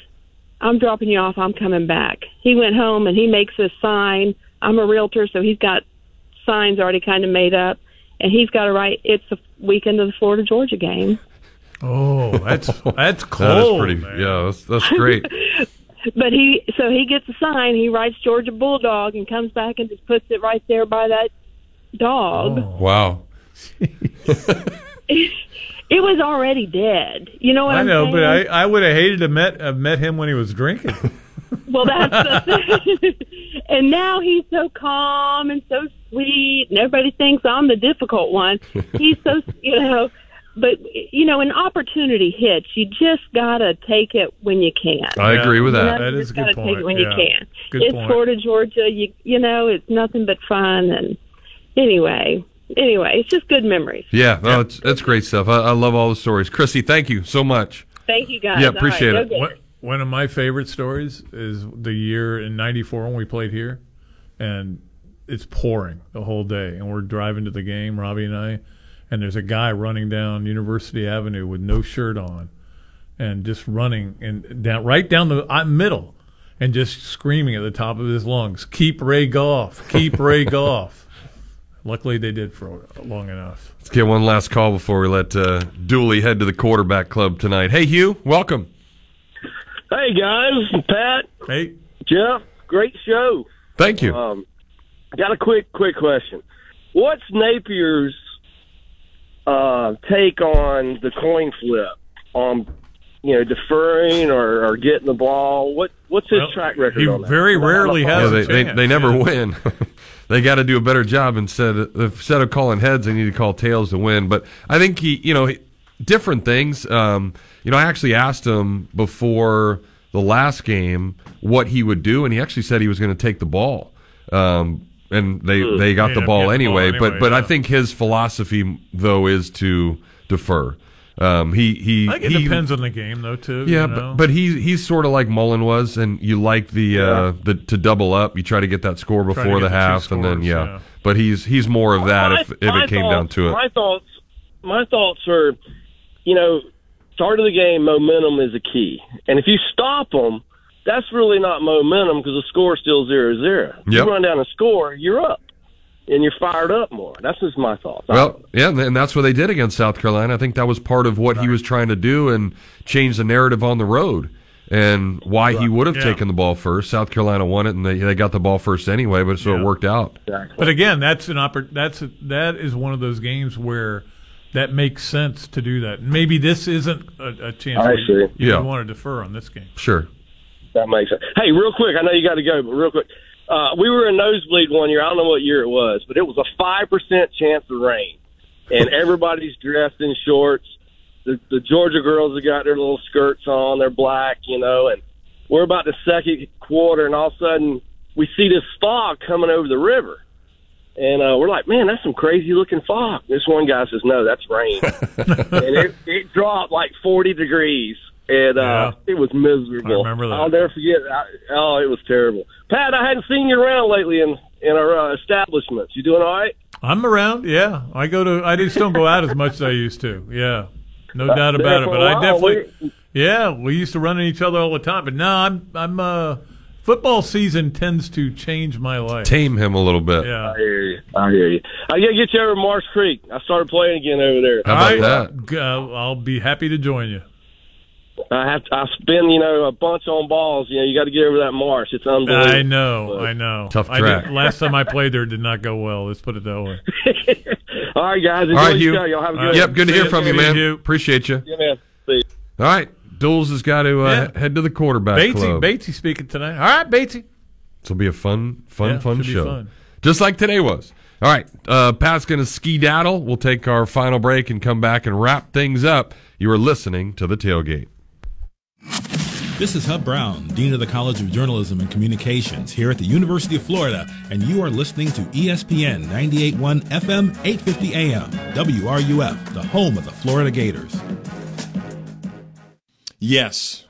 Speaker 46: i'm dropping you off. I'm coming back. He went home and he makes a sign. I'm a realtor so he's got signs already kind of made up and he's got to write it's the weekend of the florida georgia game
Speaker 5: Oh, that's that's cold.
Speaker 6: That is pretty.
Speaker 5: man.
Speaker 6: Yeah, that's, that's great.
Speaker 46: but he so he gets a sign he writes georgia bulldog and comes back and just puts it right there by that dog
Speaker 5: Oh.
Speaker 6: wow.
Speaker 46: it was already dead you know what
Speaker 5: I
Speaker 46: am
Speaker 5: know,
Speaker 46: saying?
Speaker 5: but I, I would have hated to met have met him when he was drinking.
Speaker 46: Well, that's the thing. and now he's so calm and so sweet, and everybody thinks I'm the difficult one. He's so you know, but you know, an opportunity hits. You just gotta take it when you can.
Speaker 6: I agree with that.
Speaker 46: know, you
Speaker 6: is
Speaker 46: just
Speaker 6: a good
Speaker 46: gotta take it when
Speaker 6: yeah.
Speaker 46: you can.
Speaker 6: Good
Speaker 46: it's
Speaker 6: point.
Speaker 46: Florida, Georgia. You you know, it's nothing but fun, and anyway, anyway, it's just good memories.
Speaker 6: Yeah, no, it's that's great stuff. I, I love all the stories. Chrissy, thank you so much.
Speaker 46: Thank you guys.
Speaker 6: Yeah, appreciate
Speaker 46: go
Speaker 6: it.
Speaker 5: One, one of my favorite stories is the year in '94 when we played here, and it's pouring the whole day, and we're driving to the game, Robbie and I, and there's a guy running down University Avenue with no shirt on, and just running and down right down the uh, middle, and just screaming at the top of his lungs, "Keep Ray Goff! Keep Ray Goff!" Luckily, they did for long enough.
Speaker 6: Let's get one last call before we let uh, Dooley head to the quarterback club tonight. Hey, Hugh, welcome.
Speaker 49: Hey guys, Pat.
Speaker 5: Hey,
Speaker 49: Jeff. Great show.
Speaker 6: Thank you.
Speaker 49: Um, got a quick, quick question. What's Napier's uh, take on the coin flip? On you know deferring or, or getting the ball. What what's his
Speaker 5: Well,
Speaker 49: track record
Speaker 5: he
Speaker 49: on that?
Speaker 5: very rarely
Speaker 6: Yeah,
Speaker 5: has
Speaker 6: they, they, they never
Speaker 5: yeah.
Speaker 6: win. they got to do a better job instead of, instead of calling heads. They need to call tails to win. But I think he, you know, he- different things. Um, you know, I actually asked him before the last game what he would do, and he actually said he was going to take the ball. Um, and they they got
Speaker 5: Ended
Speaker 6: the ball
Speaker 5: getting the ball
Speaker 6: anyway. But
Speaker 5: anyway,
Speaker 6: but I think his philosophy though is to defer. Um, he he
Speaker 5: I think it
Speaker 6: he,
Speaker 5: depends on the game, though, too.
Speaker 6: yeah,
Speaker 5: you know?
Speaker 6: but, but he he's sort of like Mullen was, and you like the uh, the to double up. You try to get that score before
Speaker 5: get
Speaker 6: the
Speaker 5: the two
Speaker 6: half, and then yeah.
Speaker 5: yeah.
Speaker 6: But he's he's more of that
Speaker 49: My-
Speaker 6: if if
Speaker 49: my
Speaker 6: it came down to it.
Speaker 49: My thoughts, my thoughts are, you know, start of the game, momentum is a key, and if you stop them, that's really not momentum because the score's still zero zero.
Speaker 6: Yep.
Speaker 49: You run down a score, you're up, and you're fired up more. That's just my thoughts.
Speaker 6: Well, yeah, and that's what they did against South Carolina. I think that was part of what he was trying to do and change the narrative on the road and why he would have
Speaker 5: Yeah.
Speaker 6: taken the ball first. South Carolina won it, and they they got the ball first anyway, but so it worked out.
Speaker 5: But again, that's an oppor- That's a, that is one of those games where that makes sense to do that. Maybe this isn't a, a chance.
Speaker 49: I
Speaker 5: where you,
Speaker 49: see.
Speaker 5: you
Speaker 6: Yeah.
Speaker 5: want to defer on this game.
Speaker 6: Sure.
Speaker 49: That makes sense. Hey, real quick, I know you got to go, but real quick, uh, we were in nosebleed one year. I don't know what year it was, but it was a five percent chance of rain, and everybody's dressed in shorts. The, the Georgia girls have got their little skirts on; they're black, you know. And we're about the second quarter, and all of a sudden we see this fog coming over the river, and uh, we're like, "Man, that's some crazy looking fog." This one guy says, "No, that's rain," and it, it dropped like forty degrees. And uh, it was miserable.
Speaker 5: I remember that.
Speaker 49: I'll never forget. I, oh, it was terrible. Pat, I hadn't seen you around lately in in our uh, establishments. You doing all right?
Speaker 5: I'm around. Yeah, I go to. I just don't go out as much as I used to. Yeah, no
Speaker 49: Uh,
Speaker 5: doubt about it. But I
Speaker 49: while,
Speaker 5: definitely. Yeah, we used to run into each other all the time. But now I'm. I'm. Uh, football season tends to change my life.
Speaker 6: Tame him a little bit.
Speaker 5: Yeah.
Speaker 49: I hear you. I hear you. I gotta get you over Marsh Creek. I started playing again over there.
Speaker 6: How about
Speaker 5: I,
Speaker 6: that?
Speaker 5: Uh, I'll be happy to join you.
Speaker 49: I have. To, I spend you know a bunch on balls. You know, you got to get over that marsh. It's unbelievable.
Speaker 5: I know, I know.
Speaker 6: Tough
Speaker 5: I
Speaker 6: track.
Speaker 5: did, last time I played there did not go well. Let's put it that way.
Speaker 49: all right, guys. Enjoy
Speaker 6: All right,
Speaker 49: the
Speaker 6: Hugh.
Speaker 49: show. Y'all have a good.
Speaker 5: right.
Speaker 6: Yep, good to hear
Speaker 5: ya.
Speaker 6: from you, man.
Speaker 5: Hugh.
Speaker 6: Appreciate you.
Speaker 49: Yeah, man. See you.
Speaker 6: All right, Duels has got to uh,
Speaker 5: Yeah.
Speaker 6: head to the quarterback
Speaker 5: Batesy,
Speaker 6: club.
Speaker 5: Batesy speaking tonight. All right, Batesy.
Speaker 6: This will be a fun, fun,
Speaker 5: Yeah,
Speaker 6: fun
Speaker 5: should be
Speaker 6: show.
Speaker 5: fun.
Speaker 6: Just like today was. All right, uh, Pat's going to ski daddle. We'll take our final break and come back and wrap things up. You are listening to the tailgate.
Speaker 50: This is Hub Brown, Dean of the College of Journalism and Communications here at the University of Florida, and you are listening to ESPN 98.1 FM, 850 AM, WRUF, the home of the Florida Gators.
Speaker 9: Yes,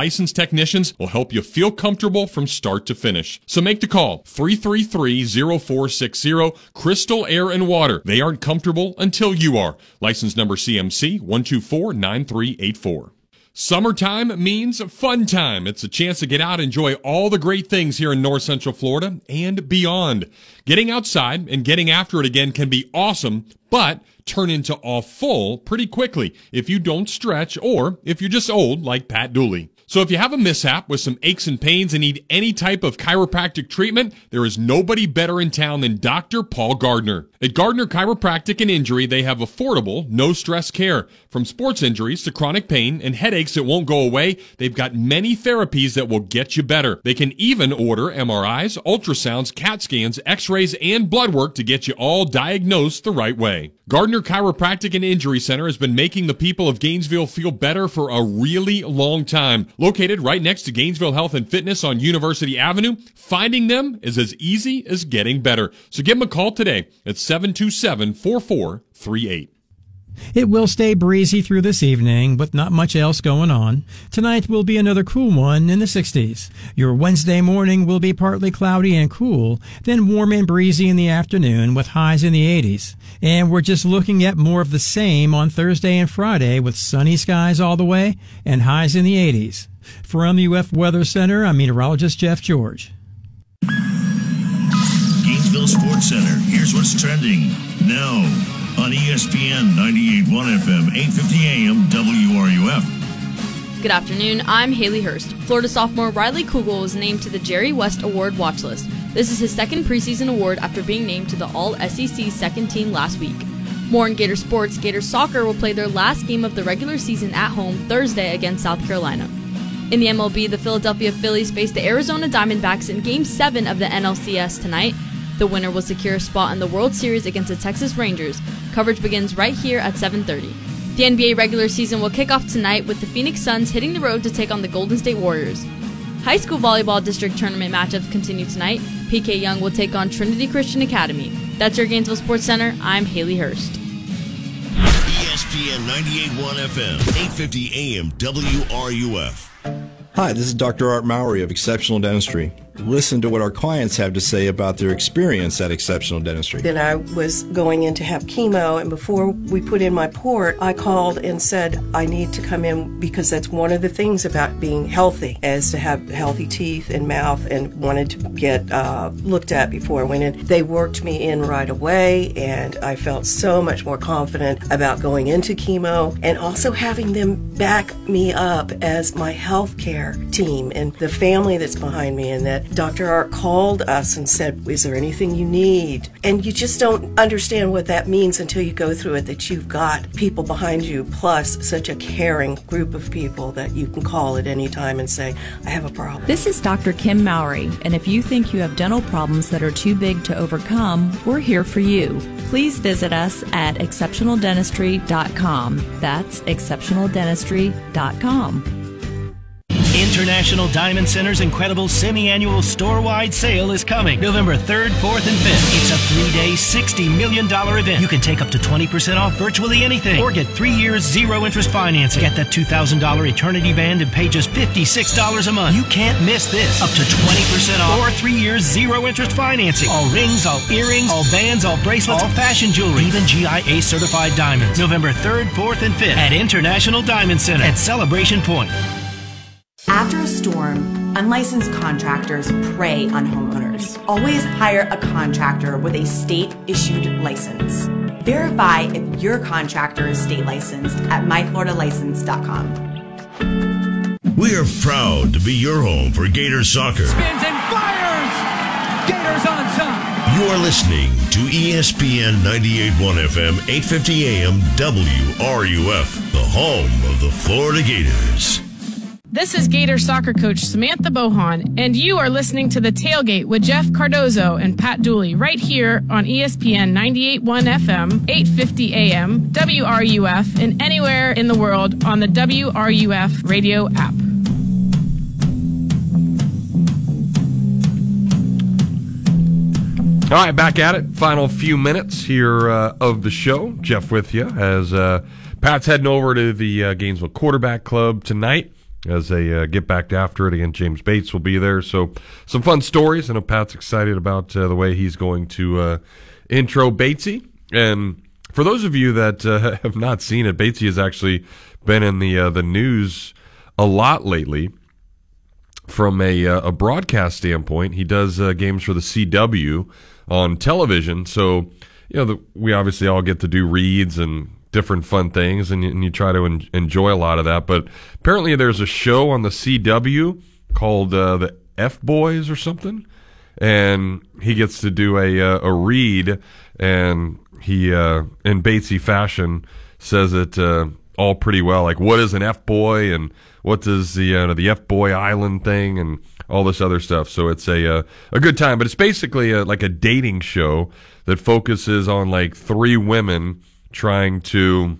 Speaker 9: licensed technicians will help you feel comfortable from start to finish. So make the call 333-0460 Crystal Air and Water. They aren't comfortable until you are. License number CMC 1249384. Summertime means fun time. It's a chance to get out and enjoy all the great things here in North Central Florida and beyond. Getting outside and getting after it again can be awesome, but turn into awful pretty quickly if you don't stretch or if you're just old like Pat Dooley. So if you have a mishap with some aches and pains and need any type of chiropractic treatment, there is nobody better in town than Dr. Paul Gardner. At Gardner Chiropractic and Injury, they have affordable, no stress care. From sports injuries to chronic pain and headaches that won't go away, they've got many therapies that will get you better. They can even order MRIs, ultrasounds, CAT scans, x-rays, and blood work to get you all diagnosed the right way. Gardner Chiropractic and Injury Center has been making the people of Gainesville feel better for a really long time. Located right next to Gainesville Health and Fitness on University Avenue, finding them is as easy as getting better. So give them a call today at 727 4438.
Speaker 51: It will stay breezy through this evening with not much else going on. Tonight will be another cool one in the 60s. Your Wednesday morning will be partly cloudy and cool, then warm and breezy in the afternoon with highs in the 80s. And we're just looking at more of the same on Thursday and Friday with sunny skies all the way and highs in the 80s. From the UF Weather Center, I'm meteorologist Jeff George.
Speaker 2: Gainesville Sports Center. Here's what's trending now on ESPN 98.1 FM, 8:50 AM, WRUF.
Speaker 38: Good afternoon. I'm Haley Hurst. Florida sophomore Riley Kugel was named to the Jerry West Award watch list. This is his second preseason award after being named to the All SEC second team last week. More in Gator sports, Gator soccer will play their last game of the regular season at home Thursday against South Carolina. In the MLB, the Philadelphia Phillies face the Arizona Diamondbacks in Game 7 of the NLCS tonight. The winner will secure a spot in the World Series against the Texas Rangers. Coverage begins right here at 7:30. The NBA regular season will kick off tonight with the Phoenix Suns hitting the road to take on the Golden State Warriors. High school volleyball district tournament matchups continue tonight. P.K. Yonge will take on Trinity Christian Academy. That's your Gainesville Sports Center. I'm Haley Hurst.
Speaker 2: ESPN 98.1 FM, 8:50 AM, WRUF.
Speaker 52: Hi, this is Dr. Art Mowry of Exceptional Dentistry. Listen to what our clients have to say about their experience at Exceptional Dentistry.
Speaker 48: Then I was going in to have chemo, and before we put in my port, I called and said, I need to come in because that's one of the things about being healthy, is to have healthy teeth and mouth, and wanted to get uh, looked at before I went in. They worked me in right away, and I felt so much more confident about going into chemo and also having them back me up as my health care team and the family that's behind me, and that Dr. Art called us and said, Is there anything you need? And you just don't understand what that means until you go through it that you've got people behind you, plus such a caring group of people that you can call at any time and say, I have a problem.
Speaker 53: This is Dr. Kim Mowry, and if you think you have dental problems that are too big to overcome, we're here for you. Please visit us at exceptionaldentistry.com. That's exceptionaldentistry.com.
Speaker 54: International Diamond Center's incredible semi-annual store-wide sale is coming November 3rd, 4th, and 5th. It's a three-day, $60 million event. You can take up to 20% off virtually anything or get three years zero-interest financing. Get that $2,000 Eternity Band and pay just $56 a month. You can't miss this. Up to 20% off or three years zero-interest financing. All rings, all earrings, all bands, all bracelets, all fashion jewelry, even GIA certified diamonds. November 3rd, 4th, and 5th at International Diamond Center at Celebration Point.
Speaker 55: After a storm, unlicensed contractors prey on homeowners. Always hire a contractor with a state issued license. Verify if your contractor is state licensed at myfloridalicense.com.
Speaker 2: We are proud to be your home for Gator soccer.
Speaker 56: Spins and fires! Gators on top!
Speaker 2: You are listening to ESPN 98.1 FM, 8:50 AM, WRUF, the home of the Florida Gators.
Speaker 57: This is Gator soccer coach Samantha Bohon, and you are listening to The Tailgate with Jeff Cardozo and Pat Dooley right here on ESPN 98.1 FM, 850 AM, WRUF, and anywhere in the world on the WRUF radio app.
Speaker 6: All right, back at it. Final few minutes here uh, of the show. Jeff with you as uh, Pat's heading over to the uh, Gainesville Quarterback Club tonight as they uh, get back after it. Again, James Bates will be there. So some fun stories. I know Pat's excited about uh, the way he's going to uh, intro Batesy. And for those of you that uh, have not seen it, Batesy has actually been in the uh, the news a lot lately from a, uh, a broadcast standpoint. He does games for the CW on television. So, you know, the, we obviously all get to do reads and different fun things, and you, and you try to en- enjoy a lot of that. But apparently, there's a show on the CW called uh, the F Boys or something, and he gets to do a uh, a read, and he uh, in Batesy fashion says it uh, all pretty well. Like, what is an F boy, and what does the uh, the F boy island thing, and all this other stuff. So it's a uh, a good time, but it's basically a, like a dating show that focuses on like three women trying to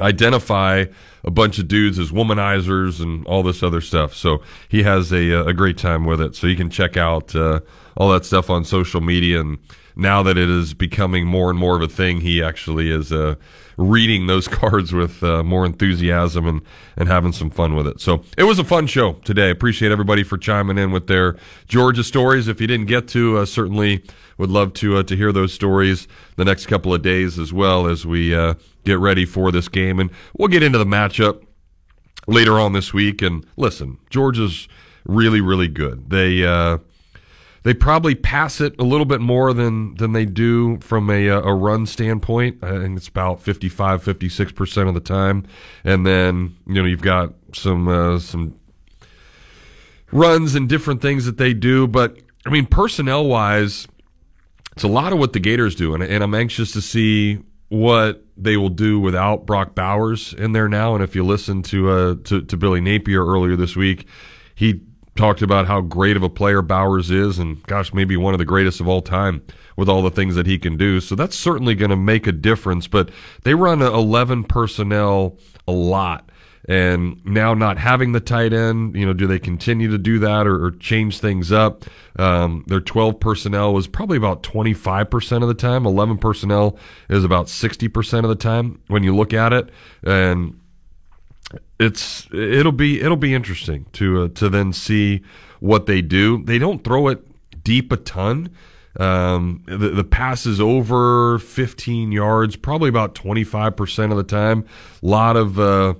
Speaker 6: identify a bunch of dudes as womanizers and all this other stuff. So he has a a great time with it. So you can check out uh, all that stuff on social media and now that it is becoming more and more of a thing, he actually is uh, reading those cards with uh, more enthusiasm and, and having some fun with it. So it was a fun show today. Appreciate everybody for chiming in with their Georgia stories. If you didn't get to, uh, certainly would love to uh, to hear those stories the next couple of days as well as we uh, get ready for this game. And we'll get into the matchup later on this week. And listen, Georgia's really, really good. They uh, they probably pass it a little bit more than than they do from a a run standpoint. I think it's about 55 56% of the time. And then, you know, you've got some uh, some runs and different things that they do, but I mean personnel-wise it's a lot of what the Gators do and, and I'm anxious to see what they will do without Brock Bowers in there now and if you listen to uh to, to Billy Napier earlier this week, he talked about how great of a player Bowers is, and gosh, maybe one of the greatest of all time with all the things that he can do. So that's certainly going to make a difference. But they run 11 personnel a lot. And now not having the tight end, you know, do they continue to do that or, or change things up? Um, their 12 personnel was probably about 25% of the time. 11 personnel is about 60% of the time when you look at it. And it's it'll be it'll be interesting to uh, to then see what they do. They don't throw it deep a ton. Um, the, the pass is over 15 yards, probably about 25 percent of the time. A lot of uh,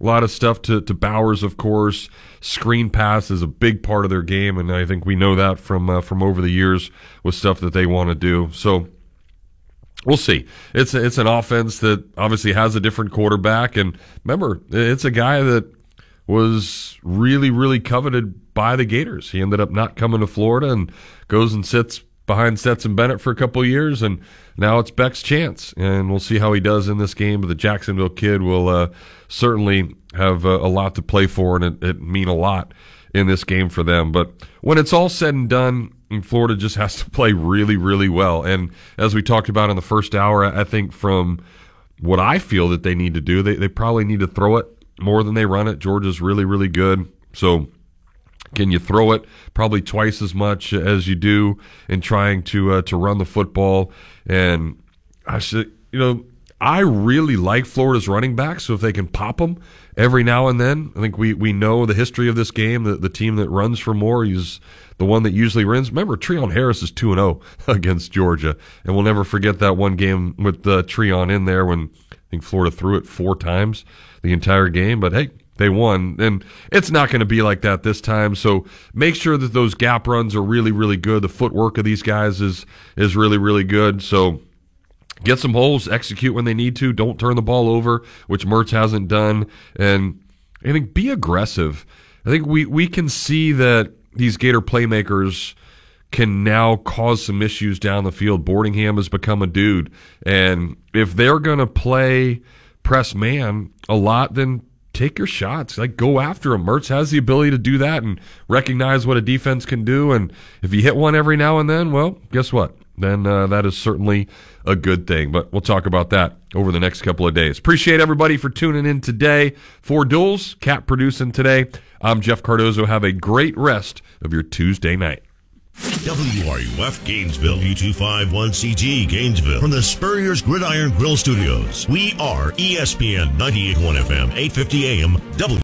Speaker 6: lot of stuff to, to Bowers, of course. Screen pass is a big part of their game, and I think we know that from uh, from over the years with stuff that they want to do. So We'll see. It's a, it's an offense that obviously has a different quarterback, and remember, it's a guy that was really really coveted by the Gators. He ended up not coming to Florida and goes and sits behind Stetson Bennett for a couple years, and now it's Beck's chance, and we'll see how he does in this game. But the Jacksonville kid will uh, certainly have uh, a lot to play for, and it, it mean a lot in this game for them. But when it's all said and done and Florida just has to play really, really well. And as we talked about in the first hour, I think from what I feel that they need to do, they, they probably need to throw it more than they run it. Georgia's really, really good. So can you throw it probably twice as much as you do in trying to uh, to run the football? And I should, you know, I really like Florida's running backs. So if they can pop them every now and then, I think we, we know the history of this game. The, the team that runs for more, he's the one that usually wins. Remember, Treon Harris is 2 0 against Georgia. And we'll never forget that one game with uh, Treon in there when I think Florida threw it four times the entire game. But hey, they won. And it's not going to be like that this time. So make sure that those gap runs are really, really good. The footwork of these guys is is really, really good. So get some holes, execute when they need to. Don't turn the ball over, which Mertz hasn't done. And I think be aggressive. I think we, we can see that these Gator playmakers can now cause some issues down the field. Boardingham has become a dude. And if they're going to play press man a lot, then take your shots. Like go after him. Mertz has the ability to do that and recognize what a defense can do. And if you hit one every now and then, well, guess what? Then uh, that is certainly a good thing. But we'll talk about that over the next couple of days. Appreciate everybody for tuning in today for Duels. Cat producing today. I'm Jeff Cardozo. Have a great rest of your Tuesday night.
Speaker 2: WRUF Gainesville, U251CG Gainesville, from the Spurrier's Gridiron Grill Studios. We are ESPN 98.1 FM, 850 AM, W.